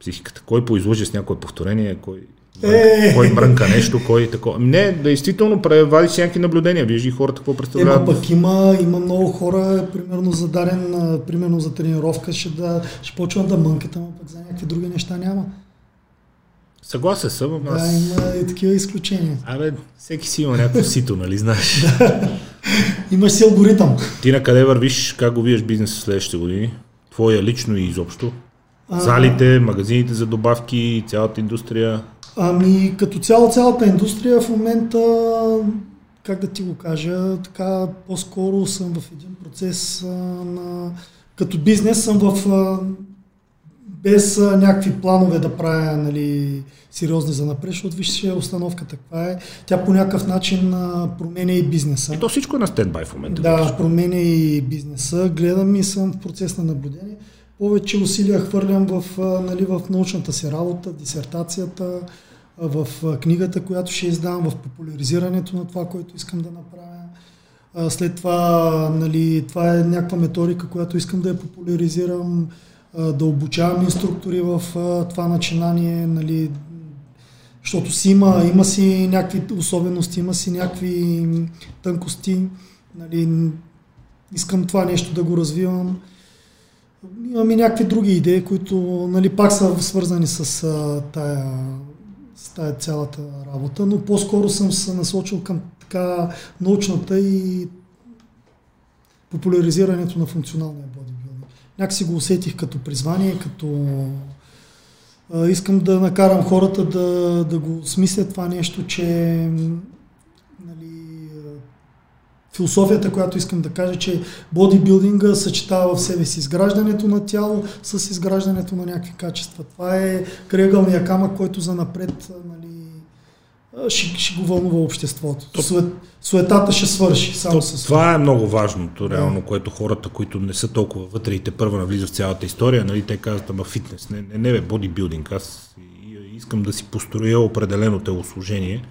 психиката. Кой поизлъже с някое повторение, кой, Е! кой мрънка нещо, кой такова. Не, действително, вади си някакви наблюдения, виждаш и хората какво Ема представляват. пък има, има много хора, примерно за дарен, примерно за тренировка, ще, да, ще почват да мънкат, ама пък за някакви други неща няма. Съгласен съм, ама Да, аз... има и такива изключения. Абе, всеки си има някакво сито, нали знаеш? Имаш си алгоритъм. Ти на къде вървиш, как го виеш бизнес в следващите години? Твоя лично и изобщо? А, Залите, магазините за добавки, цялата индустрия. Ами като цяло цялата индустрия в момента, как да ти го кажа, така по-скоро съм в един процес а, на... Като бизнес съм в... А, без а, някакви планове да правя нали, сериозни за напред, защото вижте обстановката каква е. Тя по някакъв начин променя и бизнеса. И то всичко е на стендбай в момента. Да, променя и бизнеса. Гледам и съм в процес на наблюдение. Повече усилия хвърлям в, нали, в научната си работа, дисертацията, в книгата, която ще издам, в популяризирането на това, което искам да направя. След това, нали, това е някаква методика, която искам да я популяризирам, да обучавам инструктори в това начинание, нали, защото си има, има си някакви особености, има си някакви тънкости. Нали, искам това нещо да го развивам. Имам и някакви други идеи, които нали, пак са свързани с а, тая, с тая цялата работа, но по-скоро съм се насочил към така научната и популяризирането на функционалния бодибилдинг. Някакси го усетих като призвание, като искам да накарам хората да, да го смислят това нещо, че нали, философията, която искам да кажа, че бодибилдинга съчетава в себе си изграждането на тяло с изграждането на някакви качества. Това е кръгълния камък, който за напред нали, ще, ще го вълнува обществото. Сует, суетата ще свърши само То, с това е много важното, реално, което хората, които не са толкова вътре и те първа навлизат в цялата история, нали, те казват, ама фитнес, не, не, не бе, бодибилдинг, аз искам да си построя определено телосложение,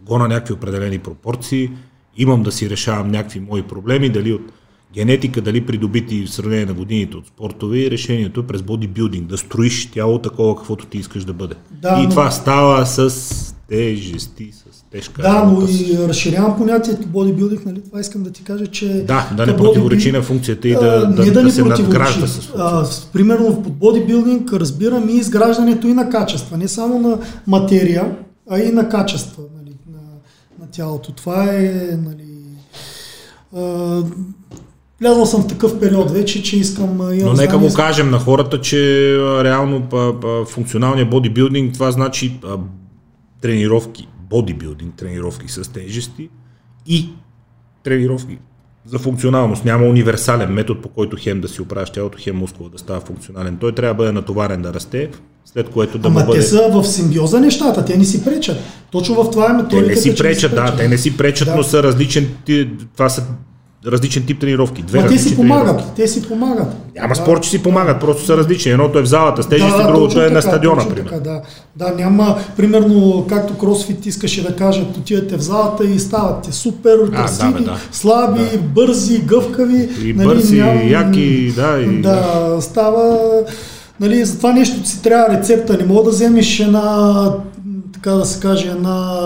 го на някакви определени пропорции, имам да си решавам някакви мои проблеми, дали от генетика, дали придобити в сравнение на годините от спортове и решението е през бодибилдинг, да строиш тяло такова, каквото ти искаш да бъде. Да, и но- това става с тежести, с тежка Да, но и разширявам понятието бодибилдинг, нали? Това искам да ти кажа, че... Да, да не противоречи на функцията и да, А, да, не да, ни се противоречи. надгражда с. А, примерно под бодибилдинг разбирам и изграждането и на качества, не само на материя, а и на качества нали, на, на тялото. Това е, нали, а, влязъл съм в такъв период вече, че искам... Но нека знания го кажем на хората, че реално функционалният бодибилдинг, това значи тренировки, бодибилдинг, тренировки с тежести и тренировки за функционалност. Няма универсален метод, по който хем да си оправяш тялото, хем мускула да става функционален. Той трябва да бъде натоварен да расте, след което да Ама му бъде... те са в симбиоза нещата, те не си пречат. Точно в това е Те методиката. не си пречат, да, те не си пречат, Да. но са различен, това са различен тип тренировки. Две Ма те си различни тренировки. помагат, те си помагат. Няма спор, че си помагат, просто са различни. Едното е в залата с тежести, другото точно е на стадиона. Така, да. да, няма, примерно, както кросфит искаше да кажат, отивате в залата и ставате супер, красиви, да, бе, да. слаби, бързи, гъвкави. И бързи, няма- яки, да, и- да, става, нали, за това нещо си трябва рецепта, не мога да вземеш една така да се каже, една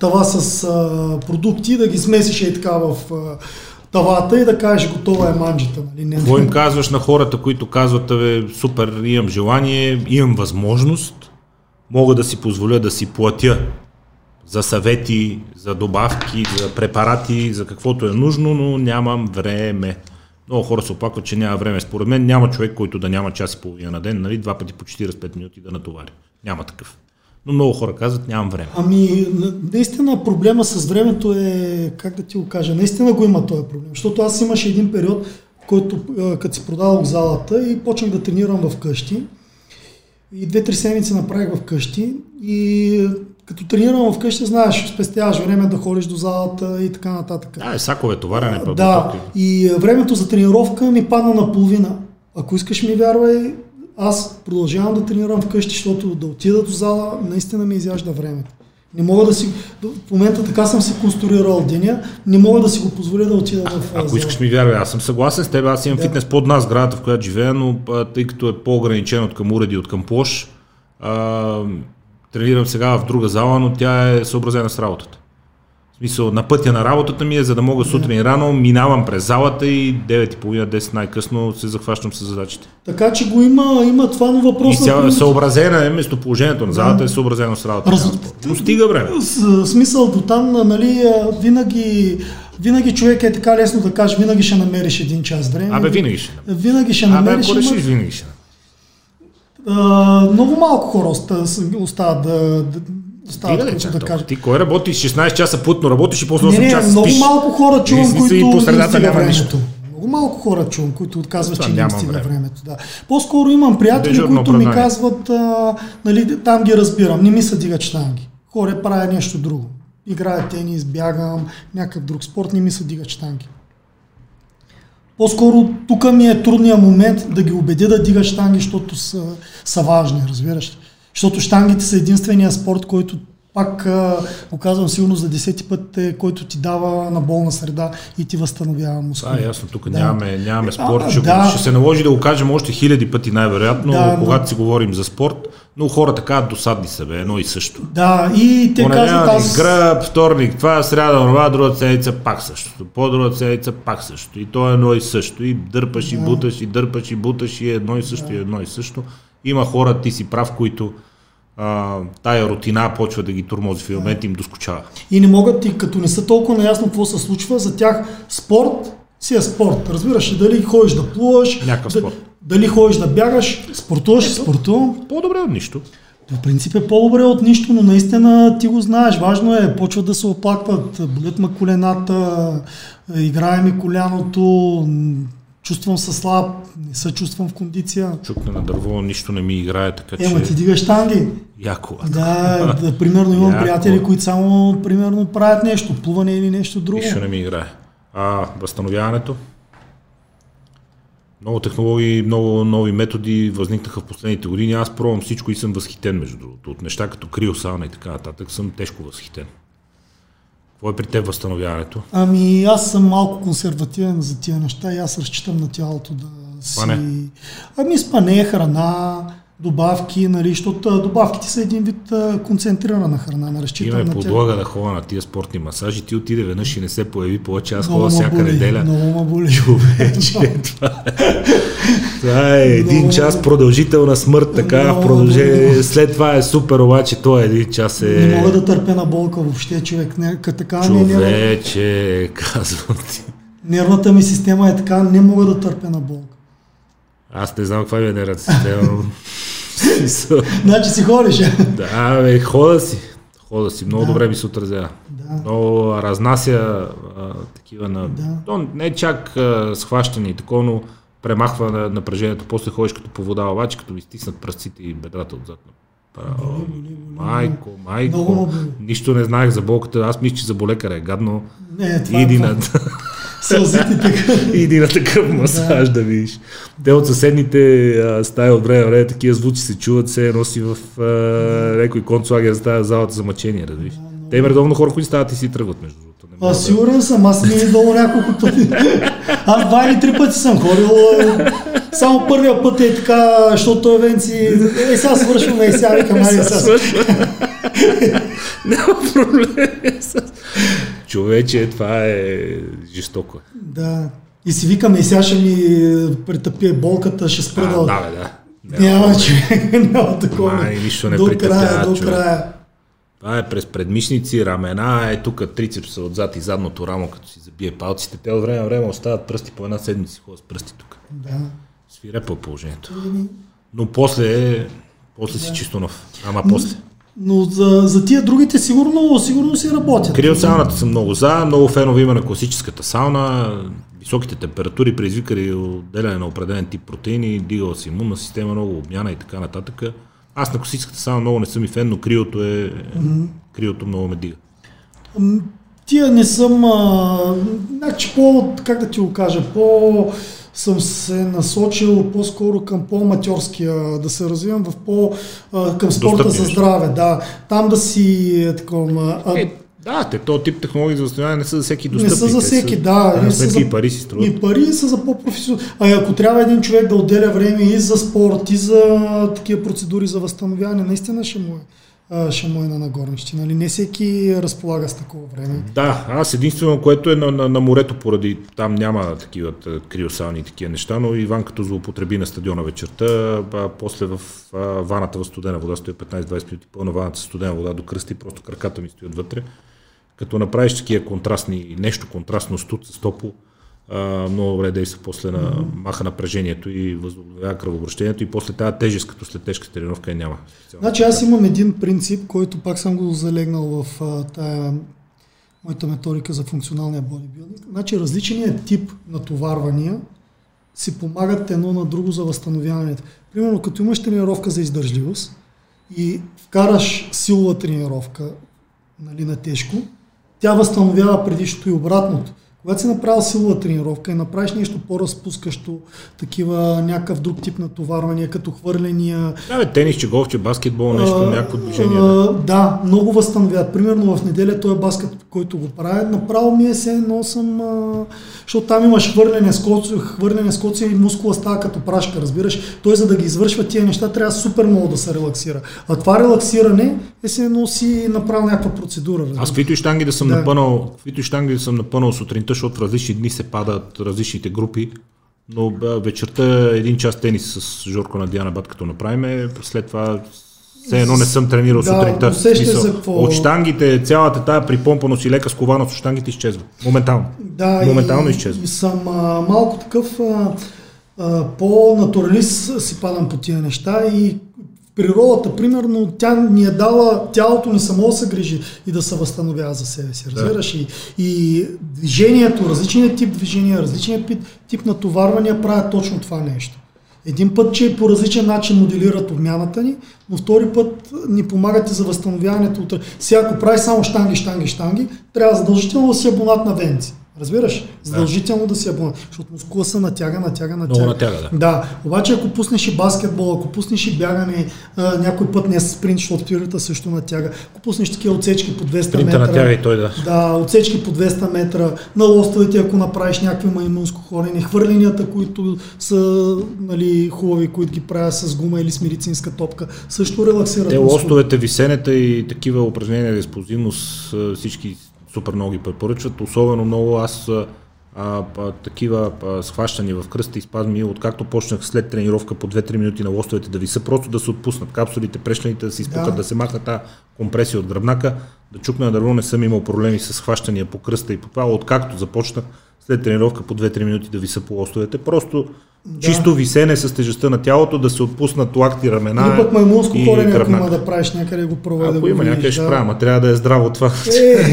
тава с а, продукти, да ги смесиш и така в а, тавата и да кажеш готова е манджата. Нали? Не, Какво им казваш на хората, които казват, бе, супер, имам желание, имам възможност, мога да си позволя да си платя за съвети, за добавки, за препарати, за каквото е нужно, но нямам време. Много хора се оплакват, че няма време. Според мен няма човек, който да няма час и половина на ден, нали, два пъти по 45 минути да натовари. Няма такъв. Но много хора казват, нямам време. Ами, наистина проблема с времето е, как да ти го кажа, наистина го има този проблем. Защото аз имаше един период, който като си продавах залата и почнах да тренирам в къщи. И две-три седмици направих в къщи и като тренирам в къщи, знаеш, спестяваш време да ходиш до залата и така нататък. Да, е сакове, товарене, Да, и времето за тренировка ми падна на половина. Ако искаш ми вярвай, аз продължавам да тренирам вкъщи, защото да отида до зала наистина ми изяжда времето. Не мога да си... В момента така съм си конструирал деня, не мога да си го позволя да отида в Ако зала. искаш ми вярвай, аз съм съгласен с теб, аз имам Да. фитнес под нас, сградата, в която живея, но а, тъй като е по-ограничен от към уреди, от към площ, а, тренирам сега в друга зала, но тя е съобразена с работата. В смисъл, на пътя на работата ми е, за да мога сутрин рано, минавам през залата и 9.30-10 най-късно се захващам с задачите. Така че го има, има това, но И въпросът цяло, съобразена е, местоположението на залата е съобразено с работата. Раз-. Но стига време. С- смисъл до там, нали, винаги, винаги човек е така лесно да каже, винаги ще намериш един час време. Абе, винаги ще. Винаги ще Абе, намериш. ако ама- решиш, винаги ще. А, много малко хора остават да, да, ли, които чак да кажат. Ти кой работиш 16 часа плътно, работиш и после 8 Не, не, часа много спиш. малко хора чувам, които по средата няма времето. нищо. Много малко хора чувам, които отказват, Това че не стига време. времето. Да. По-скоро имам приятели, Дежурно които ми казват, а, нали, там ги разбирам, не ми се дигат штанги. Хора правя нещо друго. Играя тенис, бягам, някакъв друг спорт, не ми се дигат штанги. По-скоро тук ми е трудният момент да ги убедя да дигат штанги, защото са, са важни, разбираш. ли? Защото штангите са единствения спорт, който пак а, го казвам сигурно за десети път, е, който ти дава на болна среда и ти възстановява мускули. Да, ясно, тук Да. нямаме, нямаме А, спор. Ще, да. ще се наложи да го кажем още хиляди пъти най-вероятно, Да, но- когато си говорим за спорт, но хората казват досадни са, бе, едно и също. Да, и те казват Понеделник, аз... гръб, вторник, това сряда, това, друга седмица пак същото. По-друга седмица пак също. И то е едно и също. И дърпаш, и буташ, и дърпаш, и буташ, и е едно и също, и едно и също. Има хора, ти си прав, които а, тая рутина почва да ги турмози в момент им доскочава. И не могат, и като не са толкова наясно какво се случва, за тях спорт си е спорт. Разбираш ли, дали ходиш да плуваш, Някакъв да- спорт. дали ходиш да бягаш, спортуваш, спортувам. По-добре от нищо. В принцип е по-добре от нищо, но наистина ти го знаеш. Важно е, почват да се оплакват, болят ма колената, играе ми коляното, чувствам се слаб, не се чувствам в кондиция. Чукна на дърво, нищо не ми играе, така че... Ема ти дигаш штанги. Яко. Да, да, примерно имам Яко. приятели, които само примерно правят нещо, плуване или нещо друго. Нищо не ми играе. А, възстановяването? Много технологии, много нови методи възникнаха в последните години. Аз пробвам всичко и съм възхитен, между другото. От неща като криосауна и така нататък съм тежко възхитен. Какво е при теб възстановяването? Ами аз съм малко консервативен за тия неща и аз разчитам на тялото да си... Спане. Ами спане, храна, добавки, нали, защото добавките са един вид концентрирана храна, не на тях. подлага да ходя на тия спортни масажи. Ти отиде веднъж и не се появи повече. Аз ходя всяка боли, неделя. Много ме боли. Човече, това е, това е един Много- час продължителна смърт, така Много продължение. След това е супер, обаче той един час е... Не мога да търпя на болка въобще, човек. Не, ка- така, не, нерв... Човече, казвам ти. нервната ми система е така, не мога да търпя на болка. Аз не знам каква ми е Смисъл. Значи си ходиш. да, бе, хода си. Хода си. Много Да. добре ми се отразява. Да. Много разнася а, такива на... Да. То не е чак а, схващане и такова, но премахва на напрежението. После ходиш като по вода, обаче като ми стиснат пръстците и бедрата отзад. Право. Майко, майко. Много. Нищо не знаех за болката. Аз мисля, че за болекара е гадно. Не, това Иди е на, сълзите така. иди на такъв масаж да видиш. Те от съседните а, стаи от време време такива звуци се чуват, се носи в а, някой концлагер стая залата за мъчение, разбираш. Те има редовно хора, които стават и си тръгват, между другото. А, да- сигурен съм, аз ми е долу няколко пъти. Аз два или три пъти съм ходил. Само първия път е така, защото Венци, е сега свършваме и сега викам, айде Сега. Няма проблем. Човече, това е жестоко. Да. И си викам, и сега ще ми претъпи болката, ще спра да... да, бе, да. Няма, проблем. човек, няма такова. Май, нищо не до края, до края. Това е през предмишници, рамена, е тук трицепса отзад и задното рамо, като си забие палците. Те от време на време остават пръсти по една седмица ходят с пръсти тук. Да. Свирепа положението. Но после, после си чисто нов. Ама после. Но за, за тия другите сигурно, сигурно си работят. Криосауната съм много за, много фенове има на класическата сауна. Високите температури предизвикали отделяне на определен тип протеини, дигала си имунна система, много обмяна и така нататък. Аз на класическата сауна много не съм и фен, но криото е... Криото много ме дига. Тия не съм, а, значи по, как да ти го кажа, по съм се насочил по-скоро към по-аматьорския, да се развивам в по, към спорта за здраве, да. Там да си е, такова, Е, да, те този тип технологии за възстановяване не са за всеки не достъпни. са за всеки, са- да. и са за- и пари си струват. И пари са за по-професионално. А ако трябва един човек да отделя време и за спорт, и за такива процедури за възстановяване, наистина ще му е, ще му е на нагорнище. Нали? Не всеки разполага с такова време. Да, аз единствено, което е на, на, на морето, поради там няма такива т- криосауни и такива неща, но Иван като злоупотреби на стадиона вечерта, а, после в а, ваната в студена вода стои 15-20 минути пълна ваната с студена вода до кръста и просто краката ми стоят вътре. Като направиш такива контрастни, нещо контрастно студ с топло, а, много добре действа после на маха напрежението и възобновява кръвообращението и после тази тежест, като след тежка тренировка я няма. Значи аз имам един принцип, който пак съм го залегнал в а, тая моята методика за функционалния бодибилдинг. Значи различният тип натоварвания си помагат едно на друго за възстановяването. Примерно, като имаш тренировка за издържливост и вкараш силова тренировка нали, на тежко, тя възстановява предишното и обратното. Когато си направил силова тренировка и направиш нещо по-разпускащо, такива някакъв друг тип натоварвания, като хвърления, Да, бе, тенис, че голф, че баскетбол, нещо, а, някакво движение. а, Да. много възстановяват. Примерно в неделя този баскет, който го правя, направо ми е се едно съм, а, защото там имаш хвърляне скоци, хвърляне скоци и мускула става като прашка, разбираш. Той за да ги извършва тия неща трябва супер много да се релаксира. А това релаксиране е се едно си направил някаква процедура. разбираш. Аз каквито и штанги да съм Да. напънал, каквито и штанги да съм напънал сутринта, защото различни дни се падат различните групи, но бе, вечерта един час тенис с Жорко на Диана Бат, като направим, след това все едно не съм тренирал Да, сутринта. Смисъл, за какво- От штангите, цялата тая припомпаност и лека скованост от штангите изчезва. Моментално. Да, Моментално и, изчезва. и съм а, малко такъв а, а, по-натуралист си падам по тия неща и природата, примерно, тя ни е дала тялото ни само да се грижи и да се възстановява за себе си. Разбираш? Да. И, и движението, различният тип движения, различният тип, тип натоварвания правят точно това нещо. Един път, че по различен начин моделират обмяната ни, но втори път ни помагат и за възстановяването. Сега, ако прави само штанги, штанги, штанги, трябва задължително да си абонат на венци. Разбираш? Задължително да, си абонат. Защото мускула се натяга, натяга, натяга. Много натяга, да. Да. Обаче ако пуснеш и баскетбол, ако пуснеш и бягане, а, някой път не е спринт, защото спирата също натяга. Ако пуснеш такива отсечки по 200 Спринта метра. натяга и той да. Да, отсечки по 200 метра. На лостовете, ако направиш някакви маймунско хорене, хвърленията, които са нали, хубави, които ги правя с гума или с медицинска топка, също релаксират. Те лостовете, висенета и такива упражнения за експлозивност, всички супер много ги препоръчват. Особено много аз а, а, такива а, схващания в кръста и спазми, откакто почнах след тренировка по 2-3 минути на лостовете да виса, просто да се отпуснат капсулите, прешлените да се изпукат, да. да се махна тази компресия от гръбнака, да чукна на дърво, не съм имал проблеми с схващания по кръста и по това, откакто започнах след тренировка по 2-3 минути да виса по лостовете. Просто да. чисто висене с тежестта на тялото, да се отпуснат лакти, рамена. Или пък маймунско хорене, ако има да правиш някъде го проведе. Ако да има някъде ще да. правя, трябва да е здраво това. Е,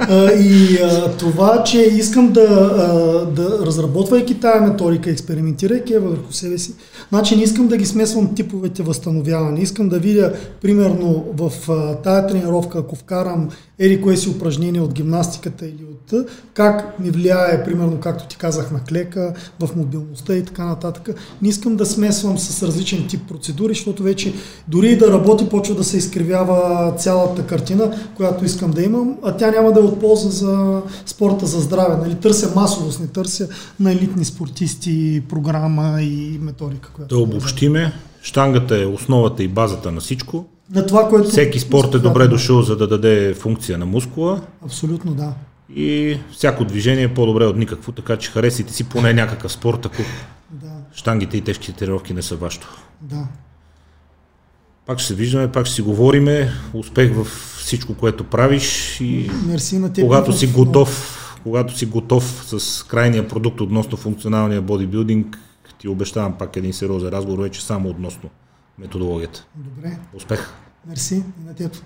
а, и а, това, че искам да, а, да разработвайки тая методика, експериментирайки върху себе си, значи не искам да ги смесвам типовете възстановяване. Искам да видя, примерно, в а, тая тренировка, ако вкарам ери кое си упражнение от гимнастиката или от как ми влияе, примерно, както ти казах, на клека, в мобилността и така нататък. Не искам да смесвам с различен тип процедури, защото вече дори да работи, почва да се изкривява цялата картина, която искам да имам, а тя няма да е от полза за спорта за здраве. Нали? Търся масовост, не търся на елитни спортисти програма и методика. Която да обобщиме, штангата е основата и базата на всичко. На това, което... Всеки спорт е добре дошъл, за да даде функция на мускула. Абсолютно, да. И всяко движение е по-добре от никакво, така че харесайте си поне някакъв спорт, ако да. штангите и тежките тренировки не са вашето. Да. Пак ще се виждаме, пак ще си говориме. Успех в всичко, което правиш и Мерси на теб, когато си готов, когато си готов с крайния продукт относно функционалния бодибилдинг, ти обещавам пак един сериозен разговор вече само относно методологията. Добре. Успех! Мерси и на теб.